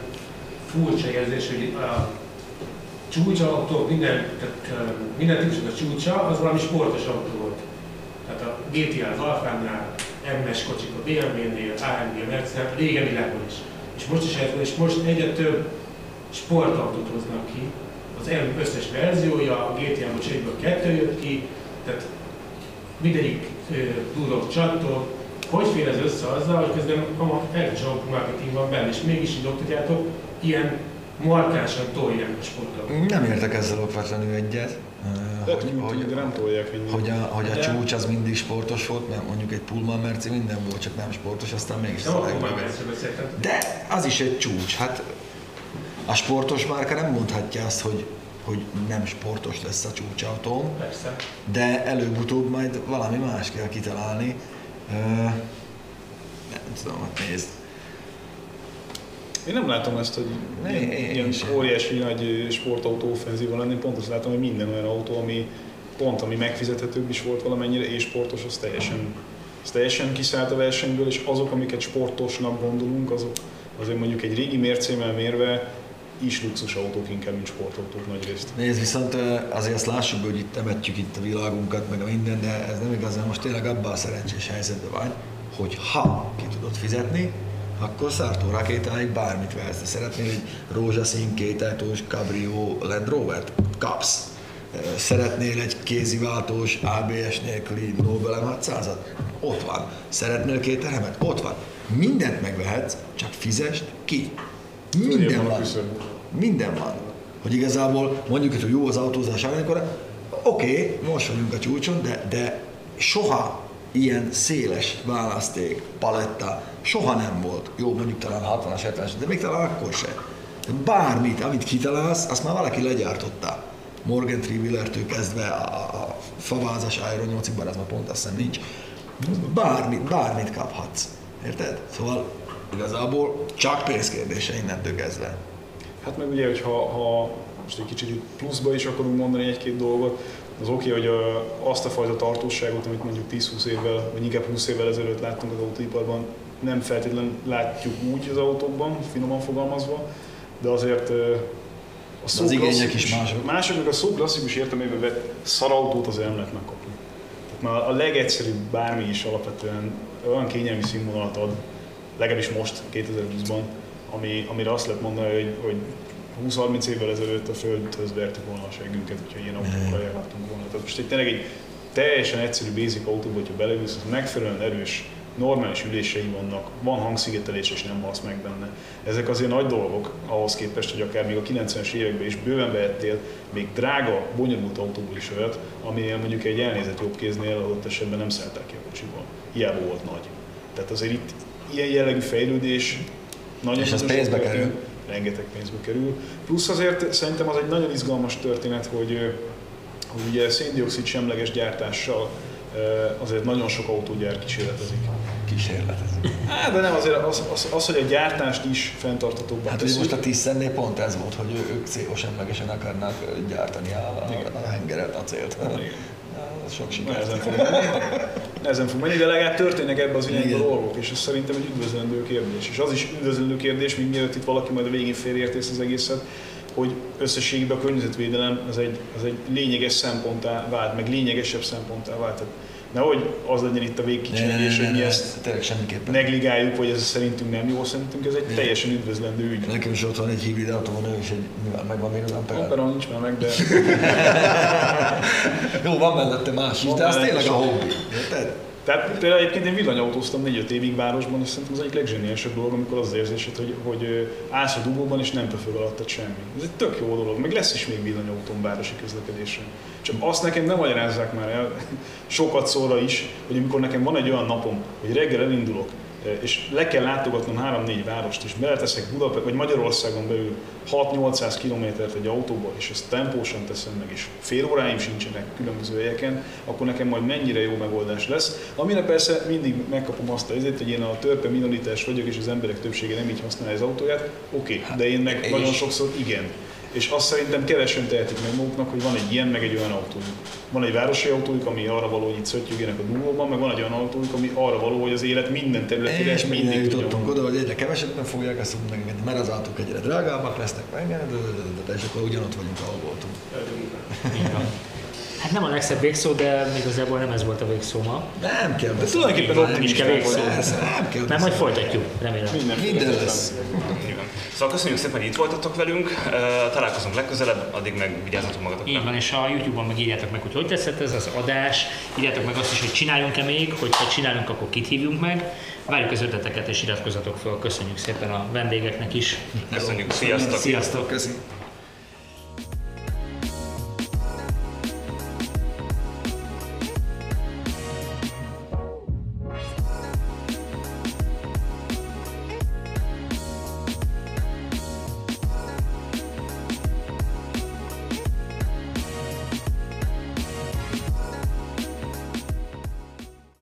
H: furcsa érzés, hogy a csúcsautó, minden, tehát, minden típusnak a csúcsa, az valami sportos autó volt. Tehát a GTI az Alfánál, MS kocsik a BMW-nél, AMG, a Mercedes, régen világon is. És most is ez és most egyre több sportautót hoznak ki. Az összes verziója, a GTI most egyből kettő jött ki, tehát mindegyik
L: durok, csattok, hogy fér ez össze azzal, hogy közben a sok marketing van benne, és mégis így oktatjátok, ilyen markánsan tolják a sportot.
E: Nem értek ezzel okvetlenül egyet.
C: De
E: hogy,
C: hogy, nem tolják
E: hogy, a, hogy a
L: De-
E: csúcs az mindig sportos volt, mert mondjuk egy Pullman Merci minden volt, csak nem sportos, aztán mégis
L: Nem
E: a
L: beszéltem.
E: De az is egy csúcs. Hát a sportos márka nem mondhatja azt, hogy, hogy nem sportos lesz a csúcsautóm,
L: Persze.
E: de előbb-utóbb majd valami más kell kitalálni. Ö, nem tudom, hát nézd.
C: Én nem látom ezt, hogy ilyen, ilyen óriási nagy sportautó offenzíva lenni, pont azt látom, hogy minden olyan autó, ami pont ami megfizethetőbb is volt valamennyire, és sportos, az teljesen, az teljesen kiszállt a versenyből, és azok, amiket sportosnak gondolunk, azok azért mondjuk egy régi mércémmel mérve is luxusautók inkább, mint sportautók nagy részt.
E: Nézd, viszont azért azt lássuk, hogy itt temetjük itt a világunkat, meg a minden, de ez nem igazán most tényleg abban a szerencsés helyzetben vagy, hogy ha ki tudod fizetni, akkor szártó rakétáig bármit vehetsz. Szeretnél egy rózsaszín kétájtós Cabrio Land Rover-t? Kapsz. Szeretnél egy kéziváltós ABS nélküli Nobel M600-at? Ott van. Szeretnél két elemet? Ott van. Mindent megvehetsz, csak fizest ki. Minden
C: van.
E: Minden van. Hogy igazából mondjuk, hogy jó az autózás amikor oké, okay, most vagyunk a csúcson, de, de soha ilyen széles választék, paletta, soha nem volt. Jó, mondjuk talán 60-as, 70-es, de még talán akkor se. Bármit, amit kitalálsz, azt már valaki legyártotta. Morgan Trivillertől kezdve a, a, favázas Iron 8-ig, bár az már pont azt hiszem nincs. Bármit, bármit kaphatsz. Érted? Szóval igazából csak pénzkérdése innentől kezdve.
C: Hát meg ugye, hogy ha, ha most egy kicsit pluszba is akarunk mondani egy-két dolgot, az oké, hogy a, azt a fajta tartóságot, amit mondjuk 10-20 évvel, vagy inkább 20 évvel ezelőtt láttunk az autóiparban, nem feltétlenül látjuk úgy az autókban, finoman fogalmazva, de azért a szó
E: az igények is mások.
C: Mások meg a szó klasszikus értelmében vett szarautót az nem lehet megkapni. Tehát már a legegyszerűbb bármi is alapvetően olyan kényelmi színvonalat ad, legalábbis most, 2020-ban, ami, amire azt lehet mondani, hogy, hogy 20-30 évvel ezelőtt a földhöz vertük volna a seggünket, hogyha ilyen autókkal járhattunk volna. Tehát most egy tényleg egy teljesen egyszerű basic autóba, hogyha beleülsz, az megfelelően erős, normális ülései vannak, van hangszigetelés és nem halsz meg benne. Ezek azért nagy dolgok ahhoz képest, hogy akár még a 90-es években is bőven vehettél még drága, bonyolult autóból is olyat, ami mondjuk egy elnézett jobb kéznél adott esetben nem szállták ki a kocsiból. Hiába volt nagy. Tehát azért itt ilyen jellegű fejlődés nagyon
E: És ez pénzbe kerül.
C: Rengeteg pénzbe kerül. Plusz azért szerintem az egy nagyon izgalmas történet, hogy, hogy ugye széndiokszid semleges gyártással azért nagyon sok autógyár kísérletezik.
E: Kísérlet.
C: Hát, de nem azért az, az, az, hogy a gyártást is fenntartatóbbá
E: Hát
C: teszik.
E: most a Tiszennél pont ez volt, hogy ők CO semlegesen akarnak gyártani a, a, a hengeret, a célt. Ez sok
C: Nehezen
E: sikert.
C: fog menni. Nehezen fog menni, de legalább történnek ebbe az irányba dolgok, és ez szerintem egy üdvözlendő kérdés. És az is üdvözlendő kérdés, még mielőtt itt valaki majd a végén félreértész az egészet, hogy összességében a környezetvédelem az egy, az egy lényeges szemponttá vált, meg lényegesebb szemponttá vált. Tehát nehogy az legyen itt a végkicsengés, hogy mi ezt
E: tényleg semmiképpen.
C: negligáljuk, vagy ez szerintünk nem jó, szerintünk ez egy teljesen üdvözlendő ügy.
E: Nekem is ott van egy hibrid autóban, és egy, mivel megvan még az Ampere.
C: Aperon nincs már meg, de
E: Jó, van mellette más is,
C: Van
E: de az tényleg a hobbi. Érted?
C: Tehát például egyébként én villanyautóztam 4-5 évig városban, és szerintem az egyik legzseniálisabb dolog, amikor az érzésed, hogy, hogy állsz a dugóban és nem pöfög alattad semmi. Ez egy tök jó dolog, meg lesz is még villanyautón városi közlekedésre. Csak azt nekem nem magyarázzák már el sokat szóra is, hogy amikor nekem van egy olyan napom, hogy reggel elindulok, és le kell látogatnom 3-4 várost, és beleteszek Budapest, vagy Magyarországon belül 6-800 kilométert egy autóba, és ezt tempósan teszem meg, és fél óráim sincsenek különböző helyeken, akkor nekem majd mennyire jó megoldás lesz. Amire persze mindig megkapom azt a ezért, hogy én a törpe minoritás vagyok, és az emberek többsége nem így használja az autóját, oké, okay, de én meg nagyon sokszor igen. És azt szerintem kevesen tehetik meg maguknak, hogy van egy ilyen, meg egy olyan autójuk. Van egy városi autójuk, ami arra való, hogy itt szöttyögjenek a dugóban, meg van egy olyan autójuk, ami arra való, hogy az élet minden területére
E: És mindig jutottunk oda, hogy egyre kevesebben fogják ezt megvenni, mert az autók egyre drágábbak lesznek meg, de- de- de- de- és akkor ugyanott vagyunk, ahol voltunk.
A: Hát nem a legszebb végszó, de még igazából nem ez volt a végszó ma.
E: Nem kell
A: De tulajdonképpen nem is kell végszó.
E: Nem kell
A: Mert majd folytatjuk, remélem.
E: Minden lesz.
B: Így van. Szóval köszönjük szépen, hogy itt voltatok velünk, találkozunk legközelebb, addig meg vigyázzatok magatokra.
A: Így van, és a YouTube-on meg írjátok meg, hogy hogy tetszett ez az adás, írjátok meg azt is, hogy csináljunk-e még, hogyha csinálunk, akkor kit hívjunk meg. Várjuk az ötleteket és iratkozzatok fel. Köszönjük szépen a vendégeknek is.
B: Köszönjük, sziasztok!
A: Sziasztok!
E: Köszönjük.